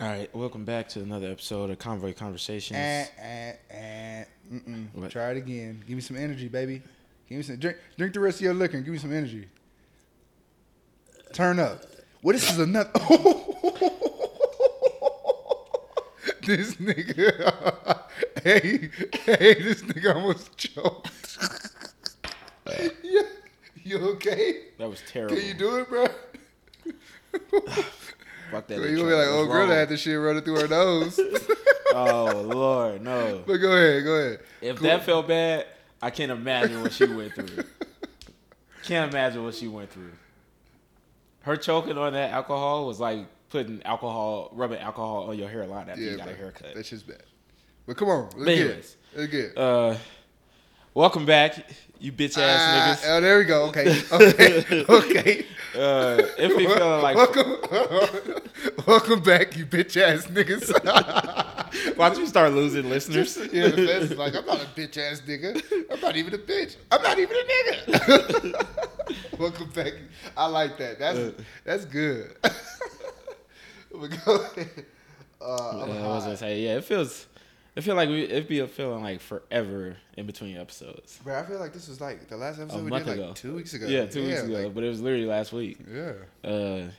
All right, welcome back to another episode of Convoy Conversations. Eh, eh, eh, mm-mm. What? Try it again. Give me some energy, baby. Give me some drink. Drink the rest of your liquor and give me some energy. Turn up. What this is another. this nigga. hey, hey, this nigga almost choked. yeah. You okay? that was terrible. Can you do it, bro? Fuck that. You gonna be like, oh, girl, that had this shit running through her nose. Oh Lord, no. but go ahead, go ahead. If Cool. that felt bad, I can't imagine what she went through. Can't imagine what she went through. Her choking on that alcohol was like putting alcohol, rubbing alcohol on your hairline after you got bro. a haircut. That shit's bad. But come on, let's But get anyways. it. Let's get it. Uh, welcome back, you bitch Ah, niggas. oh, there we go. Okay, okay, okay. Uh, if we feeling like, welcome, welcome back, you bitch ass niggas. why don't you start losing listeners? yeah, like, I'm not a bitch ass nigga. I'm not even a bitch. I'm not even a nigga. welcome back. I like that. That's Uh. that's good. but go. Uh, Uh, what was I high. say? Yeah, it feels. It feel like we. it'd be a feeling like forever in between episodes. But I feel like this was like the last episode A we month did like ago. two weeks ago. Yeah, two weeks ago, like- but it was literally last week. yeah. Uh,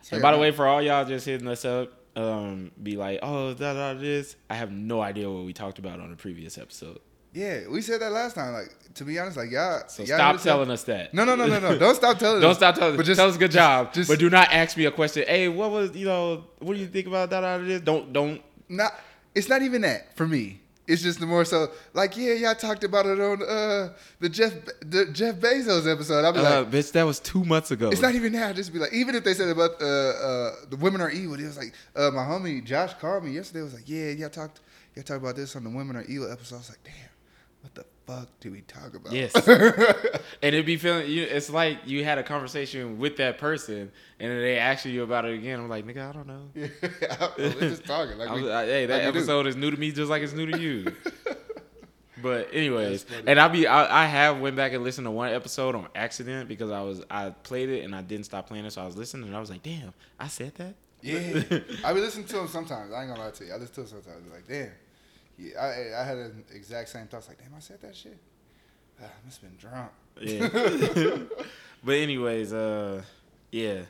So, and by the way, for all y'all just hitting us up, um, be like, oh, da da this. I have no idea what we talked about on the previous episode. Yeah, we said that last time. Like to be honest, like y'all. So y'all stop telling us that. No, no, no, no, no. Don't stop telling. Us. Don't us. stop telling But us. just- Tell us good job, just- but do not ask me a question. Hey, what was you know? What do you think about da da this? Don't don't. Not. It's not even that for me. It's just the more so like yeah, y'all talked about it on uh the Jeff the Jeff Bezos episode. I'll be Uh, like, bitch, that was two months ago. it's not even that. I'll just be like, even if they said about uh uh the women are evil, it was like uh my homie Josh called me yesterday. Was like, yeah, y'all talked y'all talked about this on the women are evil episode. I was like, damn, what the fuck do we talk about? Yes. and it'd be feeling you. It's like you had a conversation with that person, and then they ask you about it again. I'm like, nigga, I don't know. yeah, we're just talking. Like I we, was- I- hey, that like episode is new to me, just like it's new to you. But anyways, and I'll be I, I have went back and listened to one episode on accident because I was I played it and I didn't stop playing it, so I was listening and I was like, damn, I said that. Yeah, I be listening to them sometimes. I ain't gonna lie to you. I listen to him sometimes. I'm Like, damn. Yeah, I, I had an exact same thoughts. Like, damn, I said that shit. Ah, I must have been drunk. Yeah. but anyways, uh, yeah.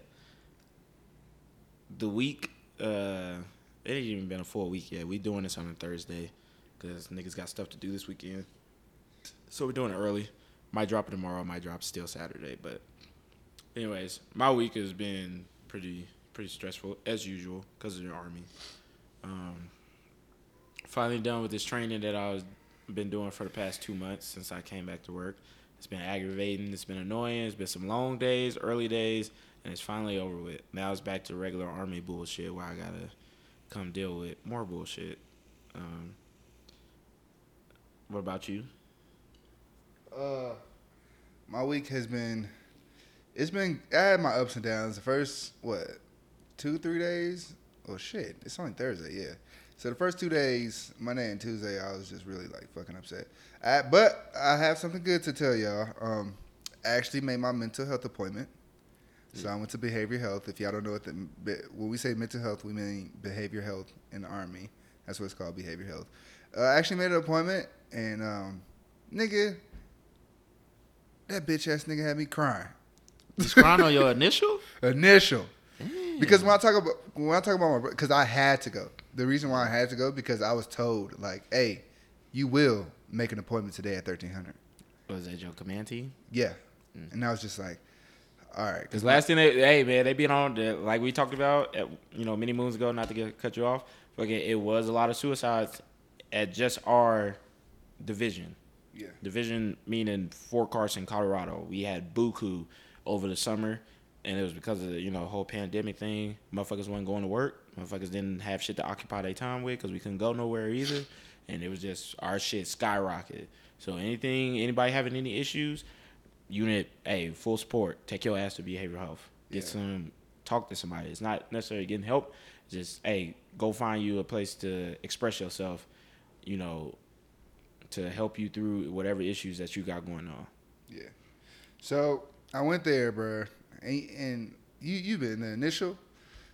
The week, uh, it ain't even been a full week yet. We doing this on a Thursday because niggas got stuff to do this weekend. So we're doing it early. Might drop it tomorrow. Might drop still Saturday. But anyways, my week has been pretty pretty stressful as usual because of the army. Um, finally done with this training that I was been doing for the past two months since I came back to work. It's been aggravating. It's been annoying. It's been some long days, early days, and it's finally over with. Now it's back to regular army bullshit where I gotta come deal with more bullshit. Um, what about you? Uh, my week has been. It's been. I had my ups and downs. The first what, two three days? Oh shit! It's only Thursday. Yeah. So the first two days, Monday and Tuesday, I was just really like fucking upset. I, but I have something good to tell y'all. Um, I actually made my mental health appointment. So I went to behavior health. If y'all don't know what the when we say mental health, we mean behavior health in the army. That's what it's called, behavior health. Uh, I actually made an appointment, and um, nigga, that bitch ass nigga had me crying. You crying on your initial? Initial. Because when I talk about when I talk about my because I had to go. The reason why I had to go because I was told like, hey, you will make an appointment today at thirteen hundred. Was that your command team? Yeah, mm. and I was just like, all right. Because last thing they, hey man, they been on the, like we talked about, at, you know, many moons ago. Not to get cut you off, but it was a lot of suicides at just our division. Yeah. Division meaning Fort Carson, Colorado. We had buku over the summer, and it was because of the you know whole pandemic thing. Motherfuckers wasn't going to work. Motherfuckers didn't have shit to occupy their time with because we couldn't go nowhere either, and it was just our shit skyrocketed. So anything, anybody having any issues, unit, hey, full support. Take your ass to behavioral health. Get Yeah. some, talk to somebody. It's not necessarily getting help. Just hey, go find you a place to express yourself. You know, to help you through whatever issues that you got going on. Yeah. So I went there, bro, and, and you you been the initial.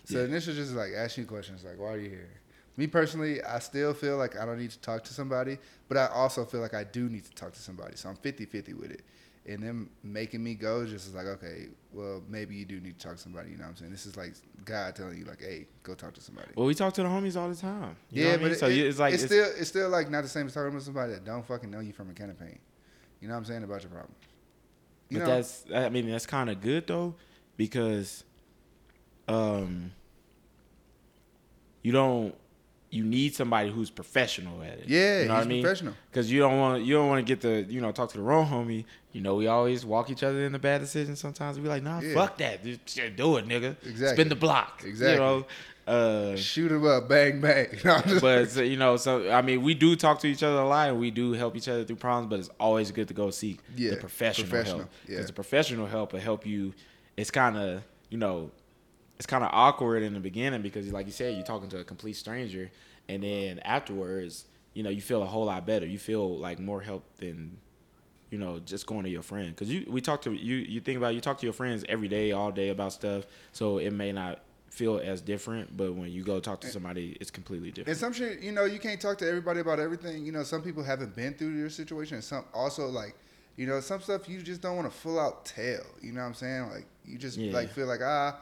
So Yeah. initial just like asking questions like, why are you here? Me personally, I still feel like I don't need to talk to somebody, but I also feel like I do need to talk to somebody. So I'm 50-50 with it. And them making me go just is like, okay, well, maybe you do need to talk to somebody. You know what I'm saying? This is like God telling you, like, hey, go talk to somebody. Well, we talk to the homies all the time. You know yeah, what I but mean? it, so it- it's like it's, it's, still it's still like not the same as talking to somebody that don't fucking know you from a can of paint. You know what I'm saying about your problems. You but know, that's I mean that's kind of good though because um you don't you need somebody who's professional at it. yeah, you know he's what I mean? professional. Because you don't want you don't want to get the you know talk to the wrong homie. You know we always walk each other into bad decisions. Sometimes we be like nah Yeah. fuck that Just do it nigga Exactly. spin the block Exactly. you know. Uh, Shoot him up, bang bang. No, but so, you know, so I mean, we do talk to each other a lot, and we do help each other through problems. But it's always good to go seek Yeah, the professional, professional, help yeah. because the professional help will help you. It's kind of you know, it's kind of awkward in the beginning because, like you said, you're talking to a complete stranger, and then afterwards, you know, you feel a whole lot better. You feel like more help than you know just going to your friend because you we talk to you you think about it, you talk to your friends every day all day about stuff so it may not feel as different but when you go talk to somebody it's completely different And some shit, you know, you can't talk to everybody about everything. You know, some people haven't been through your situation. And some also like, you know, some stuff you just don't want to full out tell. You know what I'm saying? Like you just Yeah. like feel like ah,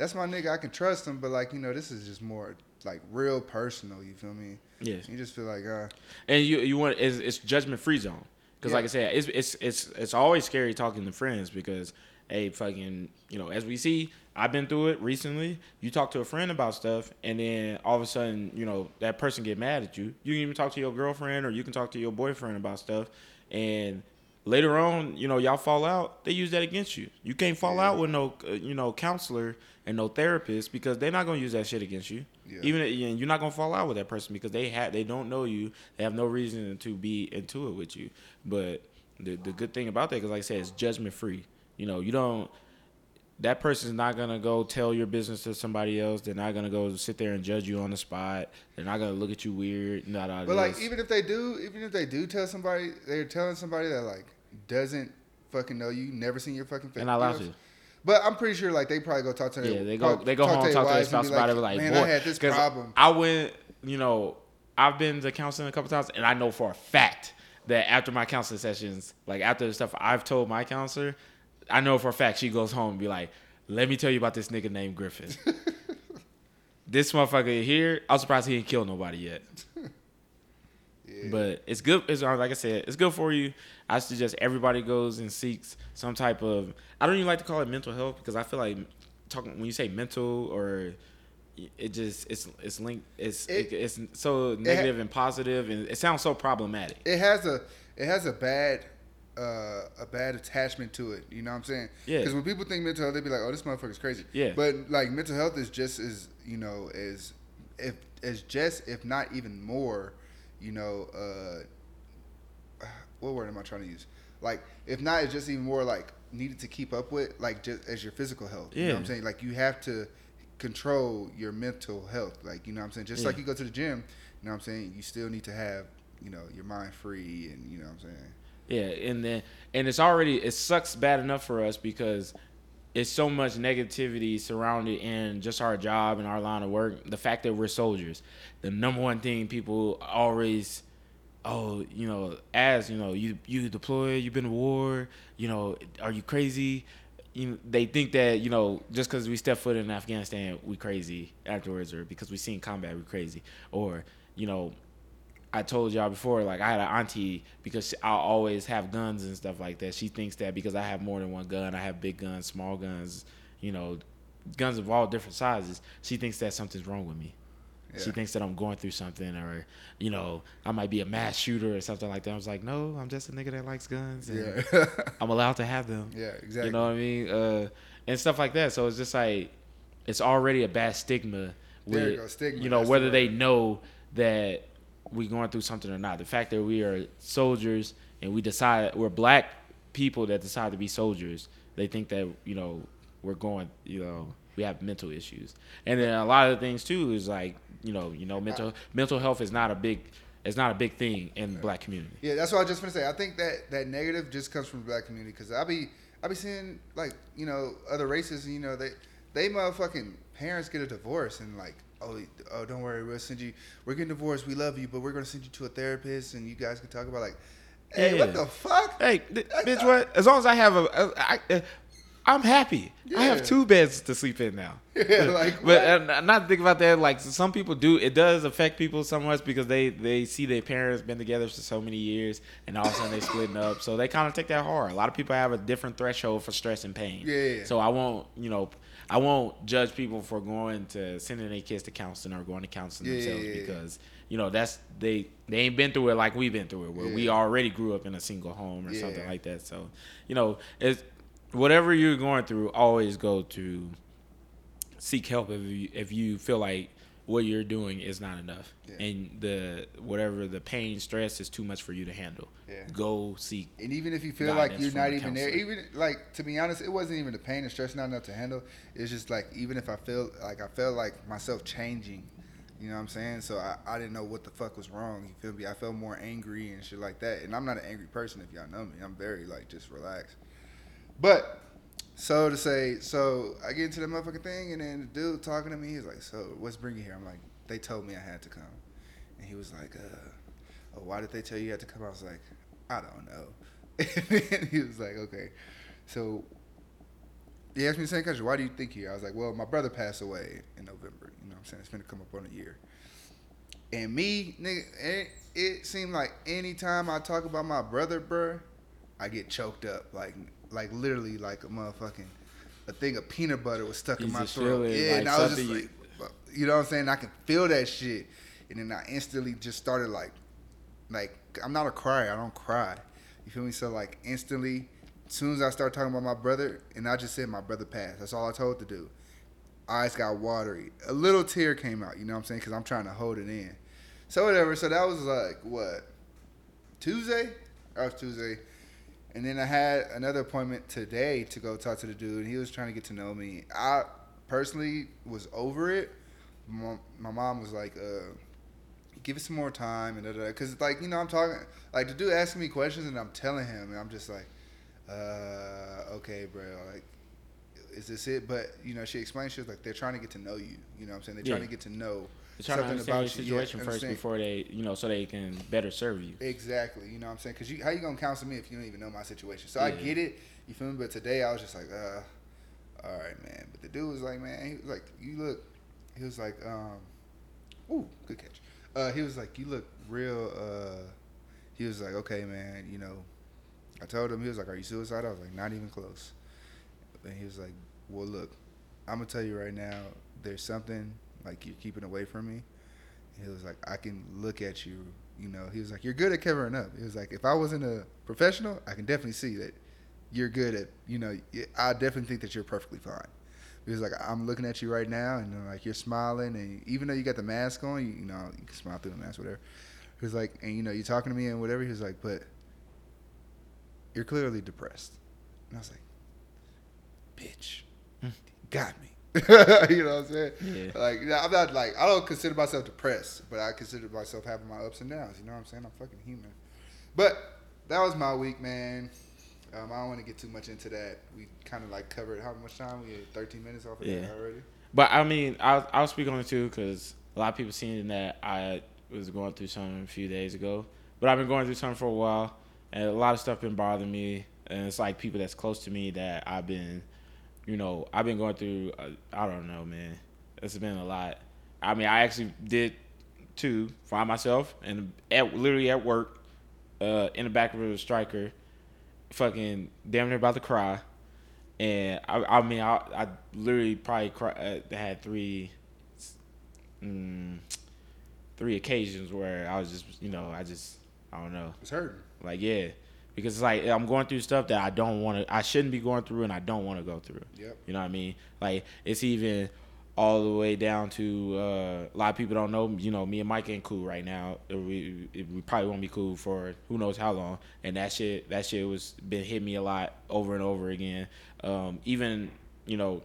that's my nigga. I can trust him. But like you know, this is just more like real personal. You feel me? Yes. You just feel like ah, and you you want it's, it's judgment free zone because Yeah. like I said it's it's it's it's always scary talking to friends because hey fucking you know as we see I've been through it recently you talk to a friend about stuff and then all of a sudden you know that person get mad at you you can even talk to your girlfriend or you can talk to your boyfriend about stuff and later on you know y'all fall out they use that against you you can't fall Yeah. out with no uh, you know counselor and no therapist because they're not gonna use that shit against you Yeah. even and you're not gonna fall out with that person because they have they don't know you. They have no reason to be into it with you. But the the good thing about that, because like I said, it's judgment free. You know, you don't. That person's not gonna go tell your business to somebody else. They're not gonna go sit there and judge you on the spot. They're not gonna look at you weird. Not but like even if they do, even if they do tell somebody, they're telling somebody that like doesn't fucking know you, never seen your fucking face. they're not you know allowed I'm. But I'm pretty sure like they probably go talk to their Yeah, they go talk- they go home their talk to their spouse be about it. Like, man, boy, I had this problem. I went, you know, I've been to counseling a couple times, and I know for a fact that after my counseling sessions, like after the stuff I've told my counselor, I know for a fact she goes home and be like, "Let me tell you about this nigga named Griffin. this motherfucker here, I'm surprised he didn't kill nobody yet." Yeah. But it's good. It's uh, like I said, it's good for you. I suggest everybody goes and seeks some type of. I don't even like to call it mental health because I feel like talking when you say mental or it just it's it's linked. It's It- it's so negative and positive, and it sounds so problematic. it has a it has a bad uh, a bad attachment to it. You know what I'm saying? Yeah. Because when people think mental health, they be like, "Oh, this motherfucker's crazy." Yeah. But like mental health is just as you know as if as just if not even more, you know. Uh, what word am I trying to use? Like if not, it's just even more like needed to keep up with, like just as your physical health. You know what I'm saying? Like you have to control your mental health. Like you know what I'm saying? Just like you go to the gym, you know what I'm saying? You still need to have, you know, your mind free and you know what I'm saying? Yeah, and then and it's already it sucks bad enough for us because it's so much negativity surrounded in just our job and our line of work. The fact that we're soldiers, the number one thing people always, oh, you know, as you know, you you deployed, you've been to war, you know, are you crazy? You, they think that you know just because we step foot in Afghanistan, we crazy afterwards, or because we seen combat, we crazy, or you know, I told y'all before, like I had an auntie because I always have guns and stuff like that. She thinks that because I have more than one gun, I have big guns, small guns, you know, guns of all different sizes. She thinks that something's wrong with me. She thinks that I'm going through something, or you know, I might be a mass shooter or something like that. I was like, no, I'm just a nigga that likes guns, Yeah. I'm allowed to have them. yeah, exactly. You know what I mean? Uh, and stuff like that. So it's just like it's already a bad stigma with There you go, stigma, you know that's the whether they know that we going through something or not. The fact that we are soldiers and we decide we're black people that decide to be soldiers, they think that you know we're going, you know, we have mental issues. And then a lot of the things too is like you know, you know, mental mental health is not a big it's not a big thing in the black community. Yeah, that's what I was just gonna say. I think that that negative just comes from the black community because I be I be seeing like you know other races and you know they they motherfucking parents get a divorce and like, oh, oh, don't worry, we'll send you. We're getting divorced. We love you, but we're gonna send you to a therapist, and you guys can talk about like, hey, Yeah. what the fuck? Hey, th- bitch, what? As long as I have a, a I, uh, I'm happy. I have two beds to sleep in now. Yeah, like, but uh, not to think about that. Like some people do, it does affect people so much because they they see their parents been together for so many years, and all of a sudden they splitting up. So they kind of take that hard. A lot of people have a different threshold for stress and pain. Yeah. So I won't, you know, I won't judge people for going to sending their kids to counseling or going to counseling Yeah, themselves yeah, yeah. because you know that's they they ain't been through it like we've been through it where we already grew up in a single home or Yeah. something like that. So you know, it's whatever you're going through, always go to seek help if you if you feel like what you're doing is not enough Yeah. and the whatever the pain stress is too much for you to handle. Yeah. Go seek. And even if you feel like you're not even there, even like to be honest, it wasn't even the pain and stress not enough to handle. It's just like even if I feel like I felt like myself changing, you know what I'm saying? So I, I didn't know what the fuck was wrong. You feel me? I felt more angry and shit like that. And I'm not an angry person if y'all know me. I'm very like just relaxed. But so to say, so I get into the motherfucking thing, and then the dude talking to me, he's like, "So what's bringing you here?" I'm like, "They told me I had to come," and he was like, "Uh, oh, why did they tell you you had to come?" I was like, "I don't know." And he was like, "Okay, so." He asked me the same question. Why do you think here? I was like, well, my brother passed away in November. You know what I'm saying? It's going to come up on a year. And me, nigga, it, it seemed like anytime I talk about my brother, bruh, I get choked up. Like, like literally, like a motherfucking, a thing of peanut butter was stuck in my throat. it, Yeah, like and I was just like, you know what I'm saying? I can feel that shit. And then I instantly just started like, like, I'm not a crier. I don't cry. You feel me? So, like, instantly, as soon as I start talking about my brother, and I just said my brother passed. That's all I told to do. Eyes got watery. A little tear came out. You know what I'm saying? Because I'm trying to hold it in. So whatever. So that was like what Tuesday. That was Tuesday. And then I had another appointment today to go talk to the dude. He was trying to get to know me. I personally was over it. My, my mom was like, uh, "Give it some more time," and da da. Because like you know, I'm talking like the dude asking me questions, and I'm telling him, and I'm just like, uh, "Okay, bro." Like, is this it? But you know, she explained she was like, "They're trying to get to know you." You know, what I'm saying they're trying to get to know Trying to understand your you. Yeah, situation first before they, you know, so they can better serve you. Exactly. You know what I'm saying? Because you, how you gonna counsel me if you don't even know my situation? So I get it. You feel me? But today I was just like, uh, all right, man. But the dude was like, man, he was like, you look. He was like, um, ooh, good catch. Uh, he was like, you look real. Uh, he was like, okay, man. You know, I told him he was like, are you suicidal? I was like, not even close. And he was like, well, look, I'm gonna tell you right now. There's something like you're keeping away from me. He was like, I can look at you. You know, he was like, you're good at covering up. He was like, if I wasn't a professional, I can definitely see that you're good at. You know, I definitely think that you're perfectly fine. He was like, I'm looking at you right now, and uh, like you're smiling, and even though you got the mask on, you, you know, you can smile through the mask, whatever. He was like, and you know, you're talking to me and whatever. He was like, but you're clearly depressed. And I was like, bitch, Hmm. got me. you know what I'm saying? Yeah. Like, yeah, I'm not like I don't consider myself depressed, but I consider myself having my ups and downs. You know what I'm saying? I'm fucking human. But that was my week, man. Um, I don't want to get too much into that. We kind of like covered how much time we had 13 minutes off of Yeah. that already. But I mean, I'll, I'll speak on it too because a lot of people seen that I was going through something a few days ago. But I've been going through something for a while, and a lot of stuff been bothering me. And it's like people that's close to me that I've been, you know, I've been going through. Uh, I don't know, man. It's been a lot. I mean, I actually did too find myself and at literally at work, uh, in the back of a Stryker, fucking damn near about to cry. And I, I mean, I, I literally probably cry, uh, had three, mm, three occasions where I was just, you know, I just, I don't know, It's hurting. like yeah, because it's like I'm going through stuff that I don't want to, I shouldn't be going through, and I don't want to go through. Yep. You know what I mean? Like it's even all the way down to uh, a lot of people don't know. You know, me and Mike ain't cool right now. We we probably won't be cool for who knows how long. And that shit that shit was been hitting me a lot over and over again. Um, even you know,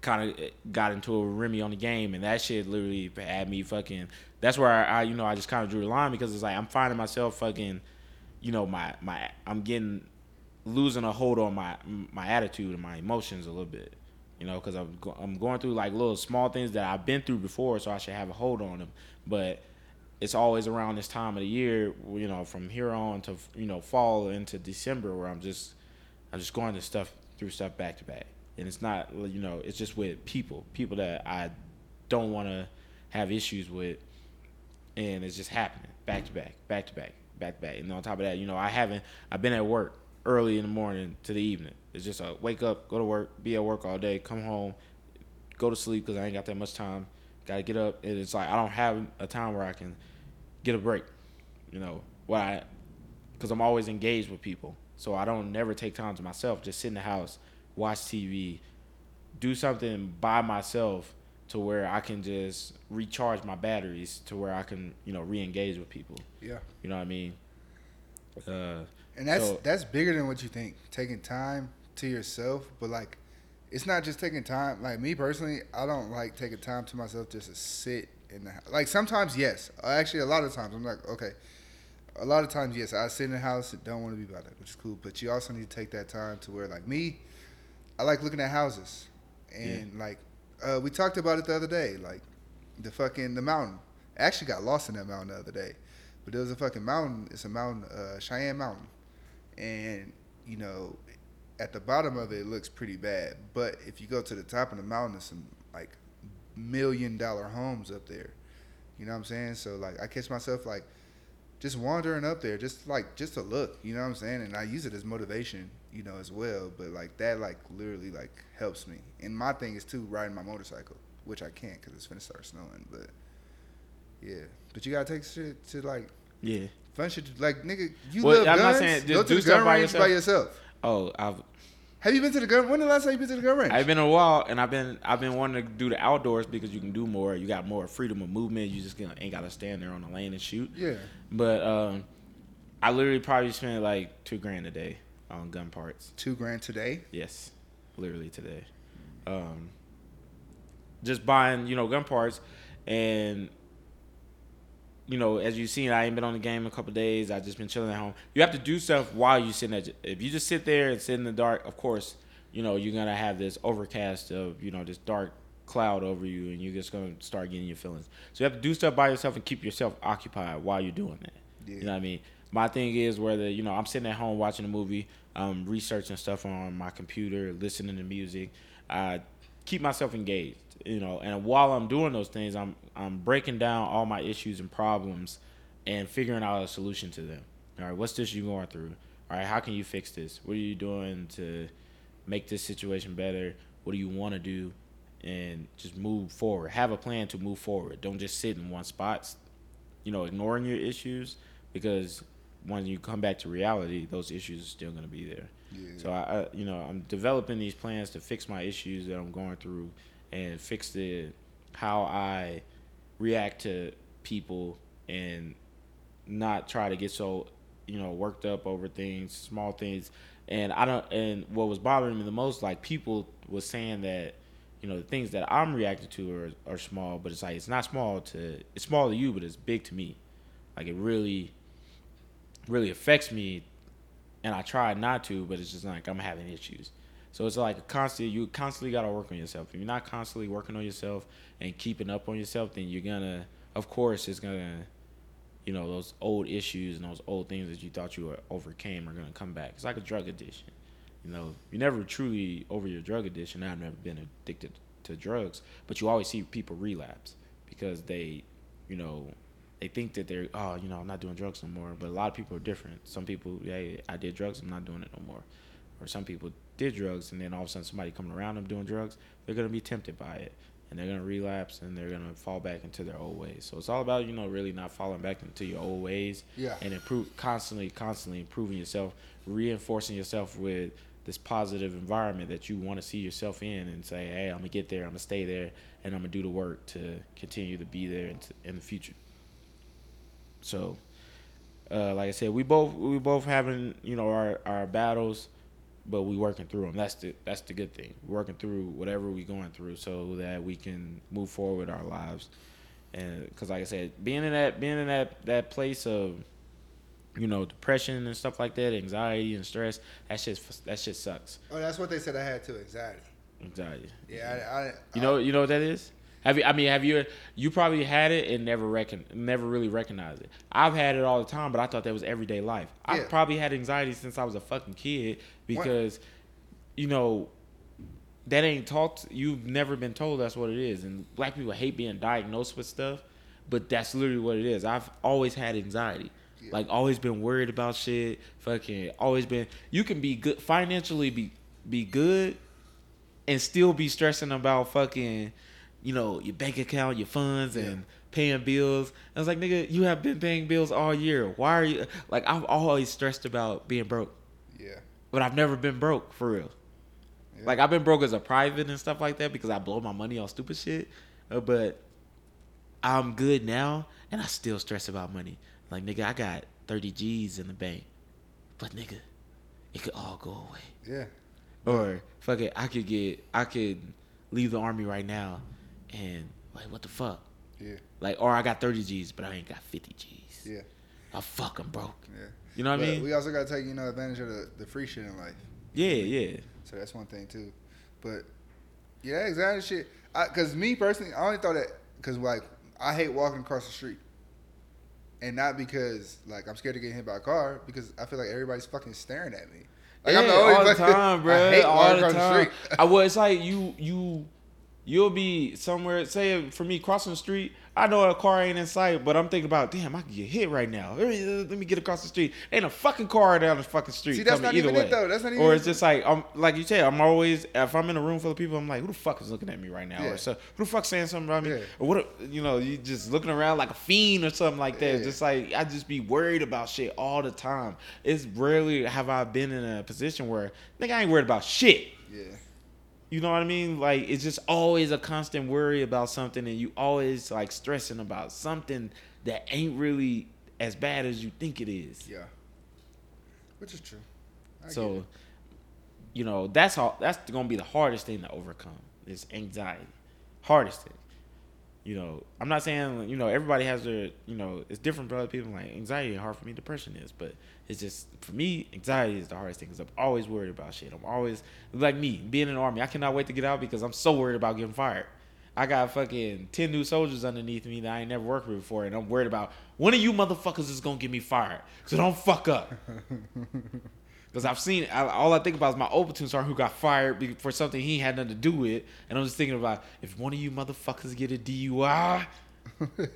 kind of got into a Remy on the game, and that shit literally had me fucking. That's where I, I you know I just kind of drew the line because it's like I'm finding myself fucking, you know my my I'm getting losing a hold on my my attitude and my emotions a little bit You know, because I'm go- I'm going through like little small things that I've been through before, so I should have a hold on them. But it's always around this time of the year, you know, from here on to you know fall into December, where I'm just I'm just going to stuff through stuff back to back, and it's not you know it's just with people, people that I don't want to have issues with, and it's just happening back to back, back to back, back to back, and on top of that, you know, I haven't I've been at work early in the morning to the evening. It's just a wake up, go to work, be at work all day, come home, go to sleep because I ain't got that much time. Got to get up, and it's like I don't have a time where I can get a break. You know, why? Because I'm always engaged with people, so I don't never take time to myself. Just sit in the house, watch TV, do something by myself to where I can just recharge my batteries to where I can you know re-engage with people. Yeah. You know what I mean? Uh, And that's So- that's bigger than what you think. Taking time to yourself, but like, it's not just taking time. Like me personally, I don't like taking time to myself just to sit in the house. Like sometimes, yes. Actually, a lot of times, I'm like, okay. A lot of times, yes, I sit in the house and don't want to be bothered, which is cool. But you also need to take that time to where, like me, I like looking at houses, and like, uh, we talked about it the other day, like the fucking the mountain. I actually got lost in that mountain the other day, but there was a fucking mountain. It's a mountain, uh, Cheyenne Mountain and you know at the bottom of it, it looks pretty bad but if you go to the top of the mountain there's some like million dollar homes up there you know what i'm saying so like i catch myself like just wandering up there just like just to look you know what i'm saying and i use it as motivation you know as well but like that like literally like helps me and my thing is too riding my motorcycle which i can't because it's gonna start snowing but yeah but you gotta take shit to like yeah. Fun shit. Like nigga, you Well, love I'm not guns. saying Go to do the gun by range by yourself. yourself. Oh, I've Have you been to the gun? When the last time you been to the gun range? I've been a while, and I've been I've been wanting to do the outdoors because you can do more. You got more freedom of movement. You just gonna, ain't got to stand there on the lane and shoot. yeah. But um, I literally probably spent like two grand a day on gun parts. Two grand today. Yes, literally today. Um, just buying you know gun parts, and you know as you've seen, I ain't been on the game in a couple days. I just been chilling at home. You have to do stuff while you sitting at. If you just sit there and sit in the dark, of course, you know you're gonna have this overcast of you know this dark cloud over you, and you're just gonna start getting your feelings. So you have to do stuff by yourself and keep yourself occupied while you're doing that. Yeah. You know what I mean? My thing is whether you know I'm sitting at home watching a movie, um, researching stuff on my computer, listening to music. I keep myself engaged, you know. And while I'm doing those things, I'm I'm breaking down all my issues and problems, and figuring out a solution to them. All right, what's this you going through? All right, how can you fix this? What are you doing to make this situation better? What do you want to do? And just move forward. Have a plan to move forward. Don't just sit in one spot you know, ignoring your issues because when you come back to reality, those issues are still going to be there. Yeah. So I, I, you know, I'm developing these plans to fix my issues that I'm going through and fix the how I react to people and not try to get so you know worked up over things, small things. And I don't. And what was bothering me the most, like people was saying that you know the things that I'm reacting to are, are small, but it's like it's not small to it's small to you, but it's big to me. Like it really, really affects me, and I try not to, but it's just like I'm having issues. So it's like a constant. You constantly gotta work on yourself. If you're not constantly working on yourself and keeping up on yourself, then you're gonna, of course, it's gonna, you know, those old issues and those old things that you thought you were overcame are gonna come back. It's like a drug addiction. You know, you never truly over your drug addiction. I've never been addicted to drugs, but you always see people relapse because they, you know, they think that they're oh, you know, I'm not doing drugs no more. But a lot of people are different. Some people, hey, I did drugs, I'm not doing it no more. Or some people did drugs and then all of a sudden somebody coming around them doing drugs, they're gonna be tempted by it and they're gonna relapse and they're gonna fall back into their old ways. So it's all about you know really not falling back into your old ways Yeah. and improve constantly, constantly improving yourself, reinforcing yourself with this positive environment that you want to see yourself in, and say, "Hey, I'm gonna get there. I'm gonna stay there, and I'm gonna do the work to continue to be there in, in the future." So, uh, like I said, we both we both having you know our our battles, but we working through them. That's the that's the good thing. We're working through whatever we going through, so that we can move forward with our lives. And because, like I said, being in that being in that that place of you know depression and stuff like that, anxiety and stress, that shit that shit sucks. Oh, that's what they said I had too. Anxiety. Anxiety. Yeah, I, I, You know, you know what that is. Have you? I mean, have you? You probably had it and never reckon, never really recognized it. I've had it all the time, but I thought that was everyday life. I've probably had anxiety since I was a fucking kid because, you know, that ain't taught. You've never been told that's what it is, and black people hate being diagnosed with stuff, but that's literally what it is. I've always had anxiety. Yeah. Like always been worried about shit. Fucking always been. You can be good financially, be be good, and still be stressing about fucking, you know, your bank account, your funds, and paying bills. I was like, nigga, you have been paying bills all year. Why are you like? I've always stressed about being broke, yeah, but I've never been broke for real. Yeah. Like I've been broke as a private and stuff like that because I blow my money on stupid shit. Uh, but I'm good now, and I still stress about money. Like nigga, I got 30 G's in the bank, but nigga, it could all go away. yeah, Or fuck it, I could get, I could leave the army right now, and like what the fuck? yeah, Like, or I got 30 G's, but I ain't got 50 G's. yeah, I fuck, I'm broke. yeah. You know what I mean? we also gotta take you know advantage of the, the free shit in life. yeah, yeah. So that's one thing too. But yeah, exactly shit. I, Cause me personally, I only thought that because like I hate walking across the street, and not because like I'm scared to get hit by a car, because I feel like everybody's fucking staring at me. Like yeah, all the time, bro. I hate all walking the across the street. I well, it's like you you you'll be somewhere. Say for me crossing the street, I know a car ain't in sight, but I'm thinking about, damn, I could get hit right now. Let me, let me get across the street. Ain't a fucking car down the fucking street. See, that's not either even way. it, though. That's not even Or it's just like I'm like you said. I'm always if I'm in a room full of people, I'm like, who the fuck is looking at me right now? Yeah. Or so who the fuck saying something about me? Yeah. Or what? You know, you just looking around like a fiend or something like that. Yeah. Just like I just be worried about shit all the time. It's rarely have I been in a position where nigga I ain't worried about shit. Yeah, You know what I mean? Like it's just always a constant worry about something, and you always like stressing about something that ain't really as bad as you think it is. yeah. Which is true. I So, you know, that's all. That's gonna be the hardest thing to overcome is anxiety. Hardest thing. You know, I'm not saying you know everybody has their you know it's different for other people. Like anxiety is hard for me, depression is, but it's just for me anxiety is the hardest thing because I'm always worried about shit. I'm always like me being in the army. I cannot wait to get out because I'm so worried about getting fired. I got fucking ten new soldiers underneath me that I ain't never worked with before, and I'm worried about one of you motherfuckers is gonna get me fired. So don't fuck up. Because I've seen I, all I think about is my old platoon sergeant who got fired for something he had nothing to do with, and I'm just thinking about if one of you motherfuckers get a DUI,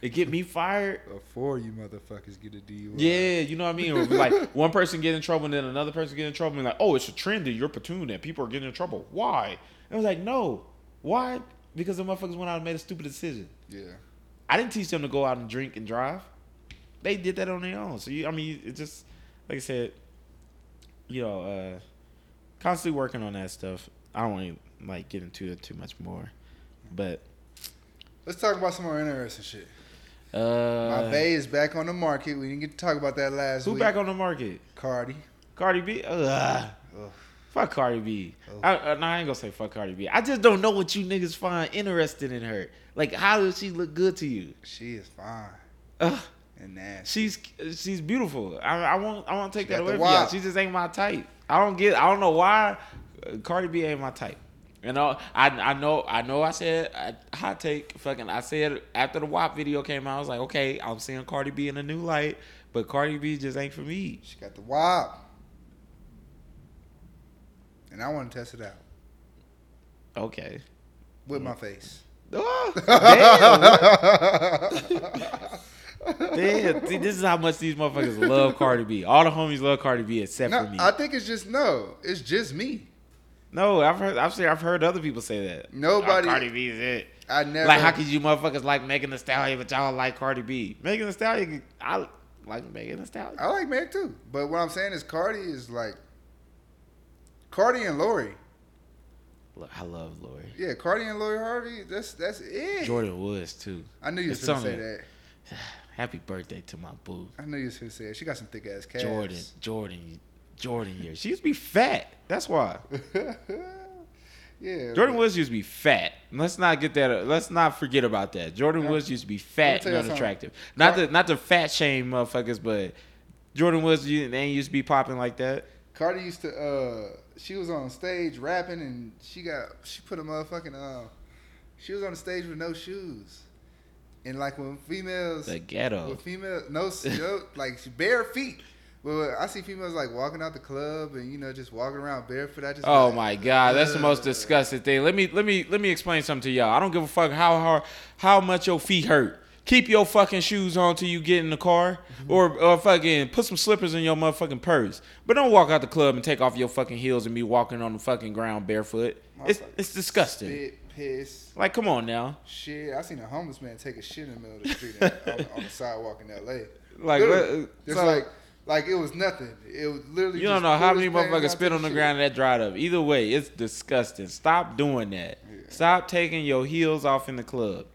it get me fired. Before you motherfuckers get a DUI. Yeah, you know what I mean. Or like one person get in trouble and then another person get in trouble and like, oh, it's a trend in your platoon that people are getting in trouble. Why? And I was like, no, why? Because the motherfuckers went out and made a stupid decision. Yeah. I didn't teach them to go out and drink and drive. They did that on their own. So you, I mean, it just like I said, you know, uh, constantly working on that stuff. I don't want to like get into it too much more, but Let's talk about some more interesting shit. uh, My Bay is back on the market. We didn't get to talk about that last who week. back on the market? Cardi. Cardi B. Ugh. Ugh. Fuck Cardi B. Oh. I, uh, no, I ain't gonna say fuck Cardi B. I just don't know what you niggas find interesting in her. Like, how does she look good to you? She is fine Ugh. And nasty. She's she's beautiful. I, I won't I won't take She that away from you. She just ain't my type. I don't get. I don't know why. uh, Cardi B ain't my type. You know, I I know I know. I said I, hot take. Fucking, I said after the WAP video came out, I was like, okay, I'm seeing Cardi B in a new light, but Cardi B just ain't for me. She got the WAP, And I want to test it out Okay. with my face. Oh, damn. damn. See, this is how much these motherfuckers love Cardi B. All the homies love Cardi B except no, for me. I think it's just no. It's just me. No, I've heard. I've seen. I've heard other people say that. Nobody- Oh, Cardi B is it. I never. Like, how could you motherfuckers like Megan Thee Stallion, but y'all like Cardi B? Megan Thee Stallion, I like Megan Thee Stallion. I like Meg too, but what I'm saying is Cardi is like Cardi and Lori. I love Lori. Yeah, Cardi and Lori Harvey. That's that's it. Jordyn Woods too. I knew you were gonna say that. Happy birthday to my boo, I know you was gonna say it. She got some thick ass calves. Jordan. Jordan. Jordan years. She used to be fat. That's why. yeah. Jordan but- Woods used to be fat. Let's not get that. Let's not forget about that. Jordan. Woods used to be fat and unattractive. Not Car- the not the fat shame motherfuckers, but Jordyn Woods they ain't used to be popping like that. Cardi used to. uh She was on stage rapping, and she got she put a motherfucking. uh She was on the stage with no shoes, and like when females, The ghetto. with female no, no like bare feet. Well, I see females like walking out the club and you know just walking around barefoot. I just Oh like, my god, that's the most disgusting thing. Let me let me let me explain something to y'all. I don't give a fuck how hard how much your feet hurt. Keep your fucking shoes on till you get in the car, Mm-hmm. or or fucking put some slippers in your motherfucking purse. But don't walk out the club and take off your fucking heels and be walking on the fucking ground barefoot. It's it's disgusting. Spit, piss, Like, come on now. shit. I seen a homeless man take a shit in the middle of the street on, on, the sidewalk in L.A. Like, what- uh, It's so- like like it was nothing. It was literally. You don't just know how many motherfuckers spit on the shit. ground and that dried up. Either way, it's disgusting. Stop doing that. Yeah. Stop taking your heels off in the club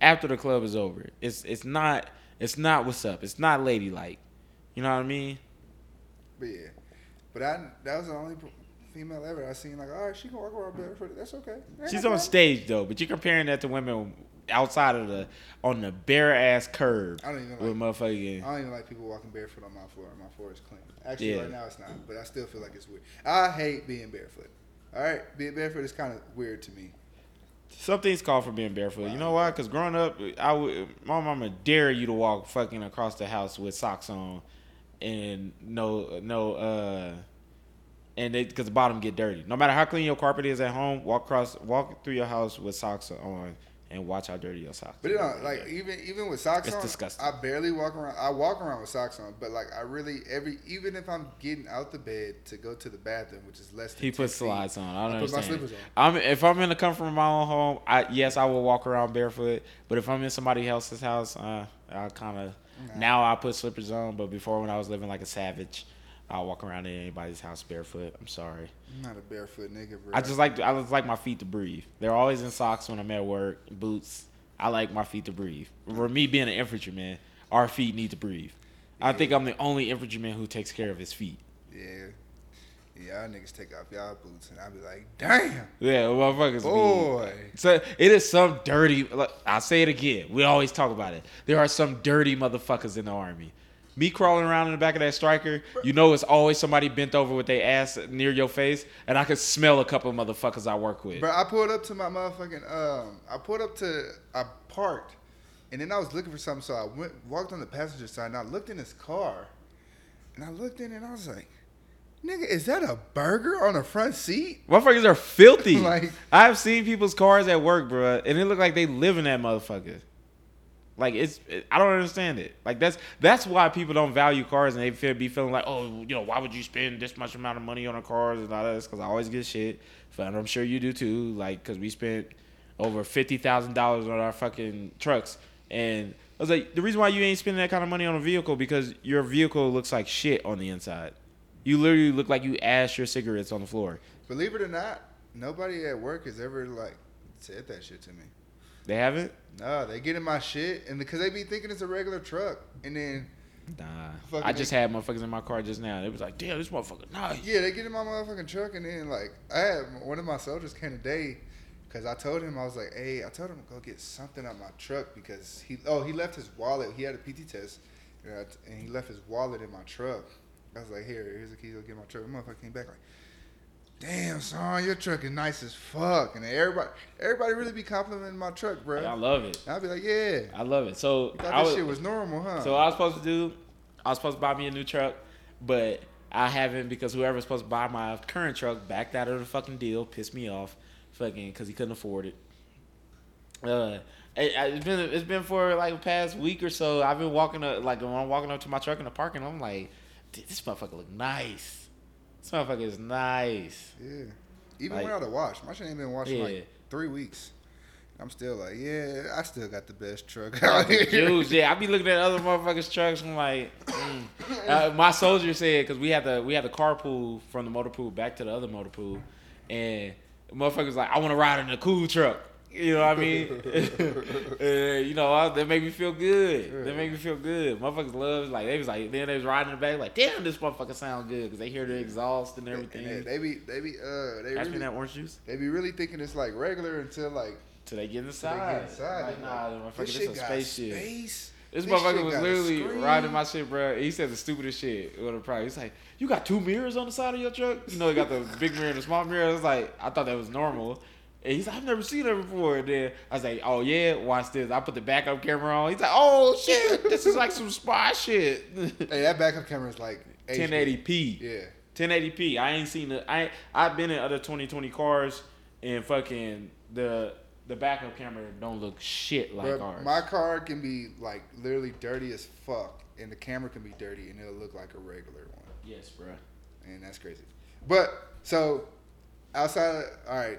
after the club is over. It's it's not it's not what's up. It's not ladylike. You know what I mean? But yeah, but I that was the only female ever I seen like, all right, she can walk around barefoot. That's okay. Ain't She's on stage though, but you're comparing that to women outside of the on the bare ass curb I don't even with like. motherfucking. I don't even like people walking barefoot on my floor. My floor is clean. Actually, Yeah. right now it's not, but I still feel like it's weird. I hate being barefoot. All right, being barefoot is kind of weird to me. Some things call for being barefoot. You know why? Because growing up, I would my mama dare you to walk fucking across the house with socks on, and no no uh, and it because the bottom get dirty. No matter how clean your carpet is at home, walk across walk through your house with socks on, and watch how dirty your socks. But you know, like even even with socks It's on, disgusting. I barely walk around. I walk around with socks on, but like I really every even if I'm getting out the bed to go to the bathroom, which is less than He 10 puts slides on. I don't I put my slippers on. I'm if I'm in the comfort of my own home, I yes I will walk around barefoot. But if I'm in somebody else's house, uh, I kind of Nah. now I put slippers on. But before when I was living like a savage, I will walk around in anybody's house barefoot. I'm sorry. I'm not a barefoot nigga, bro. I just like I just like my feet to breathe. They're always in socks when I'm at work, boots. I like my feet to breathe. For me being an infantryman, our feet need to breathe. I think I'm the only infantryman who takes care of his feet. yeah, yeah. Y'all niggas take off y'all boots, and I be like, damn, Yeah, motherfuckers. be- boy. So it is some dirty. Look, I'll say it again. We always talk about it. There are some dirty motherfuckers in the army. Me crawling around in the back of that Stryker, you know, it's always somebody bent over with their ass near your face, and I can smell a couple motherfuckers I work with. Bro, I pulled up to my motherfucking um. I pulled up to I parked, and then I was looking for something, so I went walked on the passenger side, and I looked in his car, and I looked in, and I was like, "Nigga, is that a burger on the front seat?" Motherfuckers are filthy. Like- I've seen people's cars at work, bro, and it look like they live in that motherfucker. Like it's, it, I don't understand it. Like that's that's why people don't value cars and they feel be feeling like, oh, you know, why would you spend this much amount of money on a cars and all that? Because I always get shit, and I'm sure you do too. Like, because we spent over fifty thousand dollars on our fucking trucks, and I was like, the reason why you ain't spending that kind of money on a vehicle because your vehicle looks like shit on the inside. You literally look like you ashed your cigarettes on the floor. Believe it or not, nobody at work has ever like said that shit to me. They haven't. No, they get in my shit, and because they be thinking it's a regular truck, and then Nah, I just had motherfuckers in my car just now. It was like, damn, this motherfucker nice. Yeah, they get in my motherfucking truck, and then like I had one of my soldiers came today because I told him I was like, hey, I told him to go get something out my truck because he oh he left his wallet. He had a PT test, and, I, and he left his wallet in my truck. I was like, here, here's the key. Go get my truck. The motherfucker came back like, damn, son, your truck is nice as fuck. And everybody, everybody really be complimenting my truck, bro. I love it. And I'd be like, yeah, I love it. So thought I this was, shit was normal, huh? so I was supposed to do. I was supposed to buy me a new truck, but I haven't because whoever's supposed to buy my current truck backed out of the fucking deal, pissed me off, fucking because he couldn't afford it. Uh, it, it's been it's been for like the past week or so. I've been walking up like when I'm walking up to my truck in the parking, I'm like, "Dude, this motherfucker look nice. This motherfucker is nice. Yeah. Even Like- without a wash. My shit ain't been washed Yeah. like three weeks. I'm still like, yeah, I still got the best truck out here. Juice, yeah. I be looking at other motherfuckers' trucks. I'm like, mm. uh, my soldier said because we had the we had the carpool from the motor pool back to the other motor pool, and motherfuckers like, I want to ride in a cool truck. You know what I mean? uh, you know, I, that make me feel good. That make me feel good. Motherfuckers love like they was like then they was riding in the back like, damn, this motherfucker sound good because they hear the exhaust and everything. And they, they be, they be, uh, they me really, that orange juice they be really thinking it's like regular until like till they get they inside. get inside. Like, nah, like, motherfucker, this this a spaceship. space. This, This motherfucker was literally riding my shit, bro. He said the stupidest shit. What a price. He's like, you got two mirrors on the side of your truck? You know, he got the big mirror and the small mirror. I was like, I thought that was normal. And he's like, I've never seen that before. And then I was like, oh yeah, watch this. I put the backup camera on. He's like, oh shit, this is like some spy shit. Hey, that backup camera is like HD. 1080p. Yeah. 1080p. I ain't seen the. I I've been in other 2020 cars and fucking the the backup camera don't look shit like ours. my car can be like literally dirty as fuck, and the camera can be dirty, and it'll look like a regular one, yes, bro. and that's crazy. But so outside, of, all right,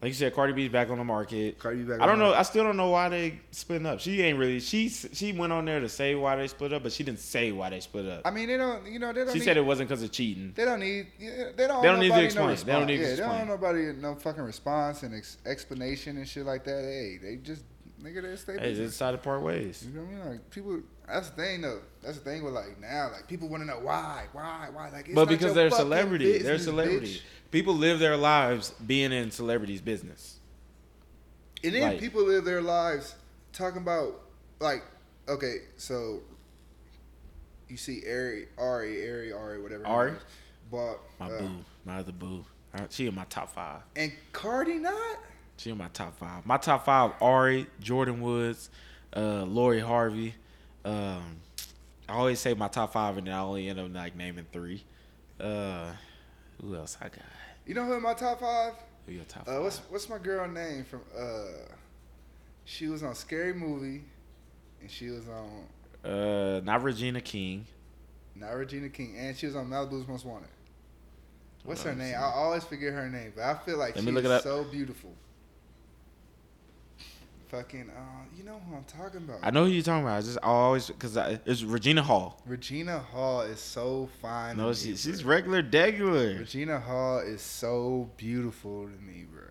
Like you said, Cardi B's back on the market. Cardi B back. I don't know. I still don't know why they split up. She ain't really. She she went on there to say why they split up, but she didn't say why they split up. I mean, they don't. You know, they don't. She need, said it wasn't because of cheating. They don't need. They don't. They don't need to explain. No They don't need to response. yeah, They don't nobody no fucking response and ex- explanation and shit like that. Hey, they just nigga, they stay. Hey, they decided to part ways. You know what I mean? Like people. That's the thing though. That's the thing with like now. Like people want to know why, why, why. Like, it's But because they're celebrity, they're business, celebrity. bitch. People live their lives being in celebrities' business. And then Like- people live their lives talking about like, okay, so you see Ari, Ari, Ari, Ari, whatever. Ari? but My uh, boo, my other boo. She in my top five. and Cardi not. She in my top five. My top five: Ari, Jordyn Woods, uh, Lori Harvey. Um, I always say my top five, and then I only end up like naming three. Uh, who else I got? You know who in my top five? Who your top Uh, five? what's what's my girl name from? Uh, she was on Scary Movie, and she was on Uh, not Regina King. not Regina King, and she was on Malibu's Most Wanted. What's her name? I always forget her name, but I feel like Let she's me look it so beautiful. Fucking, uh, you know who I'm talking about? I know who you're talking about. I just always because it's Regina Hall. Regina Hall is so fine. No, she, me, she's bro. regular, degular. Regina Hall is so beautiful to me, bro.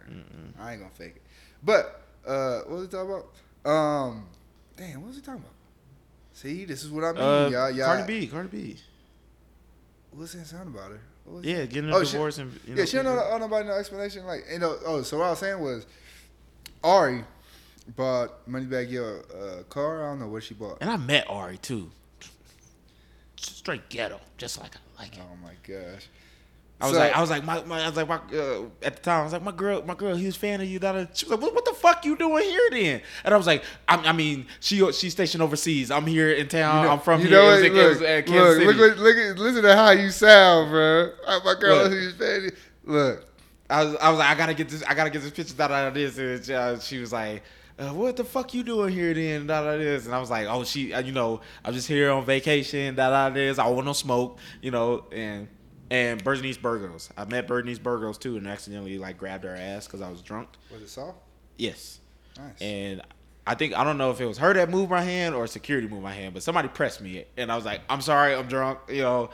I ain't gonna fake it. But uh, what was he talking about? Um, damn, what was he talking about? See, this is what I mean, Uh, y'all. y'all Cardi B, Cardi B. What's that sound about her? Yeah, getting a Oh, she- divorce and you yeah, she don't know, oh, nobody no explanation. Like, you know, oh, so what I was saying was, Ari bought Moneybagg Yo uh, car. I don't know what she bought. And I met Ari too. Straight ghetto, just like I like it. Oh my gosh. I was So- like, I was like, my, my I was like, my, uh, at the time, I was like, my girl, my girl, he was a fan of you. Da. She was like, what, what the fuck you doing here then? And I was like, I, I mean, she she's stationed overseas. I'm here in town. know- I'm from you here. know It was, what? it was Look, at Kansas look, look, look, at- listen to how you sound, bro. Uh, My girl, Look. who's fan. Look, I was, I was like, I gotta get this, I gotta get this picture out of this. And uh, she was like, uh, what the fuck you doing here then? Da da this. And I was like, oh, she, uh, you know, I'm just here on vacation. Da da this. I want no smoke, you know, and. And Bernice Burgos. I met Bernice Burgos too, and accidentally like grabbed her ass because I was drunk. was it soft? Yes. Nice. And I think I don't know if it was her that moved my hand or security moved my hand, but somebody pressed me, and I was like, "I'm sorry, I'm drunk." You know,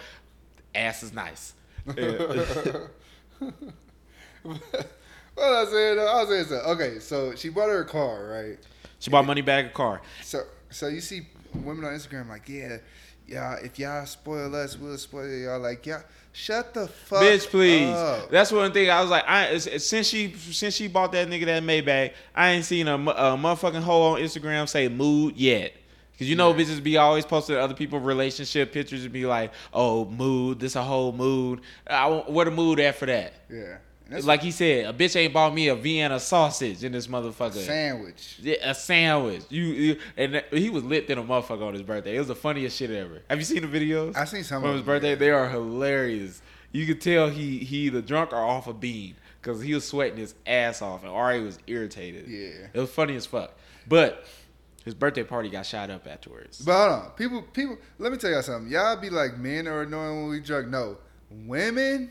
ass is nice. Yeah. what I said, I was saying, so, okay, so she bought her a car, right? she bought Moneybagg a car. So, so you see women on Instagram like, yeah, yeah, if y'all spoil us, we'll spoil y'all. Like, yeah, shut the fuck, up. Bitch, please. up. That's one thing I was like. I since she since she bought that nigga that Maybach, I ain't seen a, a motherfucking hoe on Instagram say mood yet. Cause you know bitches be always posting other people relationship pictures and be like, oh mood, this a whole mood. I where the mood at for that? Yeah, that's like he said, a bitch ain't bought me a Vienna sausage in this motherfucker. sandwich. Yeah, a sandwich. You, you and he was lit than a motherfucker on his birthday. It was the funniest shit ever. Have you seen the videos? I seen some from of his birthday. yeah. They are hilarious. You could tell he he either drunk or off a bean because he was sweating his ass off and Ari was irritated. Yeah. it was funny as fuck. But his birthday party got shot up afterwards. But hold on, people, people. Let me tell y'all something. Y'all be like, men are annoying when we drunk. No, women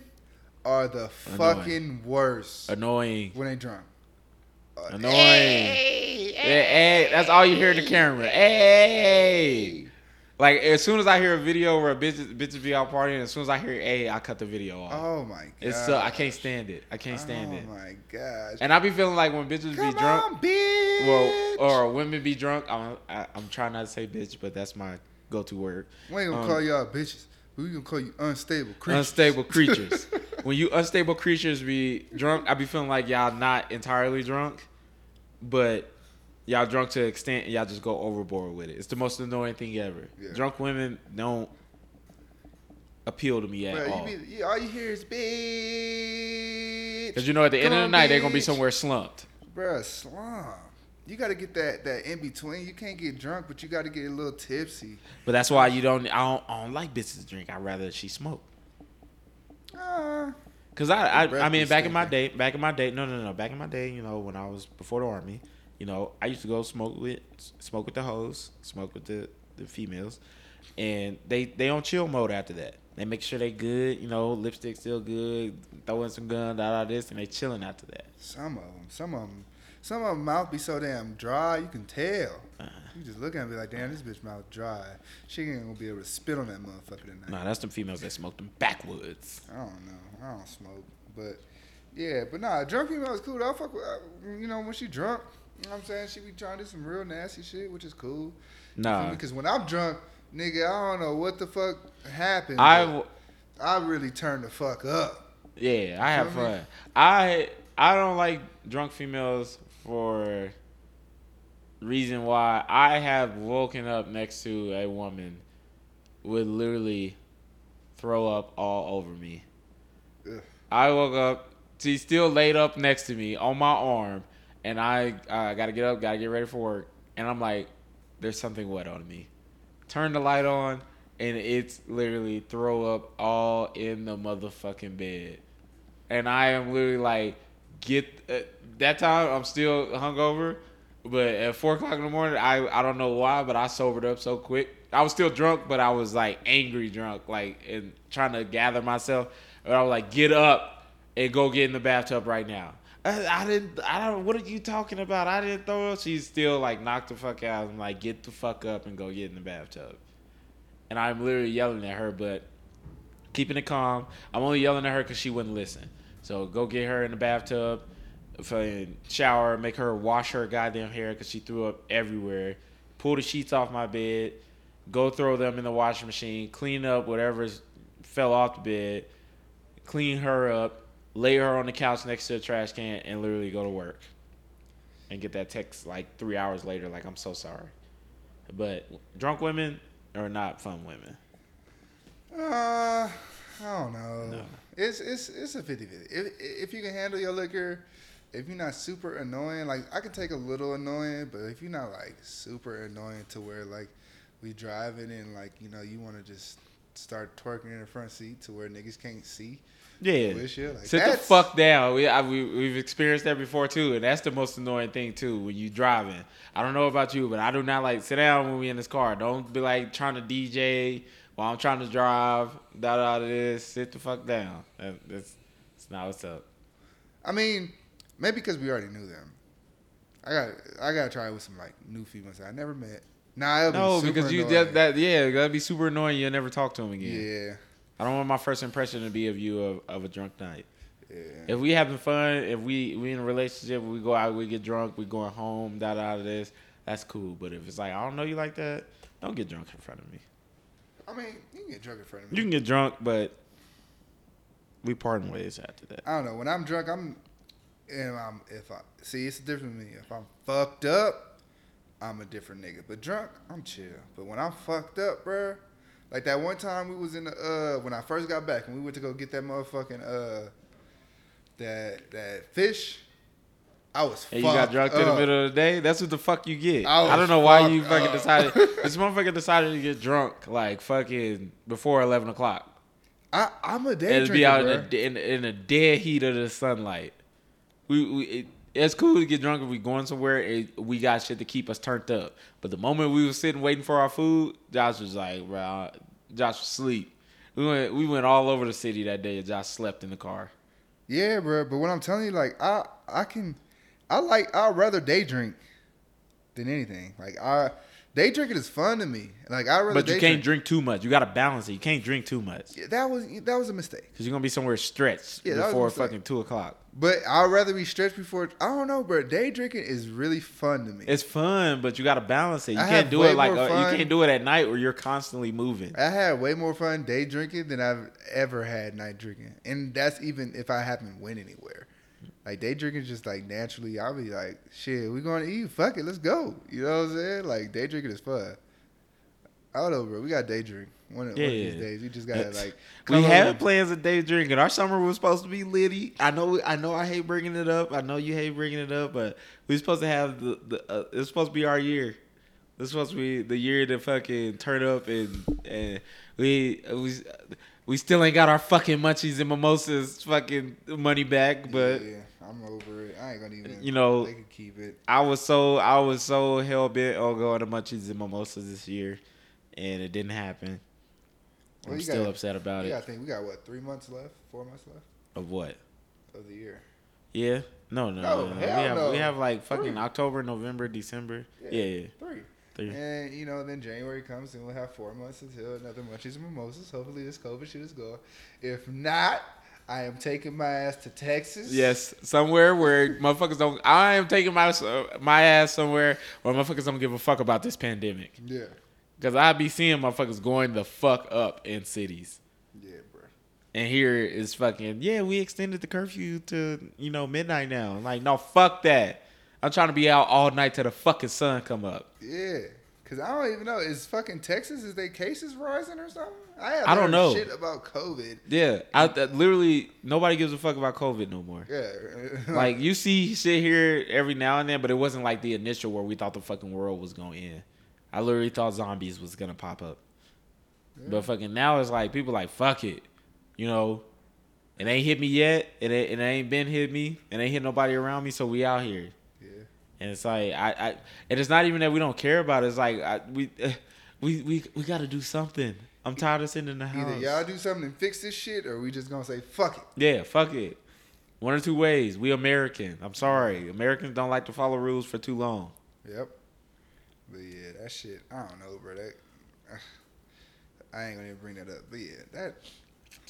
are the Annoying. fucking worst Annoying. when they drunk. Annoying. Yeah, hey, that's all you hear in the camera. Hey. Like as soon as I hear a video where a bitches bitches be out partying, as soon as I hear "hey," I cut the video off. Oh my god. It's so I can't stand it. I can't stand oh it. Oh my gosh. And I be feeling like when bitches Come be drunk, on, bitch. well, or women be drunk. I'm I, I'm trying not to say bitch, but that's my go-to word. we ain't gonna um, call y'all bitches. We gonna call you unstable creatures. Unstable creatures. when you unstable creatures be drunk, I be feeling like y'all not entirely drunk, but y'all drunk to the extent and y'all just go overboard with it. It's the most annoying thing ever. Yeah. Drunk women don't appeal to me at all. you be, all you hear is bitch. Because you know, at the end of the night, they're gonna be somewhere slumped. Bruh, slum. You got to get that that in between. You can't get drunk, but you got to get a little tipsy. But that's why you don't. I don't. I don't like bitches to drink. I rather she smoke. Cause I, I, I mean, back in my day, back in my day, no, no, no, back in my day, you know, when I was before the army, you know, I used to go smoke with, smoke with the hoes, smoke with the, the females, and they, they on chill mode after that. They make sure they good, you know, lipstick still good, throw in some gun, da da this, and they chilling after that. some of them, some of them, some of them mouth be so damn dry. You can tell. You just look at be like, damn, this bitch mouth dry. She ain't gonna be able to spit on that motherfucker tonight. nah, that's the females that smoke them backwoods. I don't know. I don't smoke, but yeah, but nah, drunk female is cool. though. I fuck with, uh, you know, when she drunk. You know what I'm saying? She be trying to do some real nasty shit, which is cool. Nah, Because when I'm drunk, nigga, I don't know what the fuck happened. I, I really turned the fuck up. Yeah, I have me? fun. I I don't like drunk females for reason why I have woken up next to a woman would literally throw up all over me. Ugh. I woke up, she's still laid up next to me on my arm, and I uh, gotta get up, gotta get ready for work, and I'm like, there's something wet on me. Turn the light on, and it's literally throw up all in the motherfucking bed, and I am literally like, get uh, that time I'm still hungover, but at four o'clock in the morning, I I don't know why, but I sobered up so quick. I was still drunk, but I was like angry drunk, like and trying to gather myself. And I was like, get up and go get in the bathtub right now. I, I didn't. I don't. What are you talking about? I didn't throw up. She's still like knocked the fuck out. I'm like, get the fuck up and go get in the bathtub. And I'm literally yelling at her, but keeping it calm. I'm only yelling at her because she wouldn't listen. So go get her in the bathtub, fucking shower, make her wash her goddamn hair because she threw up everywhere. Pull the sheets off my bed, go throw them in the washing machine, clean up whatever fell off the bed, clean her up, lay her on the couch next to the trash can, and literally go to work. And get that text like three hours later, like I'm so sorry. But drunk women are not fun women. Uh, I don't know. No. It's it's it's a 50 50. If if you can handle your liquor, if you're not super annoying, like I can take a little annoying, but if you're not like super annoying to where like we driving and like you know you want to just start twerking in the front seat to where niggas can't see. Yeah. Like, Sit the fuck down. We, I, we we've experienced that before too, and that's the most annoying thing too when you driving. I don't know about you, but I do not like sit down when we in this car. Don't be like trying to DJ while I'm trying to drive. Da da da. This sit the fuck down. That, that's that's not what's up. I mean, maybe because we already knew them. I got I got to try it with some like new females I never met. Nah, No, be because you that, that yeah that'd be super annoying. You'll never talk to him again. yeah. I don't want my first impression to be of you of, of a drunk night. Yeah. If we having fun, if we we in a relationship, we go out, we get drunk, we going home, da da da this, that's cool. But if it's like I don't know you like that, don't get drunk in front of me. I mean, you can get drunk in front of me. You can get drunk, but we parting ways after that. I don't know. When I'm drunk, I'm, and I'm if I see it's different with me. If I'm fucked up, I'm a different nigga. But drunk, I'm chill. But when I'm fucked up, bruh, like that one time we was in the uh when I first got back and we went to go get that motherfucking uh that that fish. I was And you got drunk in the middle of the day. That's what the fuck you get. I I, don't know why you fucking up. decided. this motherfucker decided to get drunk like fucking before eleven o'clock. I, I'm a day and drinker, be out in the, in, in the dead heat of the sunlight. We, we it, it's cool to get drunk if we going somewhere. It, we got shit to keep us turned up. But the moment we was sitting waiting for our food, Josh was like, "Bro, Josh was asleep." We went we went all over the city that day. and Josh slept in the car. Yeah, bro. But what I'm telling you, like, I I can, I like I'd rather day drink than anything. Like, I day drinking is fun to me. Like, I rather. But you can't drink too much. You got to balance it. You can't drink too much Yeah, that was that was a mistake. because you're gonna be somewhere stretched Yeah, that was a before fucking two o'clock. But I'd rather be stretched before. I don't know, bro. Day drinking is really fun to me. It's fun, but you got to balance it. You I can't do it like uh, you can't do it at night where you're constantly moving. I had way more fun day drinking than I've ever had night drinking, and that's even if I haven't went anywhere. Like day drinking just like naturally, I'll be like, shit, we going to eat? Fuck it, let's go. You know what I'm saying? Like day drinking is fun. I don't know, bro. We got day drink. One, of- one of these days, we just gotta like. We had plans of day drinking. Our summer was supposed to be litty. I know. I know. I hate bringing it up. I know you hate bringing it up, but we supposed to have the. the uh, it's supposed to be our year. It's supposed to be the year to fucking turn up and and we we we still ain't got our fucking munchies and mimosas fucking money back. But yeah, I'm over it. I ain't gonna even. You know- they can keep it. I was so I was so hell bent on going to munchies and mimosas this year, and it didn't happen. Well, I'm you still gotta- upset about it. gotta think we got what three months left, four months left Of what? of the year. Yeah. No, no, No, oh, no. no. We have no. we have like fucking Three. October, November, December. Yeah, yeah. three. Three. And you know, then January comes and we'll have four months until another munchies and mimosas. Hopefully, this COVID shit is gone. If not, I am taking my ass to Texas. Yes, somewhere where motherfuckers don't. I am taking my uh, my ass somewhere where motherfuckers don't give a fuck about this pandemic. Yeah. Cause I be seeing motherfuckers going the fuck up in cities, Yeah, bro. and here is fucking yeah. We extended the curfew to you know midnight now. Like no, fuck that. I'm trying to be out all night till the fucking sun come up. Yeah. Cause I don't even know is fucking Texas is they cases rising or something? I have I don't know. shit about COVID. Yeah, I, I literally nobody gives a fuck about COVID no more. Yeah. Like you see shit here every now and then, but it wasn't like the initial where we thought the fucking world was gonna end. I literally thought zombies was gonna pop up. But fucking now it's like people like fuck it, you know. It ain't hit me yet. It ain't, it ain't been hit me. It ain't hit nobody around me. So we out here, yeah. And it's like I, I and it's not even that we don't care about it. It's like I, we, we, we, we got to do something. I'm tired of sitting in the house. Either y'all do something and fix this shit, or we just gonna say fuck it. Yeah, fuck it. One or two ways. We American. I'm sorry. Americans don't like to follow rules for too long. Yep. But yeah, that shit. I don't know, bro. That I ain't gonna even bring that up. But yeah, that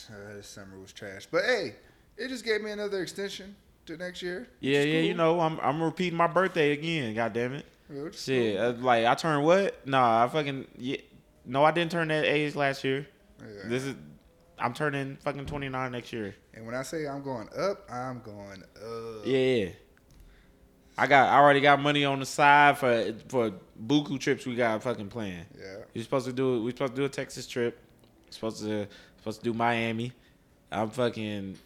uh, this summer was trash. But hey, it just gave me another extension to next year. Yeah, yeah, you know, I'm I'm repeating my birthday again. God damn it. Which Shit, cool. uh, like I turned what? Nah, I fucking yeah. No, I didn't turn that age last year. Yeah. This is I'm turning fucking 29 next year. And when I say I'm going up, I'm going up. Yeah, yeah. I got I already got money on the side for for buku trips we got fucking planned. Yeah. You're supposed to do we supposed to do a Texas trip. Supposed to supposed to do Miami. I'm fucking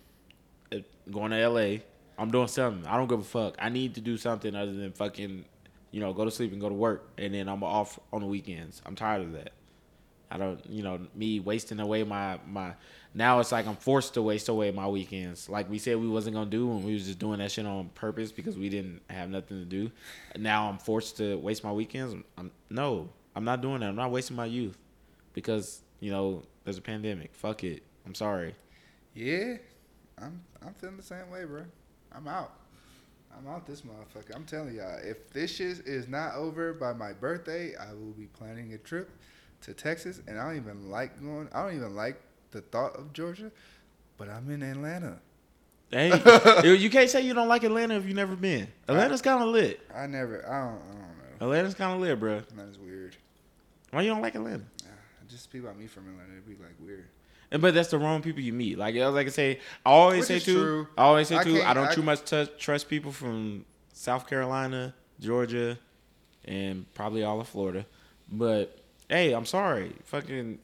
uh, going to LA. I'm doing something. I don't give a fuck. I need to do something other than fucking, you know, go to sleep and go to work, and then I'm off on the weekends. I'm tired of that. I don't, you know, me wasting away my my. Now it's like I'm forced to waste away my weekends, like we said we wasn't gonna do when we was just doing that shit on purpose because we didn't have nothing to do. Now I'm forced to waste my weekends. I'm no, I'm not doing that. I'm not wasting my youth because you know there's a pandemic. Fuck it. I'm sorry. Yeah. I'm I'm feeling the same way, bro. I'm out. I'm out this motherfucker. I'm telling y'all, if this shit is not over by my birthday, I will be planning a trip to Texas. And I don't even like going. I don't even like the thought of Georgia, but I'm in Atlanta. Hey, you- can't say you don't like Atlanta if you never been. Atlanta's kind of lit. I never. I don't. I don't know. Atlanta's kind of lit, bro. That's weird. Why you don't like Atlanta? Just people I meet from Atlanta, it'd be like weird. And but that's the wrong people you meet. Like I like I say, I always Which say too. true. I always say I too. I don't I- too much t- trust people from South Carolina, Georgia, and probably all of Florida. But hey, I'm sorry. Fucking,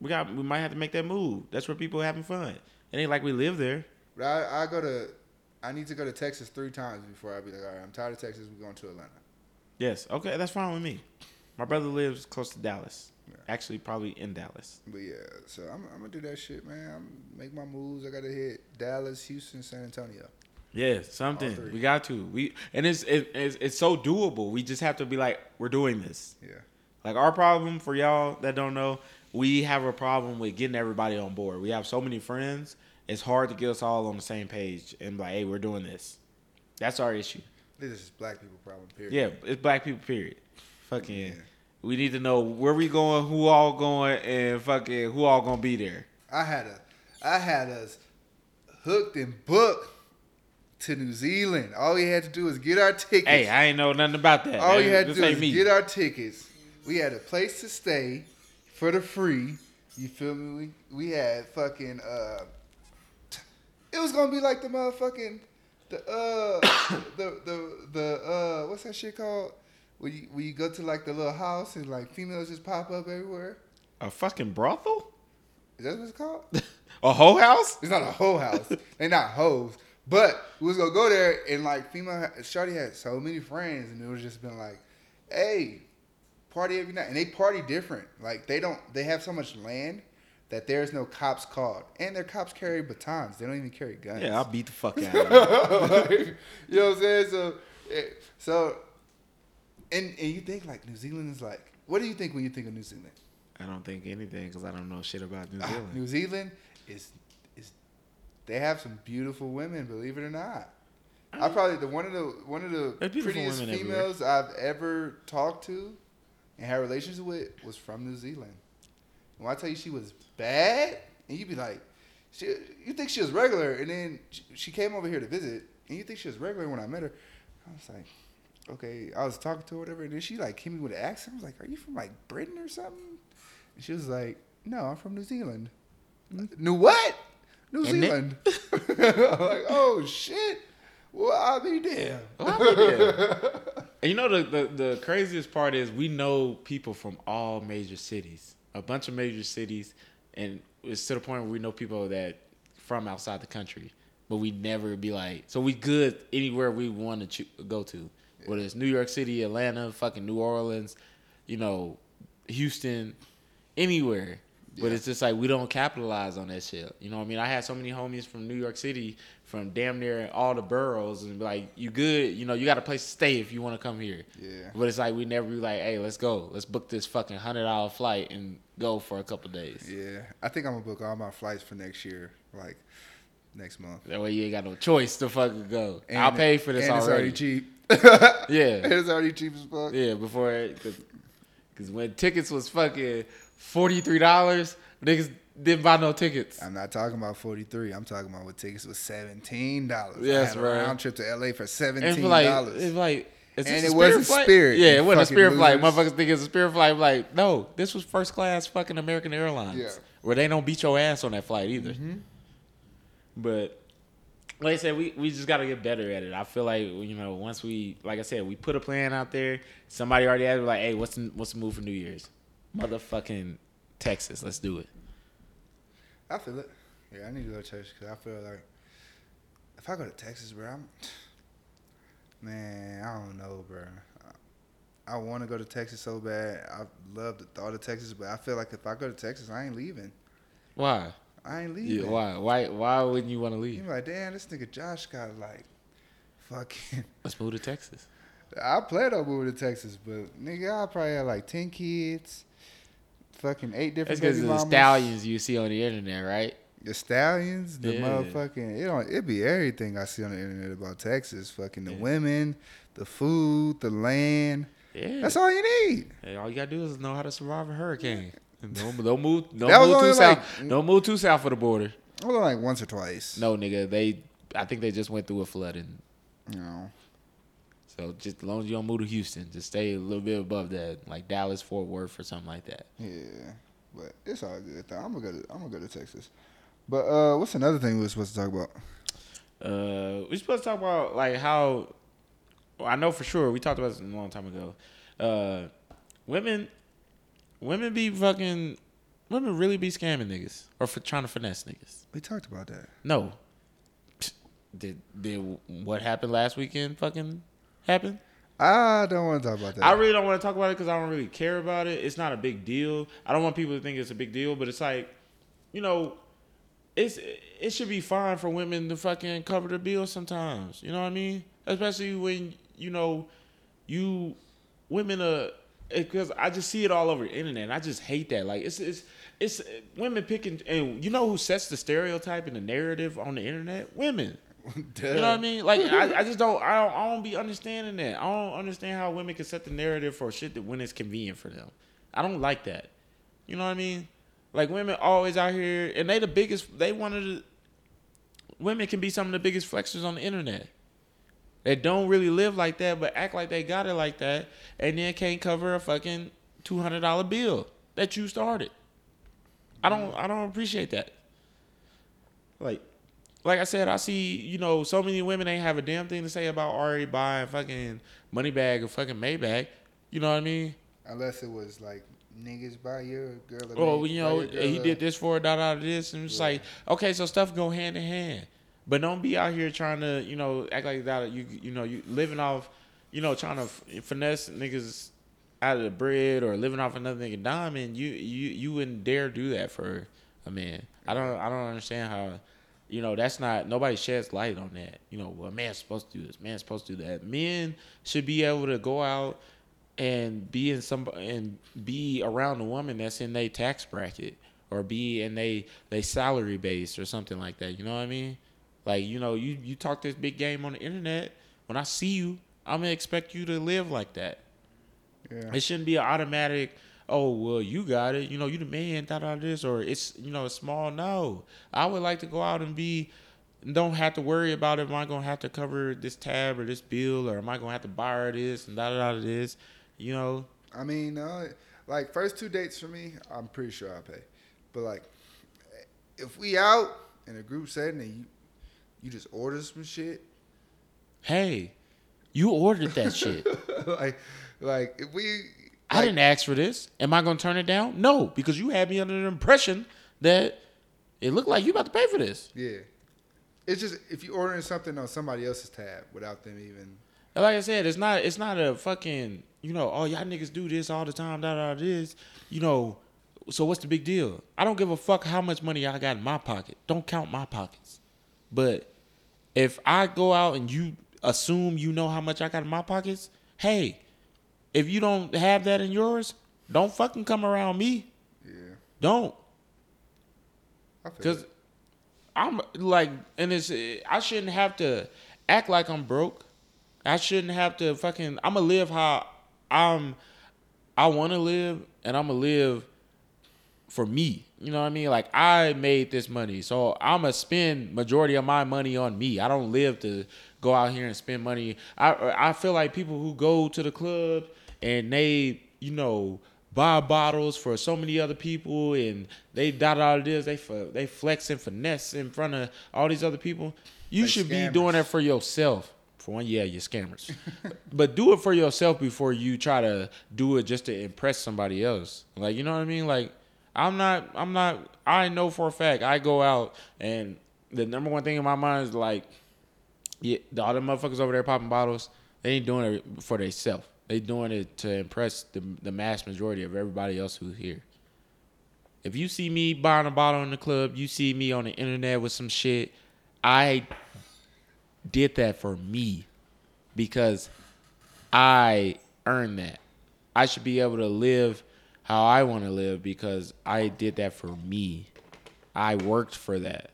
we got we might have to make that move. That's where people are having fun. It ain't like we live there. But I, I go to. I need to go to Texas three times before I be like, all right, I'm tired of Texas. We're going to Atlanta. Yes. Okay, that's fine with me. My brother lives close to Dallas. Actually, probably in Dallas. But yeah, so I'm, I'm gonna do that shit, man. I'm make my moves. I gotta hit Dallas, Houston, San Antonio. Yeah, something. We got to. We and it's, it, it's it's so doable. We just have to be like, we're doing this. Yeah. Like our problem for y'all that don't know, we have a problem with getting everybody on board. We have so many friends. It's hard to get us all on the same page and be like, hey, we're doing this. That's our issue. This is black people problem. Period. Yeah, it's black people. Period. Fucking. Yeah. We need to know where we going, who all going, and fucking who all gonna be there. I had a, I had us hooked and booked to New Zealand. All we had to do was get our tickets. Hey, I ain't know nothing about that. All you had to this do was me. get our tickets. We had a place to stay for the free. You feel me? We we had fucking uh it was gonna be like the motherfucking the uh the the the uh what's that shit called? When you you go to like the little house and like females just pop up everywhere. A fucking brothel? Is that what it's called? A whole house? It's not a whole house. They're not hoes. But we was gonna go there and like female Shorty had so many friends and it was just been like, hey, party every night. And they party different. Like they don't they have so much land that there's no cops called. And their cops carry batons. They don't even carry guns. Yeah, I'll beat the fuck out of you. Like, you know what I'm saying? So eh, so and and you think like New Zealand is like what do you think when you think of New Zealand? I don't think anything because I don't know shit about New Ah, Zealand. New Zealand is is they have some beautiful women, believe it or not. I probably the one of the one of the prettiest women everywhere. females I've ever talked to and had relations with was from New Zealand. When I tell you she was bad, and you'd be like, she, you think she was regular, and then she, she came over here to visit, and you think she was regular when I met her. I was like, okay, I was talking to her, whatever, and then she like came me with an accent. I was like, are you from like Britain or something? And she was like, no, I'm from New Zealand. Hmm. Uh, New what? New they- Zealand. I'm like, oh shit. Well, I'll be damn. And you know the, the the craziest part is we know people from all major cities, a bunch of major cities, and it's to the point where we know people that from outside the country, but we never be like, so we good anywhere we want to cho- go to, whether it's New York City, Atlanta, fucking New Orleans, you know, Houston, anywhere. But it's just like we don't capitalize on that shit. You know what I mean? I had so many homies from New York City, from damn near all the boroughs, and be like, you good? You know, you got a place to stay if you want to come here. Yeah. But it's like we never be like, hey, let's go. Let's book this fucking hundred dollar flight and go for a couple days. Yeah, I think I'm gonna book all my flights for next year, like next month. That way you ain't got no choice to fucking go. And I'll pay for this and already. It's already cheap. Yeah. And it's already cheap as fuck. Yeah, before because when tickets was fucking forty three dollars, niggas didn't buy no tickets. I'm not talking about 43. I'm talking about what tickets was $17. Yes, I had a bro. round trip to LA for $17. it's like, it's like, is And it wasn't flight? Spirit, Yeah, it wasn't a spirit flight. Motherfuckers think it's a spirit flight. I'm like, no, this was first class fucking American Airlines. Yeah. Where they don't beat your ass on that flight either. Mm-hmm. But like I said, we, we just gotta get better at it. I feel like you know, once we like I said, we put a plan out there, somebody already had like, hey, what's the, what's the move for New Year's? Motherfucking Texas, let's do it. I feel it. Yeah, I need to go to church because I feel like if I go to Texas, bro, I'm, man, I don't know, bro. I, I want to go to Texas so bad. I love the thought of Texas, but I feel like if I go to Texas, I ain't leaving. Why? I ain't leaving. Yeah, why? Why? Why wouldn't you want to leave? You're like, damn, this nigga Josh got like, fucking. Let's move to Texas. I plan on moving to Texas, but nigga, I probably have like ten kids, fucking eight different. That's because of the stallions you see on the internet, right? The stallions, the Yeah. motherfucking it don't it be everything I see on the internet about Texas. Fucking the Yeah. women, the food, the land. Yeah. That's all you need. Hey, all you gotta do is know how to survive a hurricane. Don't, don't move. Don't That move too only south. don't move too south of the border. Well, like once or twice. No, nigga. They. I think they just went through a flooding. No. So just as long as you don't move to Houston, just stay a little bit above that, like Dallas, Fort Worth, or something like that. Yeah. But it's all good though. I'm gonna go to I'm gonna go to Texas. But uh what's another thing we were supposed to talk about? Uh, we supposed to talk about like how. Well, I know for sure we talked about this a long time ago. Uh, women, women be fucking. Women really be scamming niggas or for trying to finesse niggas. We talked about that. No. Did did what happened last weekend fucking happen? I don't want to talk about that. I really don't want to talk about it because I don't really care about it. It's not a big deal. I don't want people to think it's a big deal, but it's like, you know, it's it should be fine for women to fucking cover the bill sometimes. You know what I mean? Especially when you know you women are because I just see it all over the internet. And I just hate that. Like it's it's it's women picking and you know who sets the stereotype and the narrative on the internet? Women. You know what I mean? Like I, I just don't I don't I don't be understanding that. I don't understand how women can set the narrative for shit that when it's convenient for them. I don't like that. You know what I mean? Like women always out here and they the biggest they one of the women can be some of the biggest flexers on the internet. They don't really live like that, but act like they got it like that, and then can't cover a fucking two hundred dollar bill that you started. I don't I don't appreciate that. Like like I said, I see you know so many women ain't have a damn thing to say about Ari buying fucking Moneybagg or fucking Maybach. You know what I mean? Unless it was like niggas buy your girl. a Well, you know, he did this for da da this, and it's Yeah. like, okay, so stuff go hand in hand, but don't be out here trying to, you know, act like that. You, you know, you living off, you know, trying to finesse niggas out of the bread or living off another nigga diamond. You, you, you wouldn't dare do that for a man. I don't, I don't understand how. You know, that's not nobody sheds light on that. You know, well, a man's supposed to do this, man's supposed to do that. Men should be able to go out and be in some and be around a woman that's in their tax bracket or be in they they salary base or something like that. You know what I mean? Like you know, you you talk this big game on the internet. When I see you, I'm gonna expect you to live like that. Yeah. It shouldn't be an automatic. Oh well, you got it. You know, you the man. Da da this or it's you know it's small. No, I would like to go out and be. Don't have to worry about am I gonna have to cover this tab or this bill or am I gonna have to buy her this and da da da this. You know, I mean, uh, like first two dates for me, I'm pretty sure I'll pay. But like, if we out in a group setting and you you just order some shit, hey, you ordered that shit. like like if we, I didn't ask for this. Am I gonna turn it down? No, because you had me under the impression that it looked like you about to pay for this. yeah. It's just if you're ordering something on somebody else's tab without them even. Like I said, it's not it's not a fucking you know, oh y'all niggas do this all the time, da da da, this. You know, so what's the big deal? I don't give a fuck how much money I got in my pocket. Don't count my pockets. But if I go out and you assume you know how much I got in my pockets, hey, if you don't have that in yours, don't fucking come around me. Yeah. Don't. Cause. I'm like, and it's I shouldn't have to act like I'm broke. I shouldn't have to fucking. I'm gonna live how I'm. I want to live, and I'm gonna live for me. You know what I mean? Like I made this money, so I'm gonna spend majority of my money on me. I don't live to go out here and spend money. I I feel like people who go to the club and they you know buy bottles for so many other people and they dot all this they they flex and finesse in front of all these other people. You should be doing that for yourself. For one, yeah, you're scammers, but do it for yourself before you try to do it just to impress somebody else. Like you know what I mean? Like I'm not, I'm not. I know for a fact I go out and the number one thing in my mind is like, yeah, the the motherfuckers over there popping bottles, they ain't doing it for themselves. They doing it to impress the the mass majority of everybody else who's here. If you see me buying a bottle in the club, you see me on the internet with some shit, I did that for me because I earned that. I should be able to live how I want to live because I did that for me. I worked for that.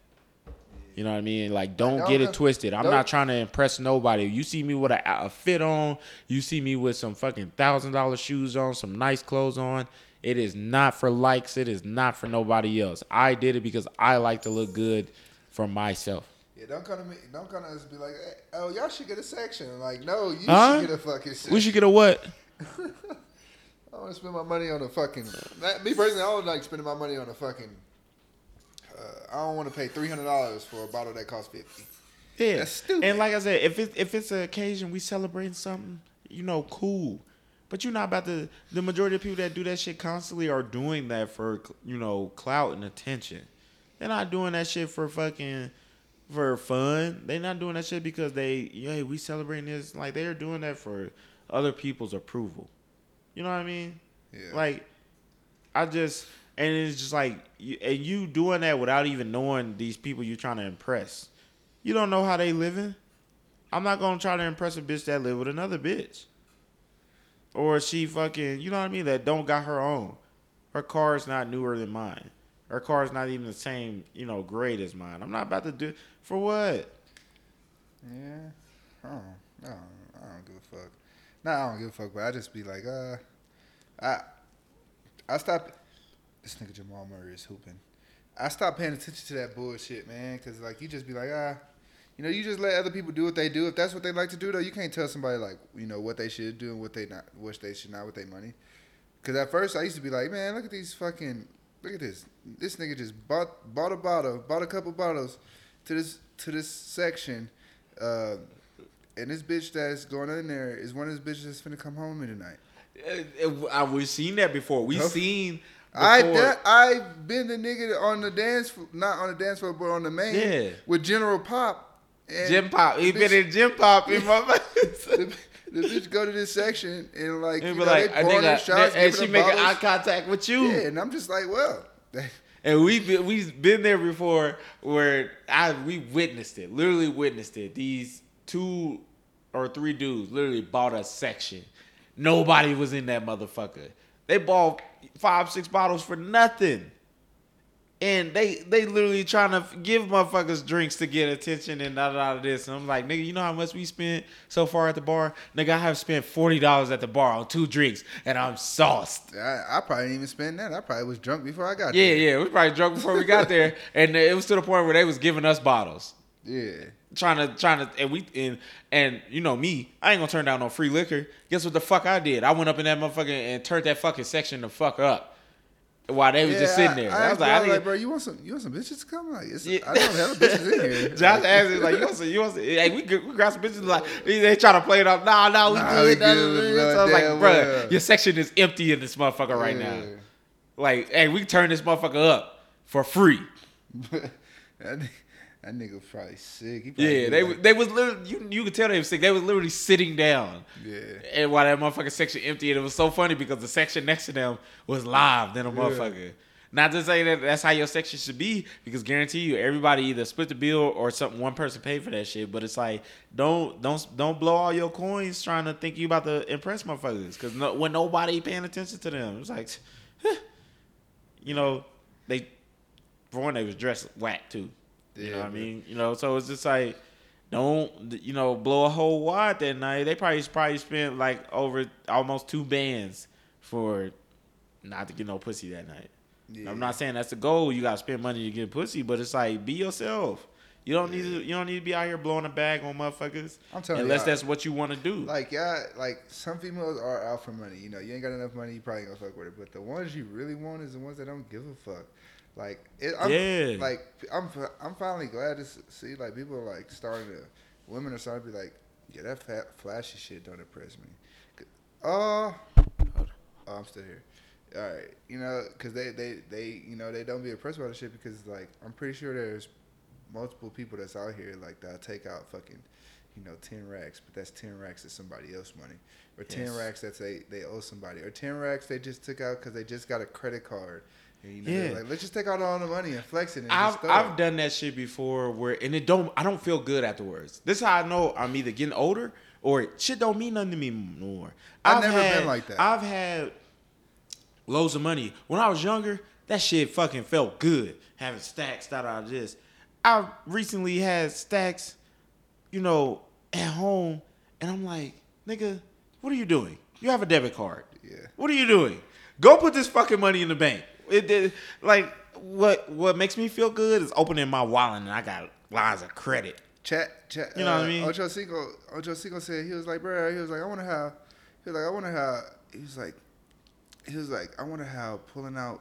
You know what I mean? Like, don't Don't get it twisted. I'm not trying to impress nobody. You see me with a, a fit on, you see me with some fucking thousand dollar shoes on, some nice clothes on. It is not for likes. It is not for nobody else. I did it because I like to look good for myself. Yeah, don't come to me. Don't come to us and be like, hey, "Oh, y'all should get a section." Like, no, you Huh? should get a fucking section. We should get a what? I don't want to spend my money on a fucking. That, me personally, I don't like spending my money on a fucking. Uh, I don't want to pay three hundred dollars for a bottle that costs fifty. Yeah, That's stupid. And like I said, if it if it's an occasion we celebrating something, you know, cool. But you're not about to. The majority of people that do that shit constantly are doing that for you know clout and attention. They're not doing that shit for fucking for fun. They're not doing that shit because they yeah we celebrating this. Like they're doing that for other people's approval. You know what I mean? Yeah. Like I just and it's just like you, and you doing that without even knowing these people you're trying to impress. You don't know how they living. I'm not gonna try to impress a bitch that live with another bitch. Or she fucking, you know what I mean, that don't got her own. Her car is not newer than mine. Her car is not even the same, you know, grade as mine. I'm not about to do for what? Yeah, I don't, I don't, I don't give a fuck. Nah, I don't give a fuck, but I just be like, uh, I, I stop. This nigga Jamal Murray is hooping. I stopped paying attention to that bullshit, man, because like you just be like, ah, you know, you just let other people do what they do. If that's what they like to do, though, you can't tell somebody like, you know, what they should do and what they not, what they should not with their money. Because at first I used to be like, man, look at these fucking, look at this. This nigga just bought bought a bottle, bought a couple bottles, to this to this section, uh, and this bitch that's going in there is one of those bitches that's finna come home with me tonight. Uh, uh, we've seen that before. We've Nope. seen. I before- that, I've been the nigga on the dance not on the dance floor but on the main Yeah. with General Pop. And Gym pop. He been in gym pop in my the, the bitch go to this section and like And you know, like, I think I, shots, and she making eye contact with you. Yeah, and I'm just like, well, And we've been, we've been there before where I we witnessed it, literally witnessed it. These two or three dudes literally bought a section. Nobody was in that motherfucker. They bought five, six bottles for nothing. And they they literally trying to give motherfuckers drinks to get attention and da da da this. And I'm like, nigga, you know how much we spent so far at the bar? Nigga, I have spent forty dollars at the bar on two drinks, and I'm sauced. I, I probably didn't even spend that. I probably was drunk before I got Yeah, there. yeah, yeah, we probably drunk before we got there, and it was to the point where they was giving us bottles, Yeah. Trying to, trying to, and we, and and you know me, I ain't gonna turn down no free liquor. Guess what the fuck I did? I went up in that motherfucker and turned that fucking section the fuck up while they was just sitting there. I, I, I was like, bro, I like, bro, you want some? You want some bitches to come? Like, it's, Yeah. I don't have bitches in here. Josh Like, asked me like, you want some, you want some, hey, we we grab some bitches like they, they try to play it up. Nah, nah, we Nah, good. we good, nah. So I was like, bro, well. your section is empty in this motherfucker right now. Like, hey, we turn this motherfucker up for free. that, ni- that nigga probably sick. Probably Yeah, they like- they was literally you you could tell they was sick. They was literally sitting down. Yeah. And while that motherfucking section empty, and it was so funny because the section next to them was live than a motherfucker. Not to say that that's how your section should be, because guarantee you everybody either split the bill or something one person paid for that shit. But it's like don't don't don't blow all your coins trying to think you about to impress motherfuckers, because no, when nobody paying attention to them, it's like, you know, they for one they was dressed whack too. You know Yeah, what I mean? You know, so it's just like don't you know blow a whole wad that night. They probably probably spent like over almost two bands for not to get no pussy that night. Yeah. I'm not saying that's the goal. You gotta spend money to get pussy, but it's like be yourself. You don't need to. You don't need to be out here blowing a bag on motherfuckers. I'm telling unless y'all. that's what you want to do. Like yeah, like some females are out for money. You know, you ain't got enough money, you probably gonna fuck with it. But the ones you really want is the ones that don't give a fuck. Like it, I'm, Yeah. Like I'm, I'm finally glad to see like people are like starting to, women are starting to be like, yeah, that fat flashy shit don't impress me. C- uh, Oh, I'm still here. All right, you know, because they, they, they, you know, they don't be impressed by the shit because like I'm pretty sure there's multiple people that's out here like that take out fucking, you know, ten racks, but that's ten racks is somebody else money, or ten Yes. racks that they they owe somebody, or ten racks they just took out because they just got a credit card. You know, Yeah. like let's just take out all the money and flex it. And I've I've done that shit before where and it don't I don't feel good afterwards. This is how I know I'm either getting older or shit don't mean nothing to me more. I've never been like that. I've had loads of money when I was younger. That shit fucking felt good having stacks out of this. I recently had stacks, you know, at home, and I'm like, nigga, what are you doing? You have a debit card. Yeah. What are you doing? Go put this fucking money in the bank. It, did like what what makes me feel good is opening my wallet and I got lines of credit. Chat, chat. You know uh, what I mean? Ocho Cinco, Ocho Cinco said he was like, bro, he was like, I want to have, he was like, I want to have, he was like, he was like, I want to have pulling out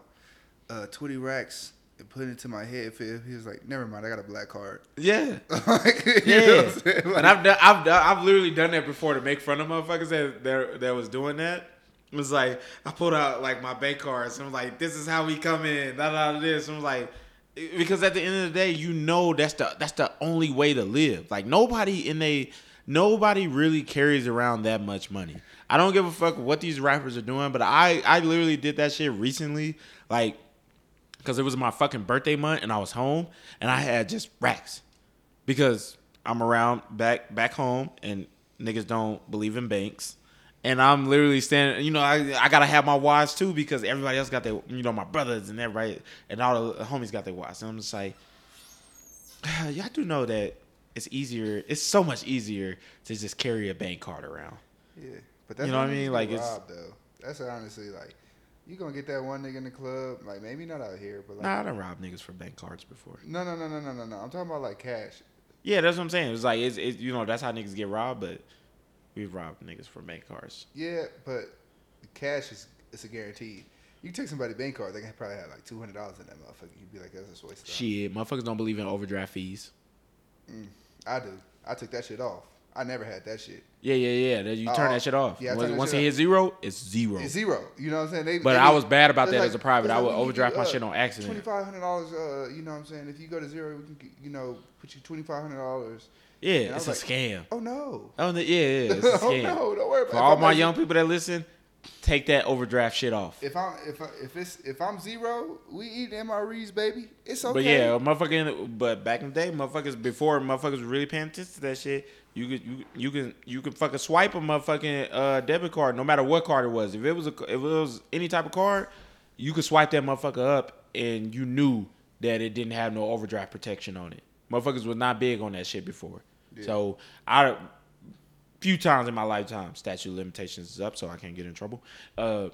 uh, twenty racks and putting it to my head. He he was like, never mind, I got a black card. Yeah. like, Yeah? Like, and I've done, I've done, I've literally done that before to make fun of motherfuckers that that, that was doing that. It was like I pulled out like my bank cards and I'm like, this is how we come in, da da this. I'm like, because at the end of the day, you know that's the that's the only way to live. Like nobody in a nobody really carries around that much money. I don't give a fuck what these rappers are doing, but I I literally did that shit recently, like because it was my fucking birthday month and I was home and I had just racks because I'm around back back home and niggas don't believe in banks. And I'm literally standing, you know, I, I gotta have my watch too because everybody else got their, you know, my brothers and everybody and all the homies got their watch. And I'm just like, yeah, I do know that it's easier. It's so much easier to just carry a bank card around. yeah, but that's You know what I mean? Like, get it's- robbed, though. That's honestly like, you gonna get that one nigga in the club, like maybe not out here, but like, Nah, I done robbed niggas for bank cards before. no, no, no, no, no, no, no. I'm talking about like cash. Yeah, that's what I'm saying. It's like it's, it's you know that's how niggas get robbed, but we've robbed niggas for bank cards. Yeah, but the cash is it's a guarantee. You take somebody bank card, they can probably have like two hundred dollars in that motherfucker. You'd be like, that's just waste. Shit, motherfuckers don't believe in overdraft fees. I do. I took that shit off. I never had that shit. Yeah, yeah, yeah. You turn Uh, that shit off. yeah, once once it off. hits zero, it's zero. It's zero. You know what I'm saying? They, But they I was bad about they're that as a private. they're I would we can overdraft my shit on accident. Twenty five hundred dollars. Uh, you know what I'm saying? If you go to zero, we can, you know, put you twenty five hundred dollars. Yeah, And it's a like, scam. Oh no. Oh, the- yeah, yeah, it's a scam. oh no, don't worry about For it. all my young people that listen, take that overdraft shit off. If I'm if I, if it's if I'm zero, we eat MREs, baby. It's okay. But yeah, motherfucking. But back in the day, motherfuckers before motherfuckers were really paying attention to that shit. You could you you can you can fucking swipe a motherfucking uh, debit card, no matter what card it was. If it was a if it was any type of card, you could swipe that motherfucker up, and you knew that it didn't have no overdraft protection on it. Motherfuckers was not big on that shit before. So I few times in my lifetime, statute of limitations is up, so I can't get in trouble. Uh,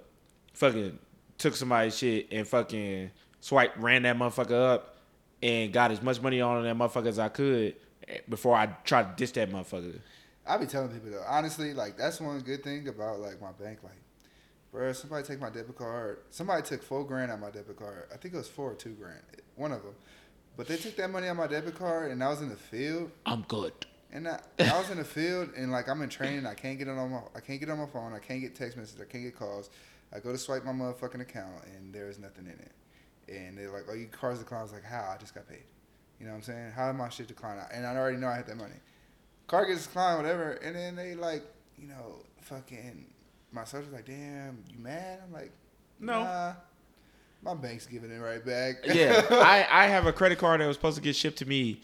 fucking took somebody's shit and fucking swipe ran that motherfucker up and got as much money on that motherfucker as I could eh, before I tried to dish that motherfucker. I be telling people though, honestly, like that's one good thing about like my bank. Like, bro, somebody take my debit card. Somebody took four grand on my debit card. I think it was four or two grand. One of them. But they took that money on my debit card, and I was in the field, I'm good. and I, I was in the field, and like I'm in training. I can't get it on my, I can't get on my phone. I can't get text messages. I can't get calls. I go to swipe my motherfucking account, and there is nothing in it. And they're like, "Oh, your car's declined." I was like, "How? I just got paid." You know what I'm saying? How am my shit declined? And I already know I had that money. Car gets declined, whatever. And then they like, you know, fucking. My social's like, "Damn, you mad?" I'm like, No. Nah, my bank's giving it right back. Yeah, I, I have a credit card that was supposed to get shipped to me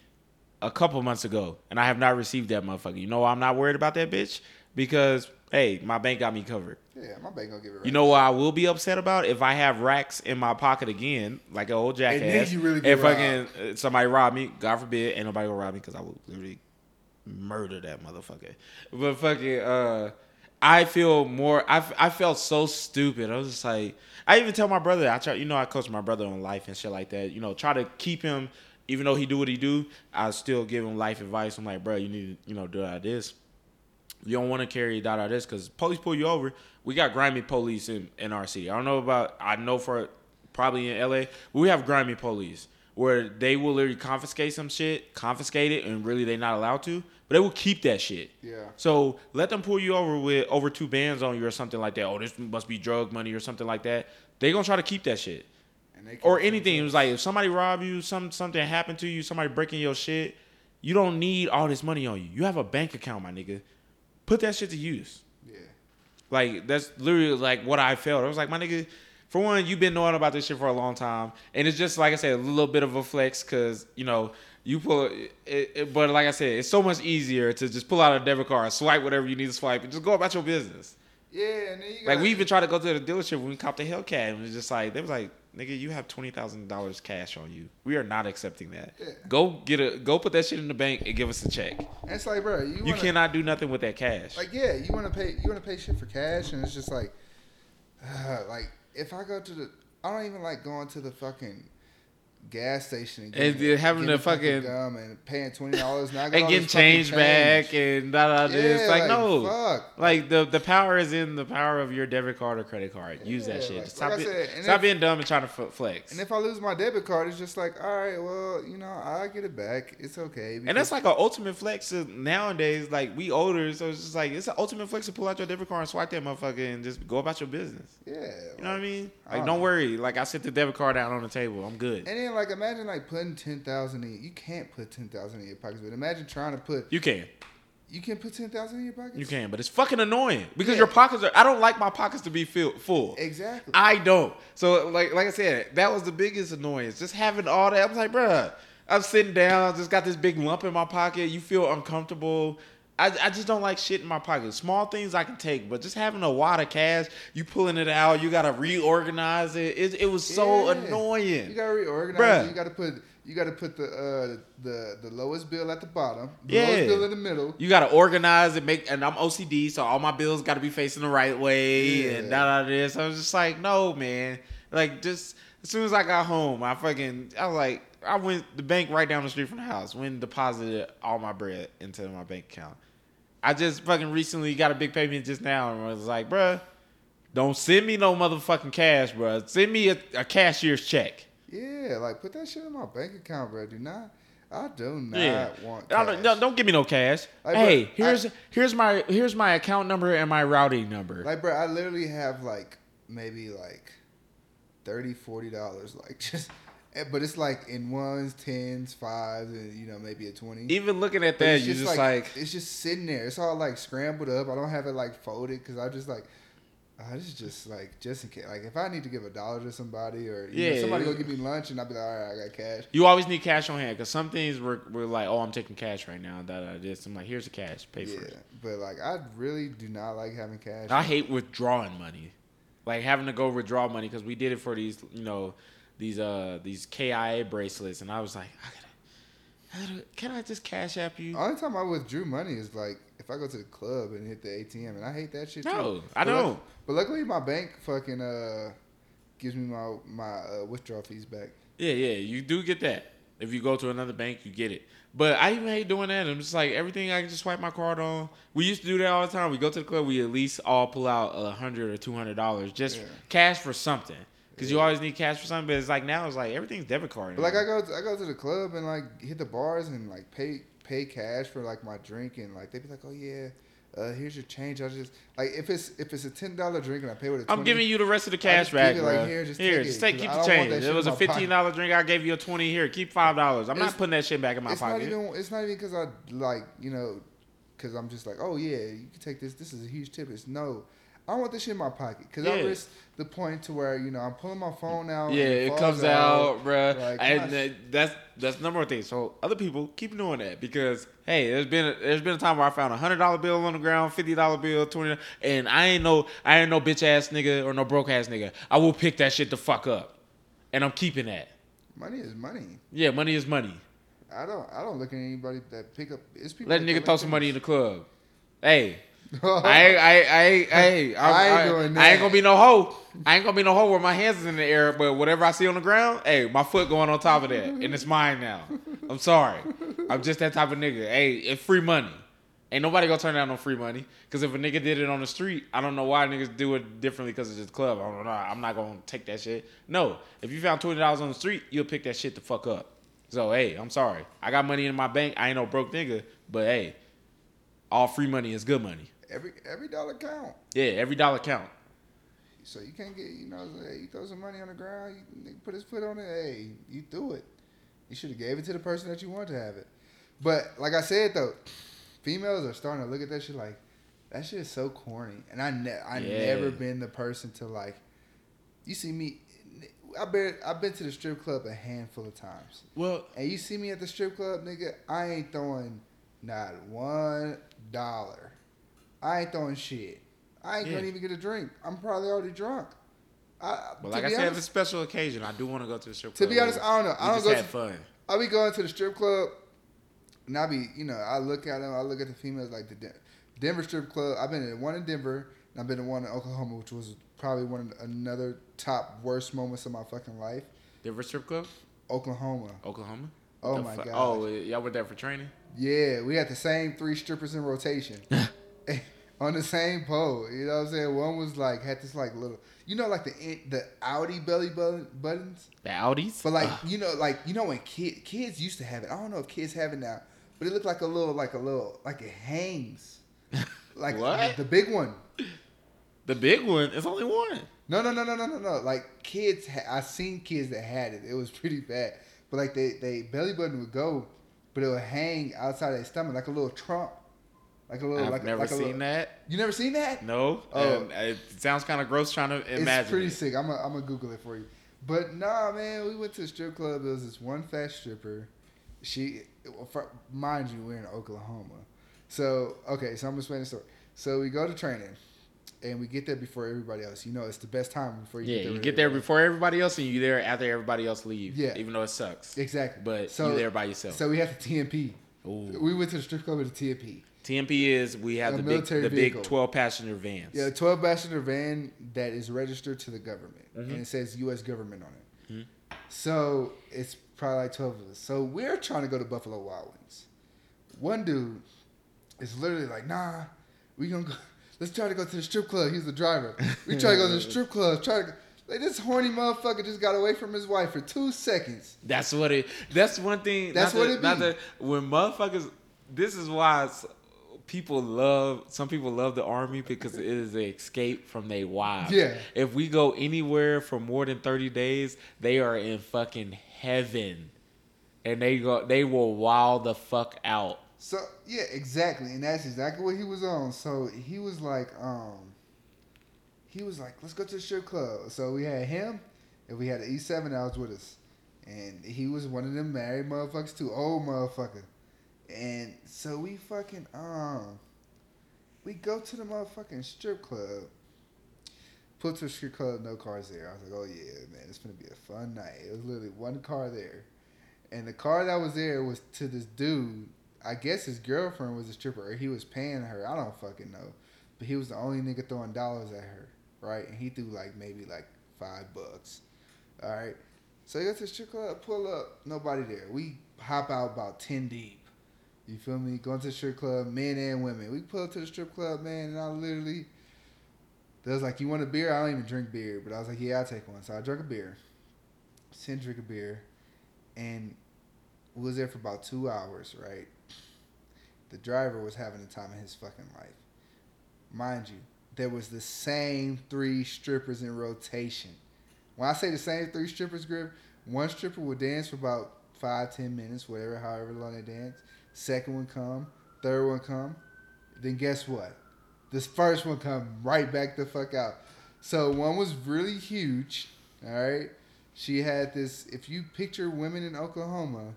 a couple months ago, and I have not received that motherfucker. You know why I'm not worried about that bitch? Because hey, my bank got me covered. yeah, my bank gonna give it right. You know what I will be upset about if I have racks in my pocket again, like an old jackass. then you really if fucking uh, somebody rob me, God forbid, ain't nobody gonna rob me because I will literally murder that motherfucker. But fucking, uh, I feel more. I I felt so stupid. I was just like, I even tell my brother. I try, you know, I coach my brother on life and shit like that. You know, try to keep him, even though he do what he do. I still give him life advice. I'm like, bro, you need to, you know, do this you don't want to carry that out this because police pull you over. We got grimy police in, in our city. I don't know about. I know for probably in LA, we have grimy police where they will literally confiscate some shit, confiscate it, and really they not allowed to, but they will keep that shit. Yeah. So let them pull you over with over two bands on you or something like that. Oh, this must be drug money or something like that. They gonna try to keep that shit And they or anything. It was like if somebody rob you, some something happened to you, somebody breaking your shit, you don't need all this money on you. You have a bank account, my nigga. Put that shit to use. Yeah. Like that's literally like what I felt. I was like, my nigga, for one, you've been knowing about this shit for a long time, and it's just like I said, a little bit of a flex because you know you pull. It, it, but like I said, it's so much easier to just pull out a debit card, swipe whatever you need to swipe, and just go about your business. Yeah, and then you got Like we even tried to go to the dealership when we copped the Hellcat, and it was just like they was like, "Nigga, you have twenty thousand dollars cash on you. We are not accepting that. Yeah. Go get a go put that shit in the bank and give us a check. And it's like, bro, you, You wanna, cannot do nothing with that cash. like, yeah, you want to pay, you want to pay shit for cash, and it's just like, like if I go to the, I don't even like going to the fucking gas station and, And getting- having to fucking- gum and paying twenty dollars and, I got and all getting change back and da da this. Yeah, Like, like, no, fuck. like the the power is in the power of your debit card or credit card. Use Yeah, that shit. like- stop like it. said, stop if- being dumb and trying to flex. And if I lose my debit card, it's just like, all right, well, you know, I get it back. It's okay. And that's like an ultimate flex nowadays. Like we older, so it's just like it's an ultimate flex to pull out your debit card and swipe that motherfucker and just go about your business. yeah. You know what I mean? I Like, don't don't worry. Like I set the debit card down on the table. I'm good. And then like imagine like putting ten thousand in. You can't put ten thousand in your pockets, but imagine trying to put. You can, You can put ten thousand in your pockets. you can, but it's fucking annoying because Yeah. your pockets are. I don't like my pockets to be filled full. Exactly. I don't. So like like I said, that was the biggest annoyance. Just having all that. I was like, bruh, I'm sitting down, I just got this big lump in my pocket. You feel uncomfortable. I, I just don't like shit in my pocket. Small things I can take, but just having a wad of cash, you pulling it out, you gotta reorganize it. It, it was so Yeah. annoying. You gotta reorganize. Bruh. it. You gotta put. You gotta put the uh, the the lowest bill at the bottom. The Yeah. lowest bill in the middle. You gotta organize and make, and I'm OCD, so all my bills gotta be facing the right way and Yeah. da da this. I was just like, no, man. Like just as soon as I got home, I fucking, I was like, I went the bank right down the street from the house, went and deposited all my bread into my bank account. I just fucking recently got a big payment just now, and I was like, bruh, don't send me no motherfucking cash, bruh. Send me a, a cashier's check. Yeah, like put that shit in my bank account, bro. Do not. I do not Yeah. want. Cash. no, don't give me no cash. Like, hey, bro, here's I- here's my here's my account number and my routing number. Like, bro, I literally have like maybe like 30 40 dollars, like just. Eh, But it's like in ones, tens, fives, and you know maybe a twenty. Even looking at that, you're just like, it's just sitting there. It's all like scrambled up. I don't have it like folded because I just like. I just just like just in case. Like if I need to give a dollar to somebody or you know, Yeah. somebody go give me lunch and I'll be like, all right, I got cash. you always need cash on hand because some things we're, we're like, oh, I'm taking cash right now. That I this. I'm like, here's the cash, pay yeah, for it. but like I really do not like having cash. I hate withdrawing money, like having to go withdraw money because we did it for these, you know, these uh these KIA bracelets, and I was like, I gotta, I gotta can I just cash app you? The only time I withdrew money is like if I go to the club and hit the ATM, and I hate that shit too. No, I But don't. but luckily, my bank fucking uh gives me my my uh, withdrawal fees back. Yeah, yeah, you do get that. If you go to another bank, you get it. But I even hate doing that. I'm just like everything I can just swipe my card on. We used to do that all the time. We go to the club, we at least all pull out a hundred or two hundred dollars just Yeah. cash for something. Because you always need cash for something. But it's like now it's like everything's debit card. But like. I go to, I go to the club and like hit the bars and like pay pay cash for like my drink and like they be like, oh yeah, uh, here's your change. I just like if it's if it's a ten dollar drink and I pay with a 20, I'm giving you the rest of the cash back, it, like, here, just here, take just it, keep the change. It was a fifteen dollar drink. I gave you a twenty. Here, keep five dollars. I'm It's- not putting that shit back in my it's pocket. not even it's not even because I like you know because I'm just like oh yeah you can take this this is a huge tip. It's no. I want this shit in my pocket because I risk the point to where you know I'm pulling my phone out. Yeah, and it falls comes out, bruh. Like, and that's that's number one thing. So other people keep doing that because hey, there's been a, there's been a time where I found a hundred dollar bill on the ground, fifty dollar bill, twenty, and I ain't no I ain't no bitch ass nigga or no broke ass nigga. I will pick that shit the fuck up, and I'm keeping that. Money is money. Yeah, money is money. I don't I don't look at anybody that pick up. It's people. Let a nigga throw some money in the club. Hey. I I ain't, I ain't, I ain't, I, I ain't doing I ain't gonna be no hoe. I ain't gonna be no hoe where my hands is in the air, but whatever I see on the ground, hey, my foot going on top of that, and it's mine now. I'm sorry. I'm just that type of nigga. Hey, it's free money. Ain't nobody gonna turn down no free money. Cause if a nigga did it on the street, I don't know why niggas do it differently because it's just club. I don't know. I'm not gonna take that shit. No. If you found twenty dollars on the street, you'll pick that shit the fuck up. So hey, I'm sorry. I got money in my bank. I ain't no broke nigga, but hey, all free money is good money. Every every dollar count. Yeah, every dollar count. So you can't get you know hey, you throw some money on the ground. You nigga put his foot on it. Hey, you threw it. You should have gave it to the person that you want to have it. But like I said though, females are starting to look at that shit like that shit is so corny. And I ne- I Yeah. never been the person to like. You see me. I've been I've been to the strip club a handful of times. Well, And you see me at the strip club, nigga, I ain't throwing not one dollar. I ain't throwing shit. I ain't Yeah. gonna even get a drink. I'm probably already drunk. I, but like I said, it's a special occasion. I do want to go to the strip club. to be honest, I don't know. I don't just go. had To, fun. I'll be going to the strip club, and I'll be, you know, I look at them. I look at the females like the Den- Denver strip club. I've been in one in Denver, and I've been in one in Oklahoma, which was probably one of another top worst moments of my fucking life. Denver strip club, Oklahoma. Oklahoma. Oh The my fu- god. Oh, y'all went there for training? Yeah, we had the same three strippers in rotation. on the same pole. You know what I'm saying? One was like had this like little you know like the the outie belly button, buttons? The outies. But like Ugh. you know like you know when kid, kids used to have it. I don't know if kids have it now. But it looked like a little like a little like it hangs. Like What? the big one. the big one. It's only one. No, no, no, no, no, no, no. Like kids, ha- I seen kids that had it. It was pretty bad. But like they, they belly button would go, but it would hang outside their stomach like a little trump, like a little. I've like a- never a seen little- that. You never seen that? No. Oh. And it sounds kind of gross trying to imagine. It's pretty it. sick. I'm gonna I'm Google it for you. But nah, man, we went to a strip club. There was this one fat stripper. She, mind you, we're in Oklahoma. So okay, so I'm gonna explain the story. So we go to training, and we get there before everybody else. You know, it's the best time before you Yeah, get there. you get there before everybody else, and you there after everybody else leave. Yeah. Even though it sucks. Exactly. But so, you there by yourself. So we have the TMP. Ooh. We went to the strip club with the TMP. TMP is we have A the big the vehicle. big twelve passenger vans. Yeah, 12 passenger van that is registered to the government, Mhm. and it says U.S. government on it. Mhm. So it's probably like 12 of us. So we're trying to go to Buffalo Wild Wings. One dude is literally like, "Nah, we gonna go. Let's try to go to the strip club." He's the driver. We try to go to the strip club. Try to. Like this horny motherfucker just got away from his wife for two seconds. That's what it. That's one thing. That's what it be. that when motherfuckers. This is why people love. Some people love the army because it is an escape from their wives. Yeah. If we go anywhere for more than thirty days, they are in fucking heaven, and they go. They will wild the fuck out. So yeah, exactly, and that's exactly what he was on. So he was like, um, he was like, let's go to the strip club. So we had him, and we had the E seven that was with us, and he was one of them married motherfuckers too, old motherfucker. And so we fucking um, we go to the motherfucking strip club. Put to the strip club, no cars there. I was like, oh yeah, man, it's gonna be a fun night. It was literally one car there. And the car that was there was to this dude. I guess his girlfriend was a stripper, or he was paying her. I don't fucking know. But he was the only nigga throwing dollars at her, right? And he threw like maybe like five bucks. All right. So he goes to the strip club, pull up, nobody there. We hop out about 10 deep. You feel me? Going to the strip club, men and women. We pull up to the strip club, man, and I literally, they was like, You want a beer? I don't even drink beer. But I was like, Yeah, I'll take one. So I drank a beer. Sin drink a beer. And we was there for about two hours, right? The driver was having the time of his fucking life. Mind you, there was the same three strippers in rotation. When I say the same three strippers, grip, one stripper would dance for about five, ten minutes, whatever, however long they dance. Second one come, third one come. Then guess what? This first one come right back the fuck out. So one was really huge. All right, she had this. If you picture women in Oklahoma,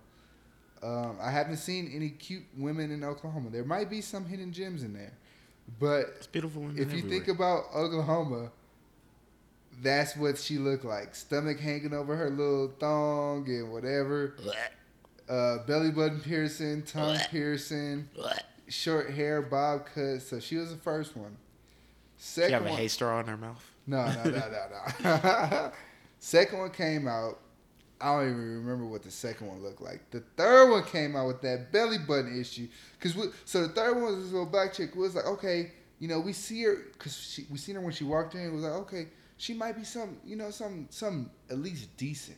um, I haven't seen any cute women in Oklahoma. There might be some hidden gems in there, but It's beautiful. women if you think about Oklahoma, that's what she looked like. Stomach hanging over her little thong and whatever. Uh, belly button piercing, tongue piercing, short hair, bob cut. So she was the first one. she Second have a one, hay straw in her mouth. no, no, no, no, no. second one came out. I don't even remember what the second one looked like. The third one came out with that belly button issue. Cause we, so the third one was this little black chick. We was like, okay, you know, we see her because she, we seen her when she walked in. It was like, okay, she might be some, you know, some, some at least decent.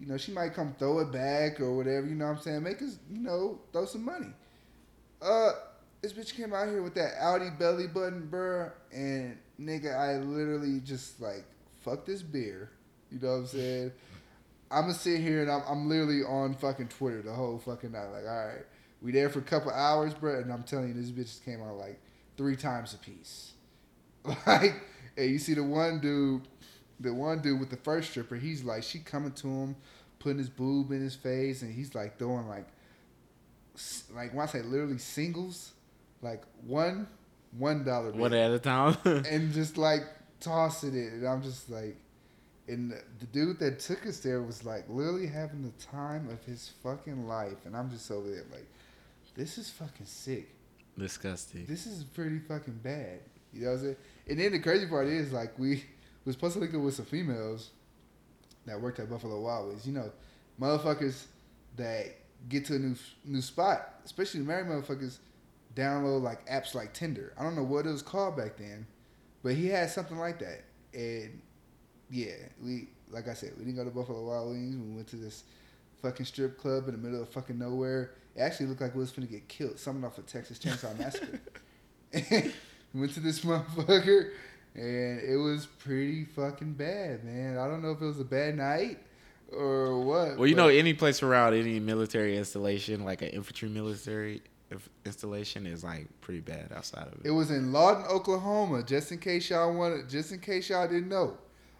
You know, she might come throw it back or whatever. You know what I'm saying? Make us, you know, throw some money. Uh, this bitch came out here with that outie belly button, bruh, and nigga, I literally just like fuck this beer. You know what I'm saying? I'm gonna sit here and I'm, I'm literally on fucking Twitter the whole fucking night. Like, all right, we there for a couple hours, bro, and I'm telling you, this bitch came out like three times a piece. Like, and you see the one dude, the one dude with the first stripper, he's like, she coming to him, putting his boob in his face, and he's like throwing like, like when I say literally singles, like one, one dollar, One at a time. and just like tossing it, and I'm just like, and the- the dude that took us there was like literally having the time of his fucking life, and I'm just over there like, this is fucking sick. Disgusting. This is pretty fucking bad. You know what I'm saying? And then the crazy part is like we was supposed to link up with some females that worked at Buffalo Wild Wings. You know, motherfuckers that get to a new new spot, especially the married motherfuckers, download like apps like Tinder. I don't know what it was called back then, but he had something like that. And yeah, we like I said, we didn't go to Buffalo Wild Wings. We went to this fucking strip club in the middle of fucking nowhere. It actually looked like we was finna get killed. Something off of Texas Chainsaw Massacre. we went to this motherfucker, and it was pretty fucking bad, man. I don't know if it was a bad night or what. Well, you know, any place around any military installation, like an infantry military installation, is like pretty bad outside of It it. was in Lawton, Oklahoma. Just in case y'all wanted, just in case y'all didn't know,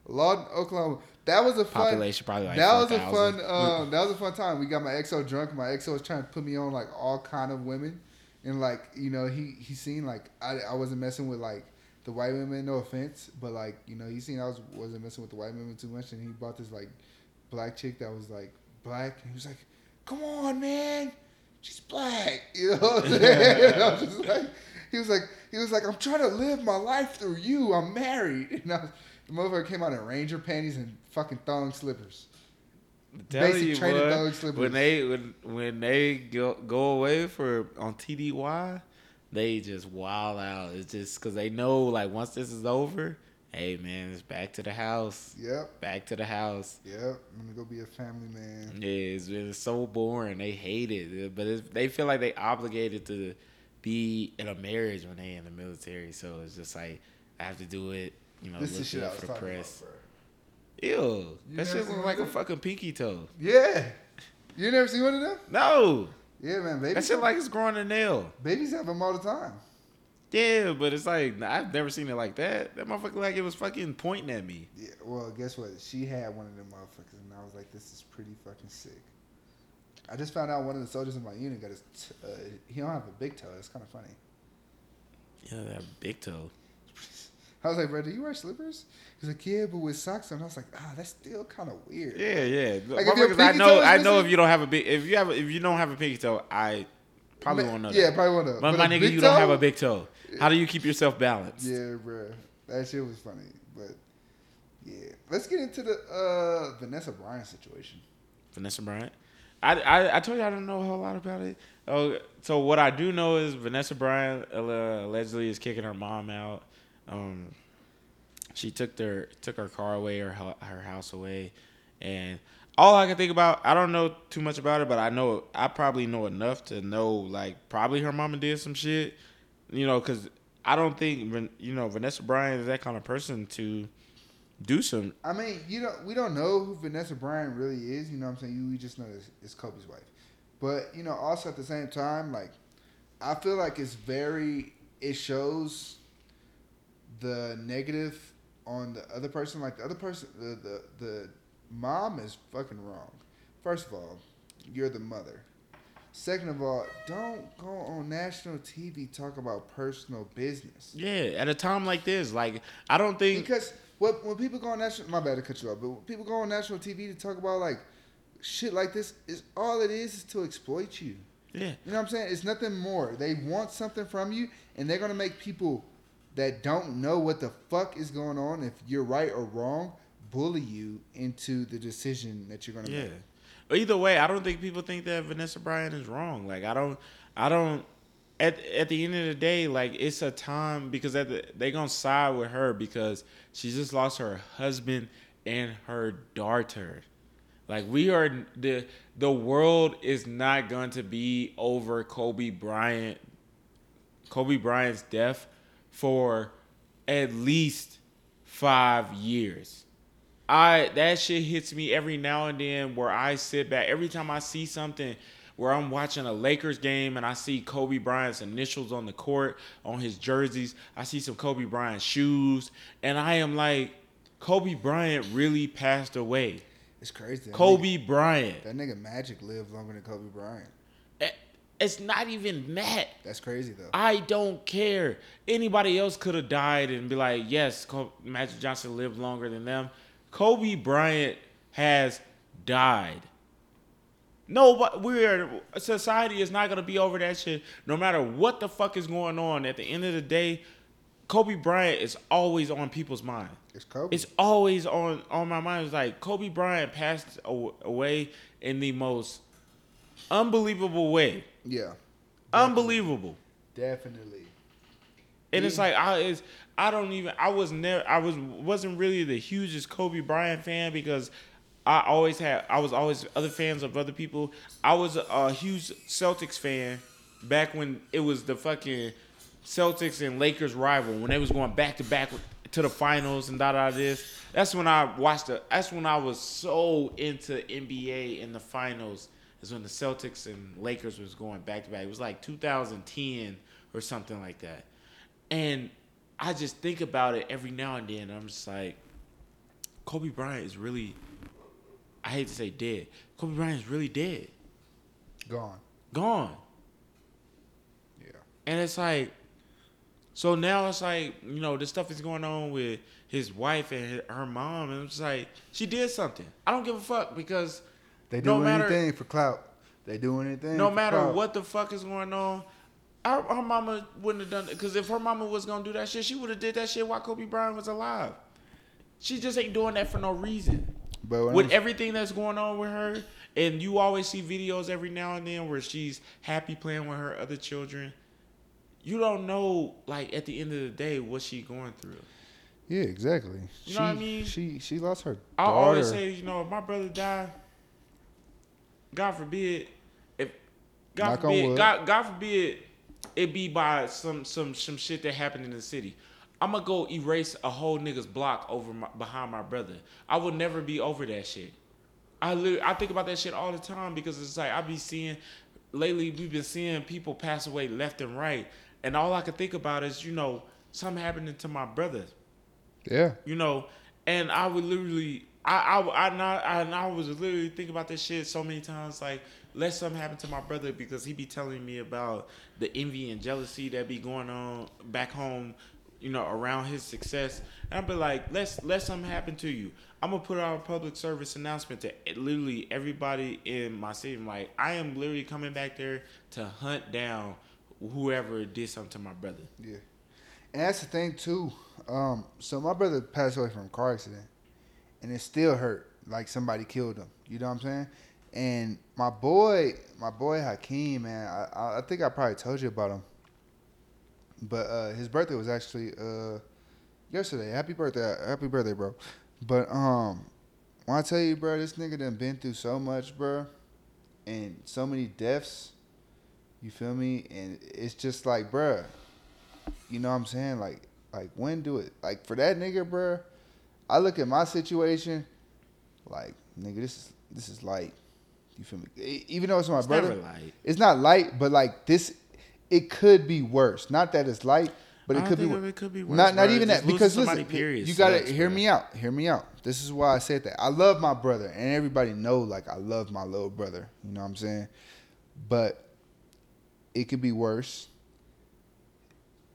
Lawton, Oklahoma. That was a fun. Population probably like that was a fun. Um, that was a fun time. We got my XO drunk. My XO was trying to put me on like all kind of women, and like you know he he seen like I, I wasn't messing with like the white women. No offense, but like you know he seen I was wasn't messing with the white women too much, and he bought this like black chick that was like black, and he was like, "Come on, man." She's black, you know what I'm saying? And I was just like, he was like, he was like, I'm trying to live my life through you. I'm married, and I was, the motherfucker came out in ranger panties and fucking thong slippers. Telling basic you, training boy, dog slippers. when they when when they go go away for on TDY, they just wild out. It's just because they know like once this is over, Hey man, it's back to the house. Yep. Back to the house. Yep. I'm gonna go be a family man. Yeah, it's, it's so boring. They hate it, uh, but it's, they feel like they obligated to be in a marriage when they in the military. So it's just like I have to do it. You know, This look is shit I was for talking press. about, bro. Ew, You that shit looks like a fucking pinky toe. Yeah. You never seen one of them? No, Yeah, man. Babies. that shit have- like it's growing a nail. babies have them all the time. Yeah, but it's like I've never seen it like that. That motherfucker like it was fucking pointing at me. Yeah. Well, guess what? She had one of them motherfuckers, and I was like, "This is pretty fucking sick." I just found out one of the soldiers in my unit got his. T- uh, he don't have a big toe. It's kind of funny. Yeah, that big toe. I was like, bro, do you wear slippers? He's like, yeah, but with socks on. I was like, ah, that's still kind of weird. Yeah, yeah. Like, if your I know. toe I know if you don't have a big, if you have, if you don't have a pinky toe, I probably won't know. Yeah, that. probably won't know. But, But my nigga, you don't have a big toe. How do you keep yourself balanced? Yeah, bro, that shit was funny. But yeah, let's get into the uh, Vanessa Bryan situation. Vanessa Bryant. I, I, I told you I don't know a whole lot about it. Oh, so what I do know is Vanessa Bryant uh, allegedly is kicking her mom out. Um, she took their took her car away, her her house away, and all I can think about, I don't know too much about it, but I know I probably know enough to know like probably her mama did some shit, you know, because I don't think you know Vanessa Bryant is that kind of person to do some. I mean, you know, we don't know who Vanessa Bryan really is. You know what I'm saying? You we just know it's, it's Kobe's wife. But you know, also at the same time, like I feel like it's very. It shows the negative on the other person. Like the other person, the the, the mom is fucking wrong. First of all, you're the mother. Second of all, don't go on national TV talk about personal business. Yeah, at a time like this, like I don't think Because what when people go on national, my bad to cut you off, but when people go on national TV to talk about like shit like this, is all it is is to exploit you. yeah. You know what I'm saying? It's nothing more. They want something from you, and they're gonna make people that don't know what the fuck is going on, if you're right or wrong, bully you into the decision that you're gonna Yeah. make. Either way, I don't think people think that Vanessa Bryant is wrong. Like I don't, I don't. At at the end of the day, like it's a time because the, they gonna side with her because she just lost her husband and her daughter. Like we are the the world is not going to be over Kobe Bryant, Kobe Bryant's death for at least five years. I that shit hits me every now and then where I sit back every time I see something where I'm watching a Lakers game and I see Kobe Bryant's initials on the court on his jerseys. I see some Kobe Bryant shoes and I am like Kobe Bryant really passed away. It's crazy. That Kobe Bryant. that nigga Magic lived longer than Kobe Bryant. It's not even that. That's crazy though. I don't care. Anybody else could have died and be like, yes, Magic Johnson lived longer than them. Kobe Bryant has died. No, but we're society is not gonna be over that shit. No matter what the fuck is going on, at the end of the day, Kobe Bryant is always on people's mind. It's Kobe. It's always on on my mind. It's like Kobe Bryant passed away in the most unbelievable way. Yeah, Unbelievable. definitely. And it's like I is I don't even I was never I was wasn't really the hugest Kobe Bryant fan because I always had I was always other fans of other people. I was a, a huge Celtics fan back when it was the fucking Celtics and Lakers rival when they was going back to back to the finals and da da this. That's when I watched the. That's when I was so into NBA in the finals. Is when the Celtics and Lakers was going back to back. It was like 2010 or something like that. And I just think about it every now and then. I'm just like, Kobe Bryant is really. I hate to say dead. Kobe Bryant is really dead, Gone. gone. Yeah. And it's like, so now it's like, you know, this stuff is going on with his wife and her mom, and it's like she did something. I don't give a fuck because They do No matter- anything for clout. They do anything. no matter clout. what the fuck is going on, our, her mama wouldn't have done it. Because if her mama was gonna do that shit, she would have did that shit while Kobe Bryant was alive. She just ain't doing that for no reason. But with I'm- everything that's going on with her, and you always see videos every now and then where she's happy playing with her other children. You don't know, like at the end of the day, what she going through. Yeah, exactly. You she, know what I mean? She she lost her I daughter. always say, you know, if my brother died, God forbid, if God Knock forbid. God, God forbid, it be by some some some shit that happened in the city. I'm gonna go erase a whole nigga's block over my, behind my brother. I will never be over that shit. I literally, I think about that shit all the time because it's like I be seeing lately we've been seeing people pass away left and right, and all I can think about is you know something happening to my brother yeah. you know, and I would literally, I, I, I, not, I, I was literally thinking about this shit so many times, like, let something happen to my brother because he be telling me about the envy and jealousy that be going on back home, you know, around his success. And I'd be like, let's let something happen to you. I'm gonna put out a public service announcement to literally everybody in my city. I'm like, I am literally coming back there to hunt down whoever did something to my brother. Yeah. And that's the thing too. Um, so my brother passed away from a car accident, and it still hurt like somebody killed him. You know what I'm saying? And my boy, my boy Hakeem, man, I- I, think I probably told you about him. But uh, his birthday was actually uh, yesterday. Happy birthday, happy birthday, bro. But um, when I tell you, bro, this nigga done been through so much, bro, and so many deaths. You feel me? And it's just like, bruh, you know what I'm saying? Like, like when do it? Like for that nigga, bruh, I look at my situation, like, nigga, this is this is light. You feel me? Even though it's my It's brother, never light. it's not light, but like this, it could be worse. Not that it's light, but it could be. it could be worse, Not not bro. even that because listen, period you gotta hear bro. me out. Hear me out. This is why I said that. I love my brother, and everybody know like I love my little brother. You know what I'm saying? But it could be worse.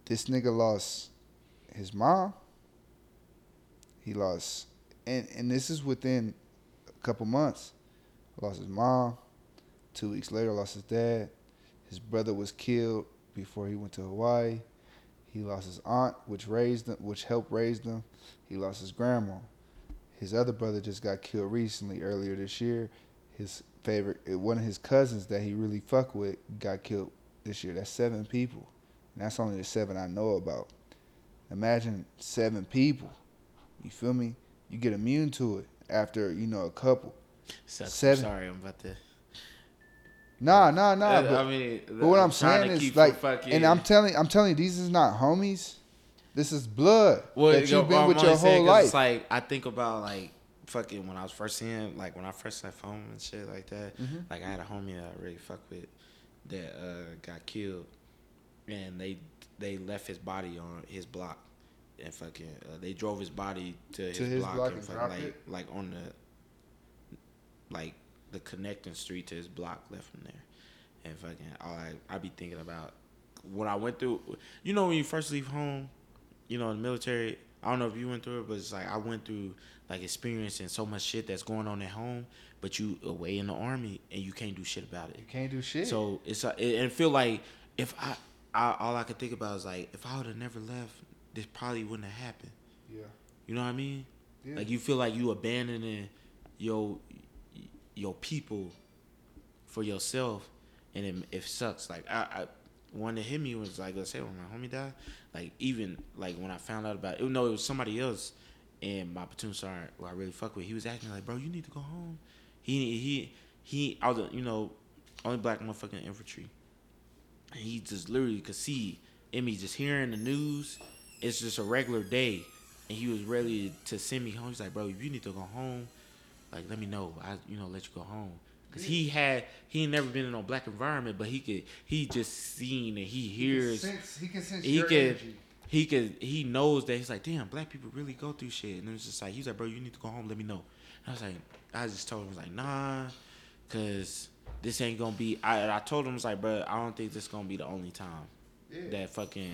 This nigga lost his mom. He lost, and and this is within a couple months. Lost his mom. Two weeks later, lost his dad. His brother was killed before he went to Hawaii. He lost his aunt, which raised them, which helped raise them. He lost his grandma. His other brother just got killed recently, earlier this year. His favorite, eh, one of his cousins that he really fuck with, got killed this year. That's seven people, and that's only the seven I know about. Imagine seven people. You feel me? You get immune to it after you know a couple. Seven. Sorry, I'm about to. Nah, nah, nah. But, I mean, but what I'm saying is like, and I'm telling, I'm telling you, these is not homies. This is blood well, that you've been I'm with your whole life. It's like I think about like fucking when I was first seeing, like when I first left home and shit like that. Mhm. Like I had a homie that I really fuck with that uh, got killed, and they they left his body on his block, and fucking uh, they drove his body to his, To his block, block and fucking like it? like on the like the connecting street to his block left him there, and fucking all I I be thinking about when I went through. You know when you first leave home, you know in the military. I don't know if you went through it, but it's like I went through like experiencing so much shit that's going on at home, but you away in the army and you can't do shit about it. you can't do shit. So it's uh, it, and feel like if I, I all I could think about is like if I would have never left, this probably wouldn't have happened. yeah, You know what I mean? yeah. Like you feel like you abandoning your your people for yourself, and it, it sucks. Like I, I one that hit me was like let's say when my homie died. Like even like when I found out about it, though it was somebody else, and my platoon sergeant who I really fuck with, he was acting like, bro, you need to go home. He he he. I was you know only black motherfucking infantry. And he just literally could see in me just hearing the news. It's just a regular day, and he was ready to send me home. He's like, bro, if you need to go home, like let me know. I you know let you go home. Cause he had he never been in a black environment, but he could he just seen and he hears he can sense he could he could he knows that he's like damn black people really go through shit and it was just like he's like bro you need to go home let me know and I was like I just told him I was like nah cause this ain't gonna be I I told him I was like bro I don't think this gonna be the only time Yeah. that fucking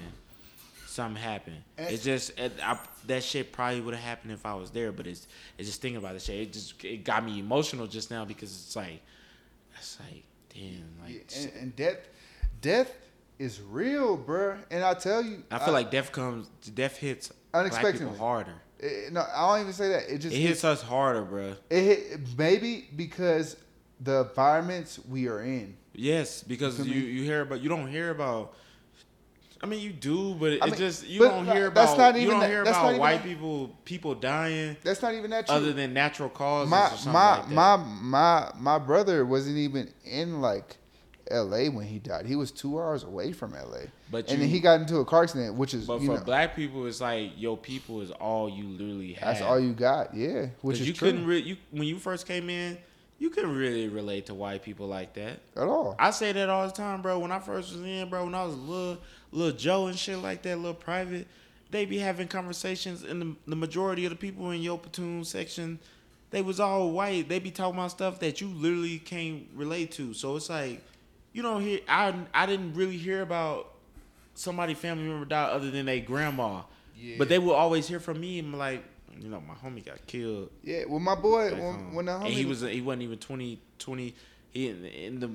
something happened And- it's just it, I, that shit probably would have happened if I was there but it's it's just thinking about the shit it just it got me emotional just now because it's like it's like damn like Yeah, and, and death, death is real, bruh. And I tell you, I feel like death comes death hits Unexpectedly. harder eh, eh, no, I don't even say that. It just It hits us harder, bro. It hit maybe because the environments we are in. Yes, because you, you, hear about you don't hear about I mean, you do, but it I mean, you don't hear that's about not you don't that- hear that's about even white that- people people dying That's not even that true. other than natural causes my or something my like that. my my my brother wasn't even in like L.A. when he died. He was two hours away from L.A. But and then he got into a car accident, which is but you for know, black people, it's like your people is all you literally have. that's all you got. Yeah, which is you true couldn't really you when you first came in, you couldn't really relate to white people like that. at all. I say that all the time, bro. When I first was in, bro, when I was little, little Joe and shit like that, little private, they be having conversations, and the, the majority of the people in your platoon section, they was all white. They be talking about stuff that you literally can't relate to. So it's like, you don't hear. I I didn't really hear about somebody family member died other than their grandma, Yeah. but they will always hear from me and be like, you know, my homie got killed. yeah, well, my boy, when, home. when the homie, and he was he wasn't even 20, 20 he in, in the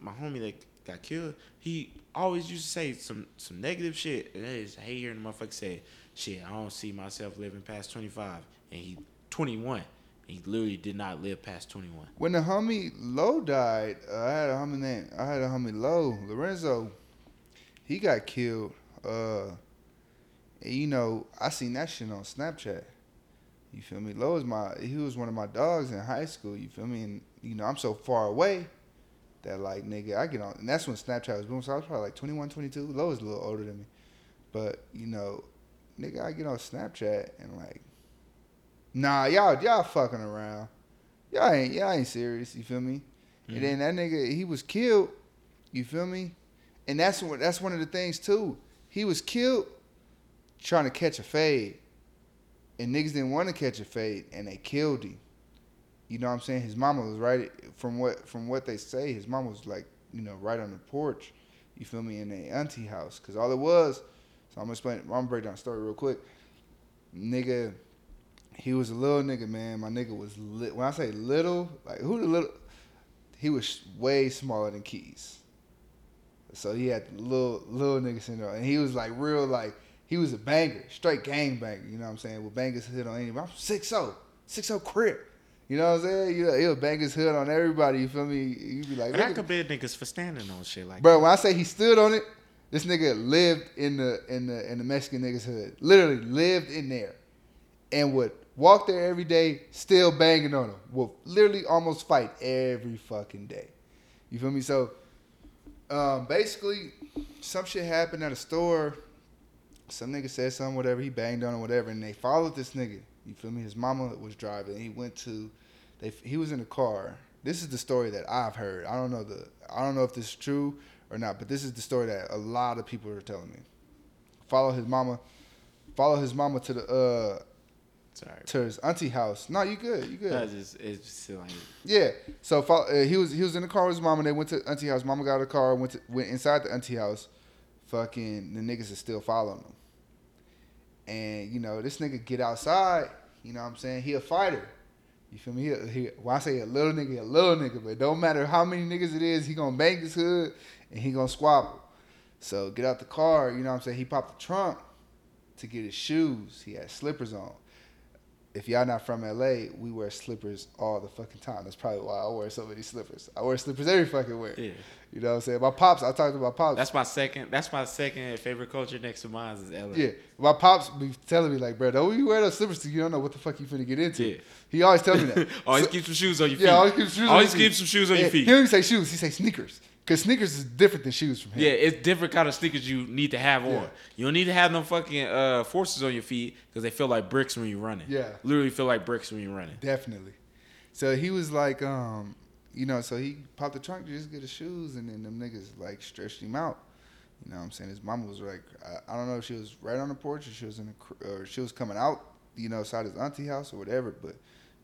my homie that got killed he always used to say some some negative shit and I just hate hearing the motherfucker say shit I don't see myself living past 25 and he 21 he literally did not live past 21 when the homie Low died, uh, I had a homie named I had a homie Low Lorenzo. He got killed. Uh, and you know, I seen that shit on Snapchat. You feel me? Low is my he was one of my dogs in high school. You feel me? And you know, I'm so far away that like nigga, I get on, and that's when Snapchat was booming. So I was probably like 21, 22. Low is a little older than me, but you know, nigga, I get on Snapchat and like, nah, y'all y'all fucking around. Y'all ain't y'all ain't serious. You feel me? Mhm. And then that nigga he was killed. You feel me? And that's what that's one of the things too. He was killed trying to catch a fade. And niggas didn't want to catch a fade and they killed him. You know what I'm saying? His mama was right from what from what they say, his mama was like, you know, right on the porch. You feel me? In a auntie house. Cause all it was, so I'm gonna explain I'm gonna break down the story real quick. Nigga, he was a little nigga, man. My nigga was lit. When I say little, like who the little he was way smaller than Keys. So he had little little nigga syndrome, and he was like real like he was a banger, straight gang banger. You know what I'm saying? With bangers hit on anybody. I'm six zero, six zero crip. You know what I'm saying? You know, he'll bang his hood on everybody. You feel me? You be like, and I bet niggas for standing on shit like that. bro. When I say he stood on it, this nigga lived in the in the in the Mexican niggas hood. Literally lived in there, and would walk there every day, still banging on them. Will literally almost fight every fucking day. You feel me? So, um, basically, some shit happened at a store. Some nigga said something, whatever. He banged on him, whatever, and they followed this nigga. You feel me? His mama was driving. He went to, they he was in a car. This is the story that I've heard. I don't know the I don't know if this is true or not, but this is the story that a lot of people are telling me. Follow his mama, follow his mama to the uh sorry to his auntie house. No, you good, you good. That's just it's just like Yeah. So follow, uh, he was he was in the car with his mama. They went to auntie house. Mama got out of the car. Went to, went inside the auntie house. Fucking the niggas is still following him. And you know this nigga get outside. You know what I'm saying? He a fighter. You feel me? He, he I say a little nigga, a little nigga, but don't matter how many niggas it is, he gonna bang his hood and he gonna squabble. So get out the car. You know what I'm saying? He popped the trunk to get his shoes. He had slippers on if y'all not from LA, we wear slippers all the fucking time. That's probably why I wear so many slippers. I wear slippers every fucking wear. yeah You know what I'm saying? My pops, I talked to my pops. that's my second that's my second favorite culture next to mine is LA yeah, my pops be telling me like, bro, don't you wear those slippers? You don't know what the fuck you finna get into. Yeah. He always tells me that. always So- keep some shoes on your feet yeah, always keep shoes. on your feet. keep some shoes on your feet He don't even say shoes. He say sneakers. Cause sneakers is different than shoes from him. Yeah, it's different kind of sneakers you need to have on. Yeah. You don't need to have no fucking uh, forces on your feet because they feel like bricks when you're running. Yeah. literally feel like bricks when you're running. Definitely. So he was like, um, you know, so he popped the trunk to just get his shoes, and then them niggas like stretched him out. You know what I'm saying? His mama was like, I, I don't know if she was right on the porch or she was in the, cr- or she was coming out, you know, outside his auntie house or whatever. But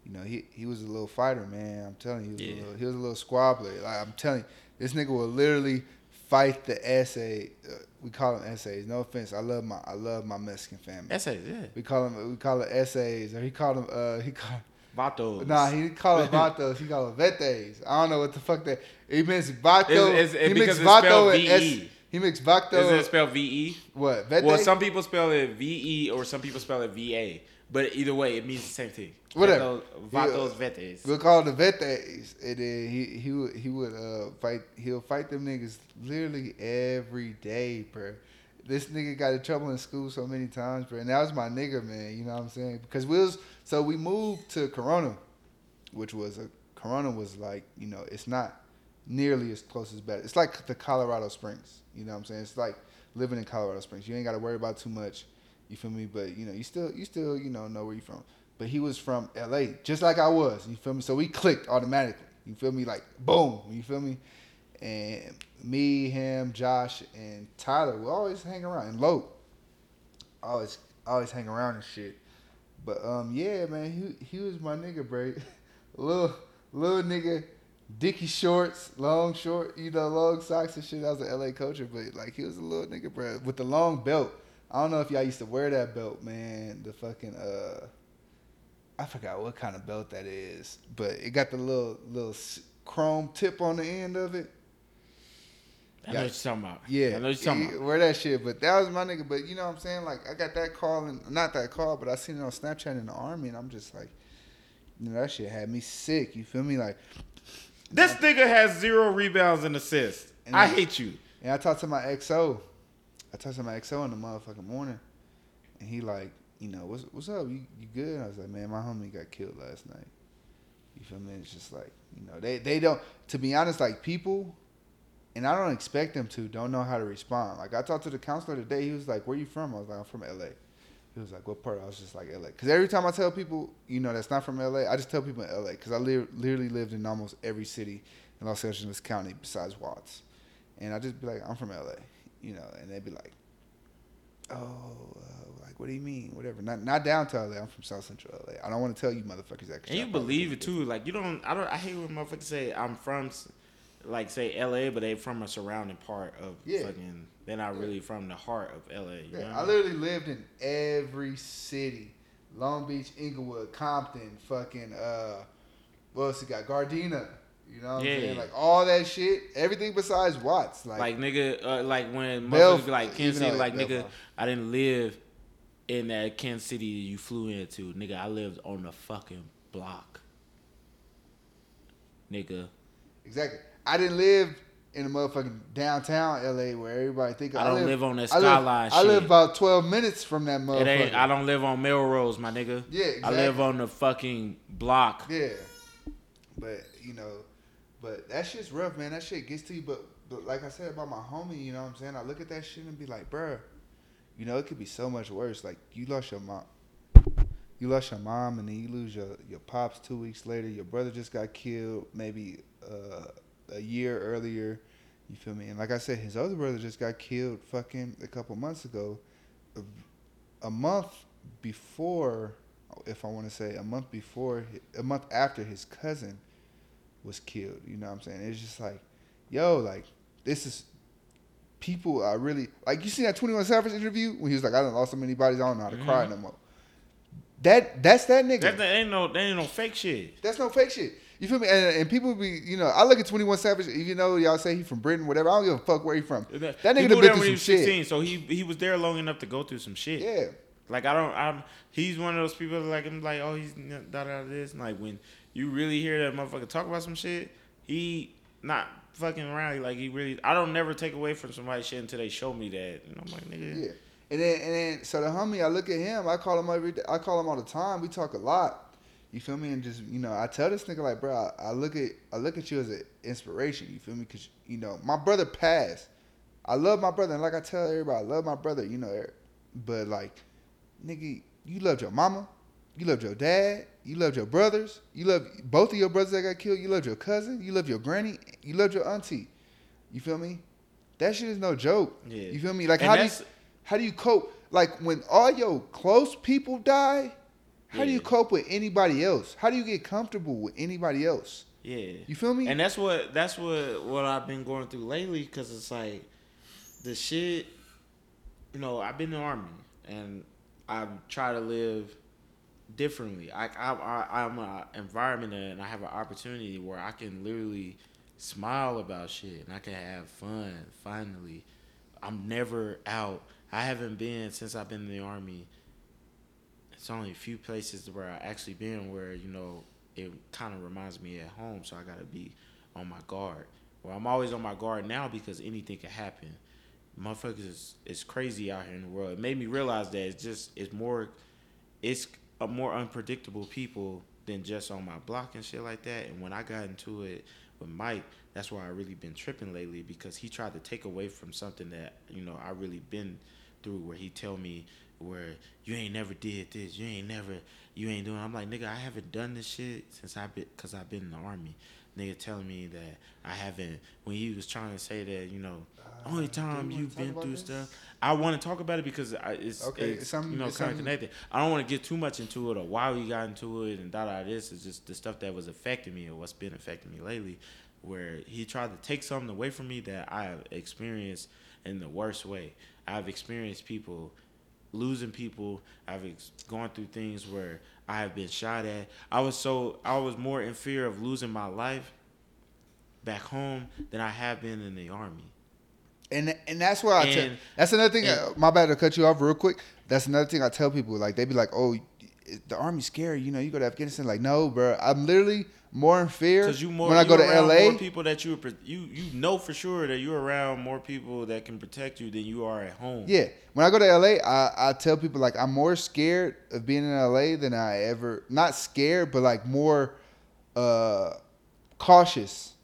you know, he he was a little fighter, man. I'm telling you, he was, Yeah. a, little, he was a little. Like I'm telling you, this nigga will literally fight the essay. Uh, we call them essays. No offense, I love my I love my Mexican family. It. Yeah, We call them we call it essays, or he called them uh he called. Vatos. Nah, he didn't it vatos. He called it vetes. I don't know what the fuck that. He mixed vato. It's- it's- he because mixed it's spelled vato and. S. He mixed vato. Isn't it spelled V E? what vete? Well, some people spell it V E or some people spell it V A. But either way, it means the same thing. Whatever. Vatos, vatos vetes. We'll call the vetes, and then he he would he would uh fight. He'll fight them niggas literally every day, bro. this nigga got in trouble in school so many times, bro. And that was my nigga, man. You know what I'm saying? Because we was so we moved to Corona, which was a Corona was like you know it's not nearly as close as bad. It's like the Colorado Springs. You know what I'm saying? It's like living in Colorado Springs. You ain't got to worry about too much. You feel me? But you know you still you still you know know where you from. But he was from L.A. just like I was. You feel me? So we clicked automatically. You feel me? Like boom. You feel me? And me, him, Josh, and Tyler will always hang around. And Loke always always hang around and shit. But um yeah, man, he he was my nigga, bro. little little nigga, dicky shorts, long short, you know, long socks and shit. I was an LA coacher, but like he was a little nigga, bro, with the long belt. I don't know if y'all used to wear that belt, man. The fucking uh, I forgot what kind of belt that is, but it got the little little chrome tip on the end of it. I know what you're talking about. Yeah, I know what you're talking about. Wear that shit, but that was my nigga. But you know what I'm saying? Like I got that call and not that call, but I seen it on Snapchat in the army, and I'm just like, you know, that shit had me sick. You feel me? Like this nigga has zero rebounds and assists. And I hate you. And I talked to my XO. I to my XO in the motherfucking morning, and he like, you know, what's what's up? You you good? I was like, man, my homie got killed last night. You feel me? It's just like, you know, they they don't. To be honest, like people and I don't expect them to don't know how to respond. Like I talked to the counselor today, he was like, "Where you from?" I was like, "I'm from LA." He was like, "What part?" I was just like, "LA." Because every time I tell people, you know, that's not from LA, I just tell people in LA because I li- literally lived in almost every city in Los Angeles County besides Watts, and I just be like, "I'm from LA," you know, and they'd be like, "Oh." Uh, like, what do you mean? Whatever. Not not down to LA. I'm from South Central LA. I don't want to tell you motherfuckers that. And you believe it too. Like you don't. I don't. I hate when motherfuckers say I'm from like say L.A., but they from a surrounding part of yeah. fucking. They're not really from the heart of L.A. yeah, I literally lived in every city: Long Beach, Inglewood, Compton, fucking. uh What else you got? Gardena. You know what yeah. I'm saying? Like all that shit, everything besides Watts. Like, like nigga, uh, like when motherfuckers like Kansas City, like nigga, I didn't live in that Kansas City you flew into. Nigga, I lived on the fucking block. Nigga. Exactly. I didn't live in the motherfucking downtown LA where everybody think I, I don't live, live, on that skyline. I live, I live, about twelve minutes from that motherfucker. It ain't, I don't live on Melrose, my nigga. Yeah, exactly. I live on the fucking block. Yeah, but you know, but that shit's rough, man. That shit gets to you. But, but like I said about my homie, you know what I'm saying? I look at that shit and be like, bruh, you know, it could be so much worse. Like you lost your mom. You lost your mom, and then you lose your, your pops two weeks later. Your brother just got killed. Maybe uh, a year earlier. You feel me? And like I said, his other brother just got killed fucking a couple months ago. A, a month before, if I want to say, a month before, a month after his cousin was killed. You know what I'm saying? It's just like, yo, like, this is people are really like you see that 21 Savage interview when he was like, I don't lost so many bodies, I don't know how to mm-hmm. cry no more. That that's that nigga. That, that ain't no that ain't no fake shit. That's no fake shit. You feel me? And, and people be, you know, I look at Twenty One Savage. Even though y'all say he from Britain, whatever, I don't give a fuck where he from. That, that nigga been through some shit. so he he was there long enough to go through some shit. Yeah. Like I don't, I'm. He's one of those people that like I'm like, oh, he's da da this. And like when you really hear that motherfucker talk about some shit, he not fucking around. Like he really, I don't never take away from somebody's shit until they show me that. And I'm like, nigga. Yeah. And then and then so the homie, I look at him. I call him every. Day, I call him all the time. We talk a lot. You feel me? And just you know, I tell this nigga like, bro, I, I look at I look at you as an inspiration. You feel me? Cause you know, my brother passed. I love my brother, and like I tell everybody, I love my brother. You know, but like, nigga, you loved your mama, you loved your dad, you loved your brothers, you love both of your brothers that got killed. You loved your cousin, you loved your granny, you loved your auntie. You feel me? That shit is no joke. Yeah. You feel me? Like and how do you, how do you cope? Like when all your close people die how yeah. do you cope with anybody else? How do you get comfortable with anybody else? Yeah. You feel me? And that's what that's what what I've been going through lately because it's like the shit. You know, I've been in the army and I try to live differently. I, I, I I'm an environment and I have an opportunity where I can literally smile about shit and I can have fun. Finally, I'm never out. I haven't been since I've been in the army it's only a few places where I actually been where you know it kind of reminds me at home, so I gotta be on my guard. Well, I'm always on my guard now because anything can happen. motherfuckers is, is crazy out here in the world. It made me realize that it's just it's more it's a more unpredictable people than just on my block and shit like that. And when I got into it with Mike, that's why I really been tripping lately because he tried to take away from something that you know I really been through. Where he tell me where you ain't never did this, you ain't never, you ain't doing. I'm like nigga, I haven't done this shit since I been cause I've been in the army. Nigga telling me that I haven't. When he was trying to say that, you know, only time you've been through this? stuff. I want to talk about it because I, it's, Okay, it's you know kind of connected. I don't want to get too much into it or why we got into it and da da this. It's just the stuff that was affecting me or what's been affecting me lately. Where he tried to take something away from me that I have experienced in the worst way. I've experienced people losing people. I've ex- gone through things where I have been shot at. I was so I was more in fear of losing my life back home than I have been in the army. And and that's why I tell. That's another thing. and- uh, my bad to cut you off real quick. That's another thing I tell people. Like they'd be like, "Oh, the army's scary." You know, you go to Afghanistan. Like, no, bro. I'm literally more in fear Because you more when I go to LA. more people that you you you know for sure that you're around more people that can protect you than you are at home. Yeah, when I go to LA, I, I tell people like I'm more scared of being in LA than I ever. Not scared, but like more uh, cautious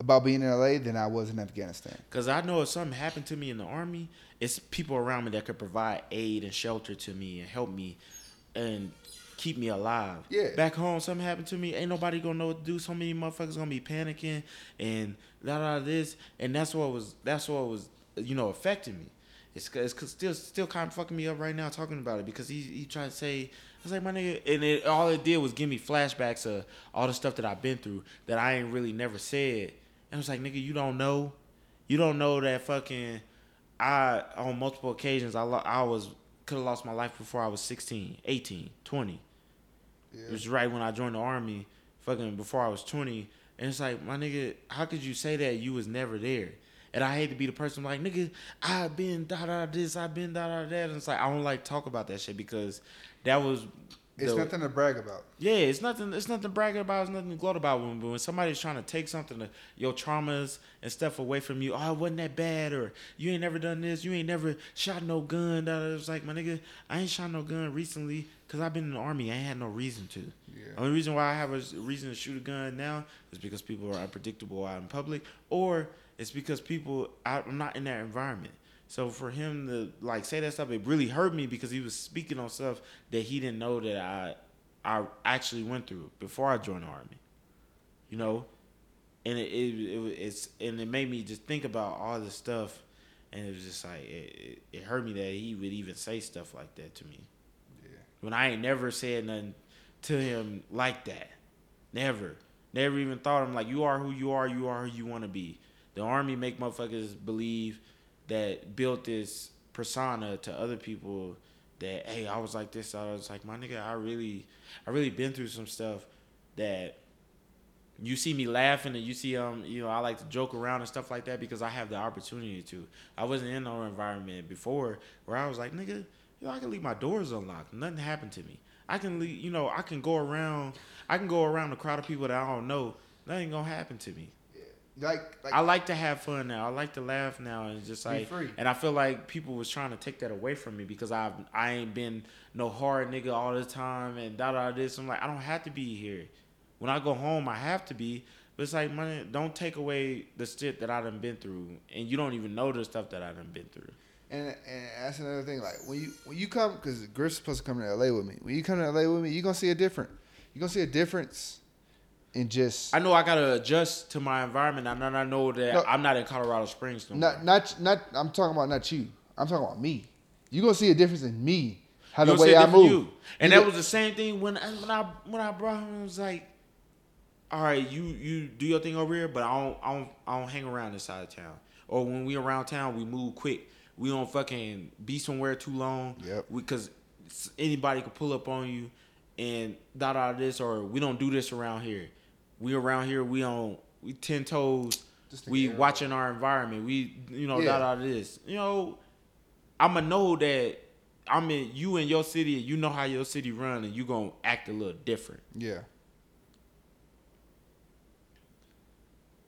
about being in LA than I was in Afghanistan. Because I know if something happened to me in the army, it's people around me that could provide aid and shelter to me and help me and keep me alive. Yeah. Back home, something happened to me, ain't nobody gonna know what to do. So many motherfuckers gonna be panicking and da da this, and that's what was that's what was you know affecting me. It's, it's still still kind of fucking me up right now talking about it because he he tried to say. I was like, my nigga, and it, all it did was give me flashbacks of all the stuff that I've been through that I ain't really never said. And I was like, nigga, you don't know, you don't know that fucking I on multiple occasions I lo- I was could have lost my life before I was 16, 18, 20. It was right when I joined the army, fucking before I was 20. And it's like, my nigga, how could you say that you was never there? And I hate to be the person like, nigga, I've been da da this, I've been da da that. And it's like I don't like talk about that shit because that was It's the- nothing to brag about. yeah, it's nothing. It's nothing to bragging about. It's nothing to gloat about. When, when somebody's trying to take something, to, your traumas and stuff away from you. Oh, it wasn't that bad, or you ain't never done this. You ain't never shot no gun. Da. It's like my nigga, I ain't shot no gun recently because I've been in the army. I ain't had no reason to. Yeah. Only reason why I have a reason to shoot a gun now is because people are unpredictable out in public, or it's because people I, I'm not in that environment. So for him to like say that stuff, it really hurt me because he was speaking on stuff that he didn't know that I I actually went through before I joined the army. You know, and it, it, it it's and it made me just think about all this stuff, and it was just like it, it, it hurt me that he would even say stuff like that to me. Yeah. When I ain't never said nothing to him like that, never, never even thought him like you are who you are, you are who you want to be. The army make motherfuckers believe that built this persona to other people that hey I was like this I was like my nigga I really I really been through some stuff that you see me laughing and you see um you know I like to joke around and stuff like that because I have the opportunity to. I wasn't in no environment before where I was like nigga, you know, I can leave my doors unlocked. Nothing happened to me. I can leave, you know, I can go around I can go around a crowd of people that I don't know. Nothing gonna happen to me. Like, like I like to have fun now. I like to laugh now and just like free. and I feel like people was trying to take that away from me because I've I ain't been no hard nigga all the time and da da this. I'm like I don't have to be here. When I go home, I have to be. But it's like man, don't take away the shit that I done been through, and you don't even know the stuff that I done been through. And, and that's another thing. Like when you when you come, because Griff's supposed to come to LA with me. When you come to LA with me, you are gonna see a different. You are gonna see a difference in just I know I gotta adjust to my environment. I know I know that No. I'm not in Colorado Springs no not more. not not. I'm talking about not you. I'm talking about me. You gonna see a difference in me. How the You gonna way I move. you. And You that go- was the same thing when I- when I when I brought him. It was like, all right, you you do your thing over here, but I don't I don't I don't hang around this side of town. Or when we around town, we move quick. We don't fucking be somewhere too long. Yep. Because anybody could pull up on you and da da this, or we don't do this around here. We around here, we on we ten toes. We watching our environment. We you know Yeah. da da this. You know, I'ma know that I'm in you in your city and you know how your city run and you gonna act a little different. Yeah.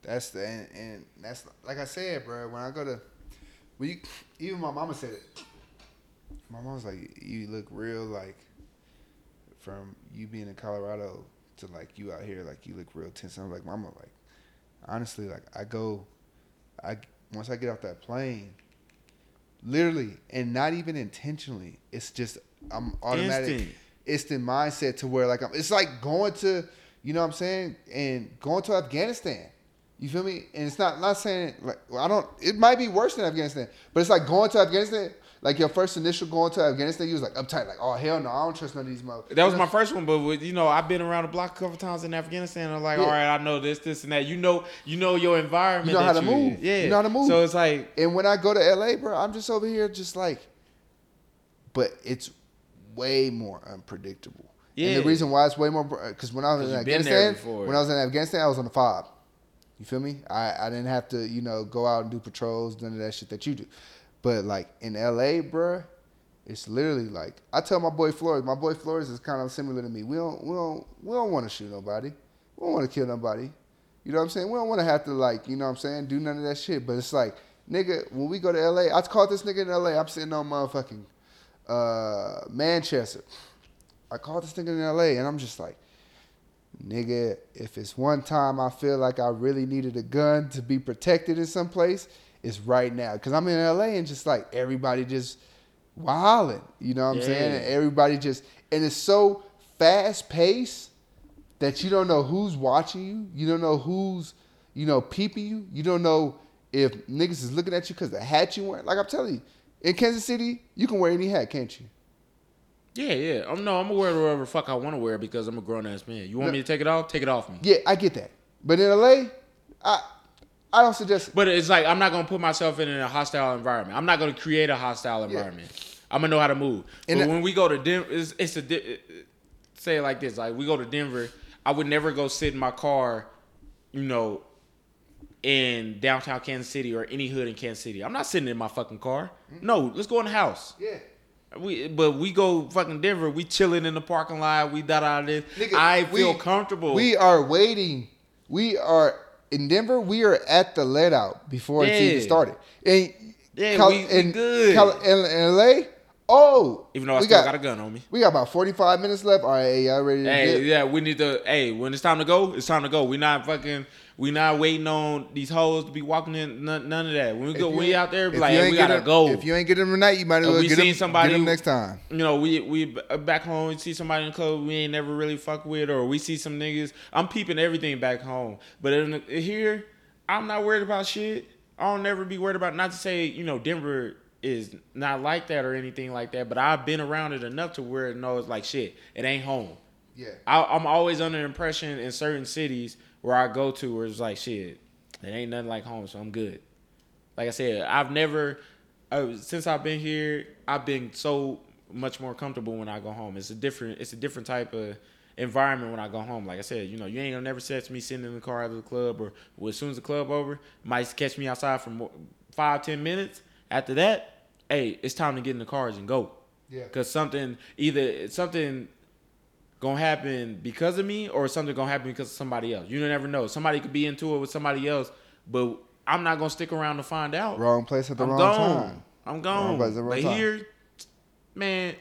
That's the and, and that's like I said, bro. When I go to When you, even my mama said it. My mom was like, "You look real like from you being in Colorado to like you out here, like you look real tense." I'm like, "Mama, like honestly, like I go, I once I get off that plane, literally, and not even intentionally, it's just I'm automatic. Instant. It's the mindset to where like I'm. It's like going to, you know what I'm saying, and going to Afghanistan. You feel me? And it's not not saying like I don't. It might be worse than Afghanistan, but it's like going to Afghanistan. Like your first initial going to Afghanistan, you was like uptight, like oh hell no, I don't trust none of these motherfuckers. That was my first one, but with, you know, I've been around the block a couple times in Afghanistan. I'm like, Yeah. all right, I know this, this, and that. You know, you know your environment. You know how to move. in. Yeah, You know how to move. So it's like, And when I go to LA, bro, I'm just over here just like, but it's way more unpredictable. And Yeah. the reason why it's way more, because when I was in 'Cause you've been there Afghanistan, when I was in Afghanistan, I was on the fob. You feel me? I, I didn't have to, you know, go out and do patrols, none of that shit that you do. But like in LA, bro, it's literally like I tell my boy Flores. My boy Flores is kind of similar to me. We don't, we don't, we don't want to shoot nobody. We don't want to kill nobody. You know what I'm saying? We don't want to have to like, you know what I'm saying, do none of that shit. But it's like, nigga, when we go to LA, I caught this nigga in LA. I'm sitting on motherfucking uh, Manchester. I called this nigga in LA, and I'm just like, nigga, if it's one time I feel like I really needed a gun to be protected in some place, it's right now. Cause I'm in LA and just like everybody just wilding. You know what I'm saying? And everybody just and it's so fast paced that you don't know who's watching you. You don't know who's, you know, peeping you. You don't know if niggas is looking at you because the hat you wear. Like I'm telling you, in Kansas City, you can wear any hat, can't you? yeah, yeah. I'm no, I'm gonna wear whatever fuck I want to wear because I'm a grown ass man. You want No. me to take it off? Take it off me. Yeah, I get that. But in LA, I I don't suggest But it's like I'm not gonna put myself in a hostile environment. I'm not gonna create a hostile environment. I'm gonna know how to move. And but that- when we go to Denver, it's, it's a di- say it like this: like we go to Denver, I would never go sit in my car, you know, in downtown Kansas City or any hood in Kansas City. I'm not sitting in my fucking car. Mm-hmm. No, let's go in the house. Yeah. We but we go fucking Denver. We chilling in the parking lot. We da da this. Nigga, I feel we- comfortable. We are waiting. We are in Denver. We are at the let out before it's even started. And Yeah, we- we good. Cal- in, in LA, oh, even though I still got, got, a gun on me. we got about forty five minutes left. All right, hey, y'all ready to Hey, dip? yeah, we need to. Hey, when it's time to go, it's time to go. We not fucking. We not waiting on these hoes to be walking in. None, none of that. When we go, we out there. Be like, hey, we gotta them- go. If you ain't get them tonight, you might as well we get seen them, somebody- get them next time. you know, we we back home. We see somebody in the club we ain't never really fuck with, or we see some niggas. I'm peeping everything back home, but in the, here, I'm not worried about shit. I'll never be worried about. Not to say you know Denver is not like that or anything like that, but I've been around it enough to where it knows like shit. It ain't home. Yeah. I, I'm always under impression in certain cities where I go to where it's like shit, it ain't nothing like home, so I'm good. Like I said, I've never uh, since I've been here, I've been so much more comfortable when I go home. It's a different, it's a different type of environment when I go home. Like I said, you know, you ain't gonna never catch me sitting in the car after the club, or well, as soon as the club over, might catch me outside for more, five ten minutes. After that, hey, it's time to get in the cars and go. Yeah. Cause something either something gonna happen because of me or something gonna happen because of somebody else. You never know. Somebody could be into it with somebody else, but I'm not gonna stick around to find out. Wrong place at the I'm wrong gone. time. I'm gone. Wrong place at the wrong but time. here, man,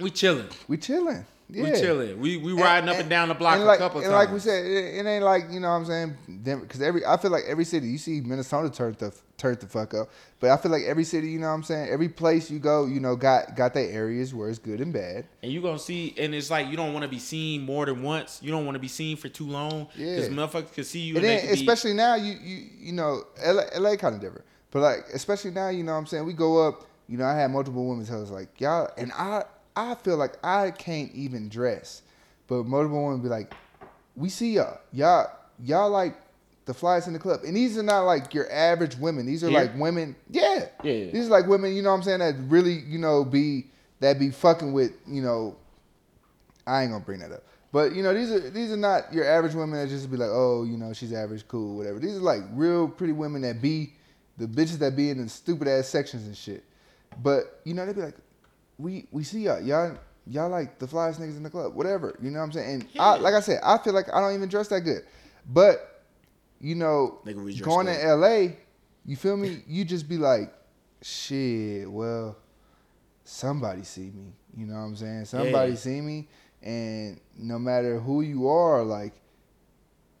we chilling. We chilling. Yeah. We chilling. We we riding up and down the block and a like, couple and times. like we said, it, it ain't like you know what I'm saying because every I feel like every city you see Minnesota turned the turned the fuck up, but I feel like every city you know what I'm saying every place you go you know got got their areas where it's good and bad. and you gonna see, and it's like you don't want to be seen more than once. You don't want to be seen for too long. Yeah. Because motherfuckers can see you. And And, then could be- especially now you you you know LA, LA kind of different, but like especially now you know what I'm saying we go up you know I had multiple women tell us like y'all and I I feel like I can't even dress, but multiple women be like we see y'all y'all y'all like the flies in the club and these are not like your average women these are Here? like women yeah Yeah, yeah. these are like women you know what I'm saying that really you know be that be fucking with you know I ain't gonna bring that up. But you know, these are these are not your average women that just be like, oh, you know, she's average, cool, whatever. These are like real pretty women that be the bitches that be in the stupid ass sections and shit. But you know, they be like, we we see y'all, y'all y'all like the flyest niggas in the club, whatever. You know what I'm saying? And I, like I said, I feel like I don't even dress that good. But you know, Nigga, we dress going good. to LA, you feel me? You just be like, shit, well, somebody see me. You know what I'm saying? Somebody Yeah. see me, and no matter who you are, like,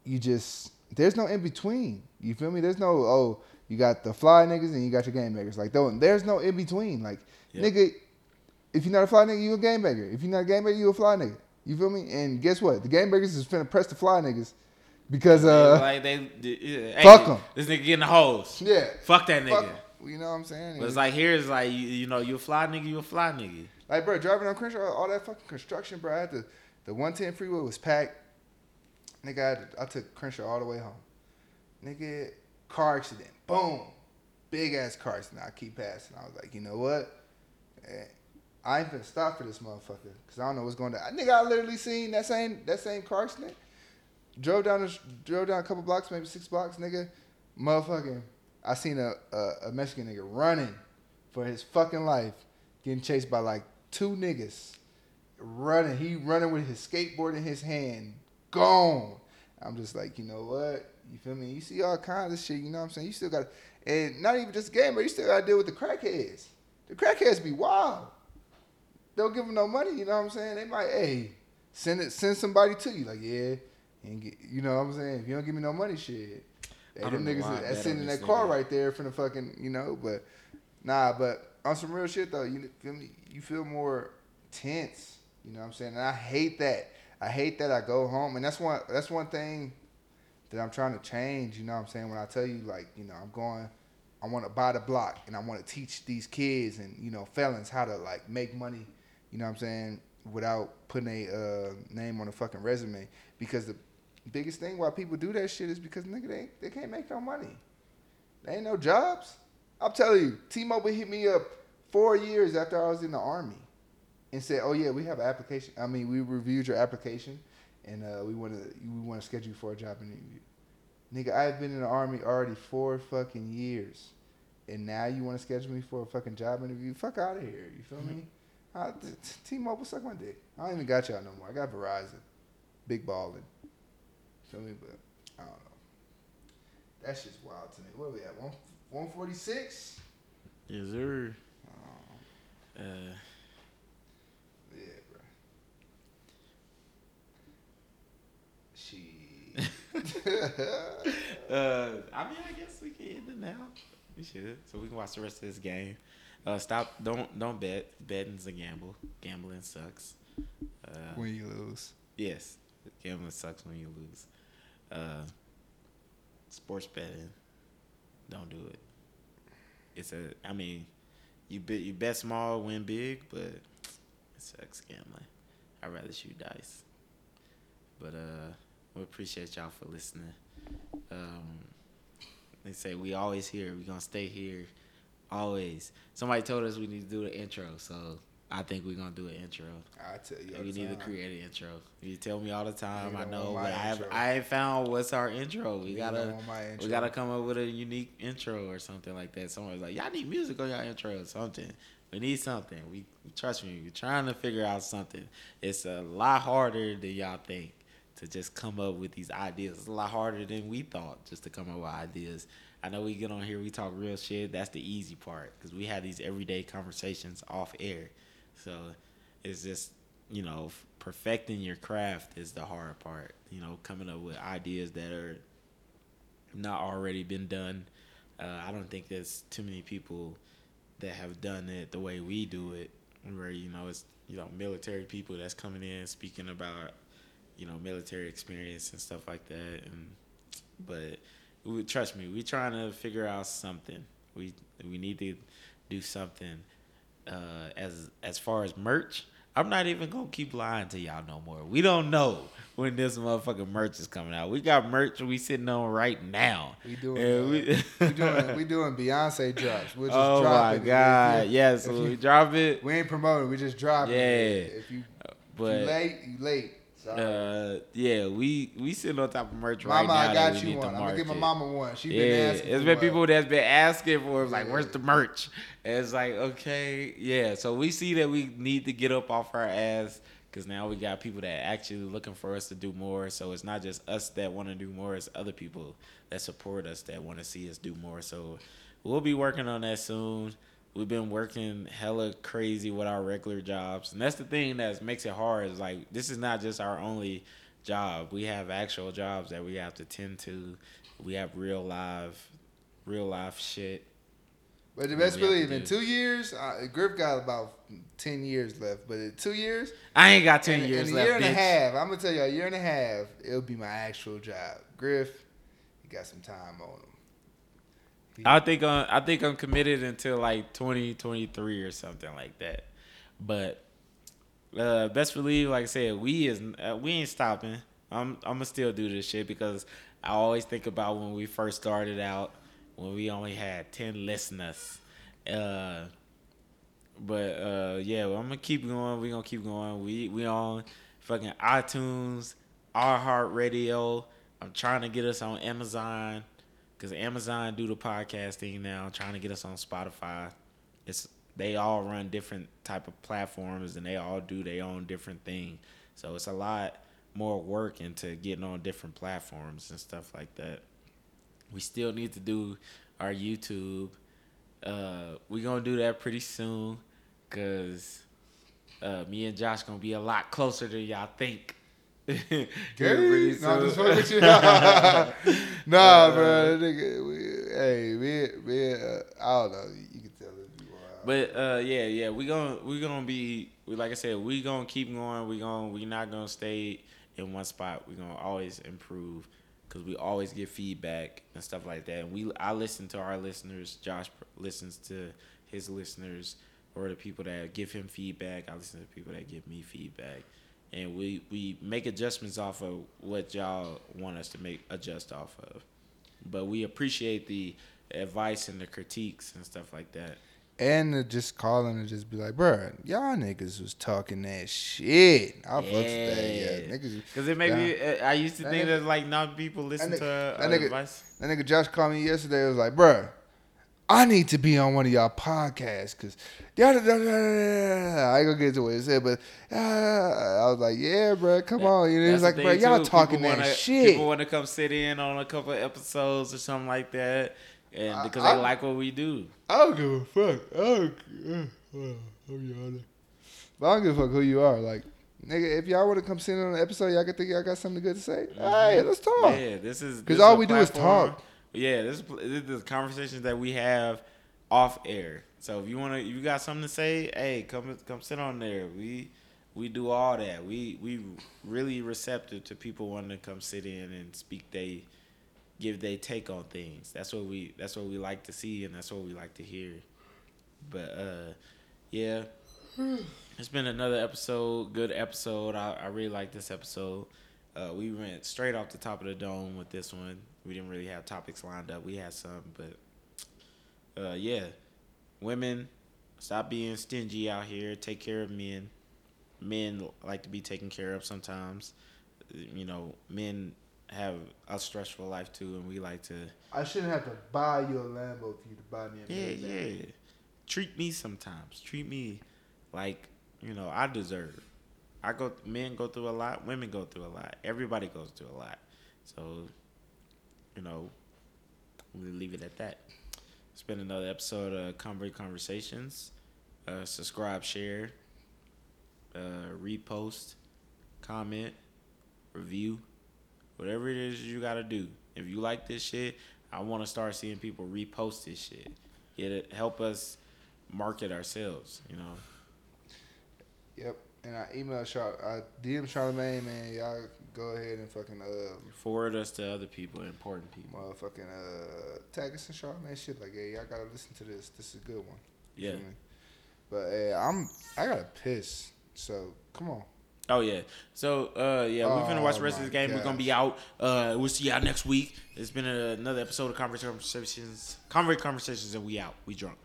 you just there's no in between. You feel me? There's no oh, you got the fly niggas and you got your game makers. Like, there's no in between. Like, Yeah. nigga, if you're not a fly nigga, you a game maker. If you're not a game maker, you a fly nigga. You feel me? And guess what? The game makers is finna press the fly niggas because uh, like they, yeah, fuck 'em. This nigga getting the hoes. yeah, Fuck that nigga. fuck, you know what I'm saying? But it's like here is like you, you know you a fly nigga, you a fly nigga. Like, bro, driving on Crenshaw, all that fucking construction, bro. I had the the 110 freeway was packed. Nigga, I, had to, I took Crenshaw all the way home. Nigga, car accident. Boom. Big ass car accident. I keep passing. I was like, you know what? I ain't finna stop for this motherfucker. Cause I don't know what's going on. Nigga, I literally seen that same that same car accident. Drove down drove down a couple blocks, maybe six blocks, nigga. Motherfucking, I seen a, a, a Mexican nigga running for his fucking life, getting chased by like two niggas. Running, he running with his skateboard in his hand, gone. I'm just like, you know what? You feel me? You see all kinds of shit. You know what I'm saying? You still got, and not even just game, but you still got to deal with the crackheads. The crackheads be wild. Don't give them no money. You know what I'm saying? They might, hey, send it, send somebody to you. Like, yeah, and get, you know what I'm saying? If you don't give me no money, shit. Hey, them niggas why that sitting in that car nigga. right there from the fucking, you know. But nah, but on some real shit though, you feel me? You feel more tense. You know what I'm saying? And I hate that. I hate that I go home, and that's one. That's one thing that I'm trying to change. You know what I'm saying? When I tell you, like, you know, I'm going. I want to buy the block, and I want to teach these kids and you know felons how to like make money. You know what I'm saying? Without putting a uh, name on a fucking resume, because the biggest thing why people do that shit is because nigga they they can't make no money. They ain't no jobs. I'm telling you, T-Mobile hit me up four years after I was in the army, and said, "Oh yeah, we have an application. I mean, we reviewed your application, and uh, we want to we want to schedule you for a job interview." Nigga, I've been in the army already four fucking years, and now you want to schedule me for a fucking job interview? Fuck out of here. You feel me? I, T-Mobile suck my dick. I don't even got y'all no more. I got Verizon, big balling. Feel me? But I don't know. That shit's wild to me. What are we at? One one forty six. Yes, sir. Oh, Uh, yeah, bro. She. uh, I mean, I guess we can end it now. We should, so we can watch the rest of this game. Uh, stop! Don't don't bet. Betting's a gamble. Gambling sucks. Uh, when you lose. yes, gambling sucks when you lose. Uh, sports betting, don't do it. It's a. I mean, you bet you bet small, win big, but it sucks gambling. I'd rather shoot dice. But uh, we appreciate y'all for listening. Um, they say we always here. We gonna stay here, always. Somebody told us we need to do the intro, so I think we're gonna do an intro. I tell you. We need to create an intro. You tell me all the time. I know, but I have. I ain't found what's our intro. We gotta don't want my intro. we gotta come up with a unique intro or something like that. Someone's like, y'all need music on y'all intro or something. We need something. We trust me. We're trying to figure out something. It's a lot harder than y'all think to just come up with these ideas. It's a lot harder than we thought just to come up with ideas. I know we get on here, we talk real shit. That's the easy part because we have these everyday conversations off air. So it's just you know perfecting your craft is the hard part. You know, coming up with ideas that are not already been done. Uh, I don't think there's too many people that have done it the way we do it, where you know it's you know military people that's coming in speaking about you know military experience and stuff like that. And but we, trust me, we trying to figure out something. We we need to do something uh, as as far as merch. I'm not even gonna keep lying to y'all no more. We don't know when this motherfucking merch is coming out. We got merch we sitting on right now. We doing, And we- we doing we doing Beyonce drops. We'll just oh drop my it. If god! you- Yes, if when we drop it. We ain't promoting. We just drop Yeah. it. If you, if you late, you late. Uh, yeah, we we sitting on top of merch right now. mama. I got you one. I'm gonna give my mama one. She yeah, been asking. it's for been one. people that's been asking for it. like, where's the merch? And it's like, okay, yeah. So we see that we need to get up off our ass, Cause now we got people that actually looking for us to do more. So it's not just us that want to do more; it's other people that support us that want to see us do more. So we'll be working on that soon. We've been working hella crazy with our regular jobs, and that's the thing that makes it hard. Is like this is not just our only job. We have actual jobs that we have to tend to. We have real live, real life shit. But the best we have to believe in two years, uh, Griff got about ten years left. But in two years, I ain't got ten in, years in a left. year and a half, I'm gonna tell you, a year and a half, it'll be my actual job. Griff, you got some time on him. I think I'm, I think I'm committed until like 2023 or something like that. But uh, best believe, like I said, we is uh, we ain't stopping. I'm I'm gonna still do this shit because I always think about when we first started out when we only had 10 listeners. Uh, but uh, yeah, well, I'm gonna keep going. We gonna keep going. We we on fucking iTunes, iHeartRadio. I'm trying to get us on Amazon because Amazon do the podcasting now. trying to get us on Spotify. It's they all run different type of platforms and they all do their own different thing. So it's a lot more work into getting on different platforms and stuff like that. We still need to do our YouTube. Uh, we gonna do that pretty soon, cause uh, me and Josh gonna be a lot closer than y'all think. Pretty no, I'm just fucking with you. nah, bro, nigga, we, hey, me, me, uh, I don't know. You can tell are. But uh, yeah, yeah, we gonna we gonna be we- like I said, we gonna keep going. We gonna we not gonna stay in one spot. We gonna always improve because we always get feedback and stuff like that. And we I listen to our listeners. Josh listens to his listeners or the people that give him feedback. I listen to people that give me feedback. And we, we make adjustments off of what y'all want us to make adjust off of. But we appreciate the advice and the critiques and stuff like that. And to just call in and just be like, bro, y'all niggas was talking that shit. I fucks with that. Yeah, niggas. Because it made me. I used to That think nigga- that like not people listen nigga- to uh, that nigga- advice. That nigga Josh called me yesterday. It Was like, bro, I need to be on one of y'all podcasts because I ain't gonna get into what he said, but uh, I was like, yeah, bro, come on. You know, he's That's like, bro, y'all too. talking People that wanna, shit. People want to come sit in on a couple episodes or something like that, and because I- they like what we do. I don't give a fuck. I don't, uh, I'm yawning. But I don't give a fuck who you are. Like, nigga, if y'all want to come sit in on an episode, y'all can think y'all got something good to say. Hey, let's talk. Mm-hmm. Yeah, this is 'Cause this all we do is talk. Yeah, this is, this is the conversations that we have off air. So if you wanna, if you got something to say, hey, come come sit on there. We we do all that. We we really receptive to people wanting to come sit in and speak. They give they take on things. That's what we that's what we like to see and that's what we like to hear. But uh, yeah, it's been another episode. Good episode. I, I really like this episode. Uh, we went straight off the top of the dome with this one. We didn't really have topics lined up. We had some, but uh, yeah, women, stop being stingy out here. Take care of men. Men like to be taken care of sometimes. You know, men have a stressful life too, and we like to I shouldn't have to buy you a Lambo for you to buy me a yeah, Maybach. yeah. Treat me sometimes. Treat me like you know I deserve. I go. Men go through a lot. Women go through a lot. Everybody goes through a lot. So, you know, we'll leave it at that. It's been another episode of Convoy Conversations. Uh, subscribe, share, uh, repost, comment, review, whatever it is you gotta do. If you like this shit, I want to start seeing people repost this shit. Get it, help us market ourselves. You know. Yep. And I email Char- I DM Charlemagne, man. Y'all go ahead and fucking uh, Forward us to other people, important people. motherfucking uh, tag us and Charlemagne shit. Like, yeah, y'all gotta listen to this. This is a good one. You Yeah. feel me? But hey, I'm I gotta piss. So come on. Oh yeah. So uh yeah, we're gonna watch the Oh, rest of this game. We're gonna be out. Uh we'll see y'all next week. It's been another episode of Conversations. Converse Conversations and we out. We drunk.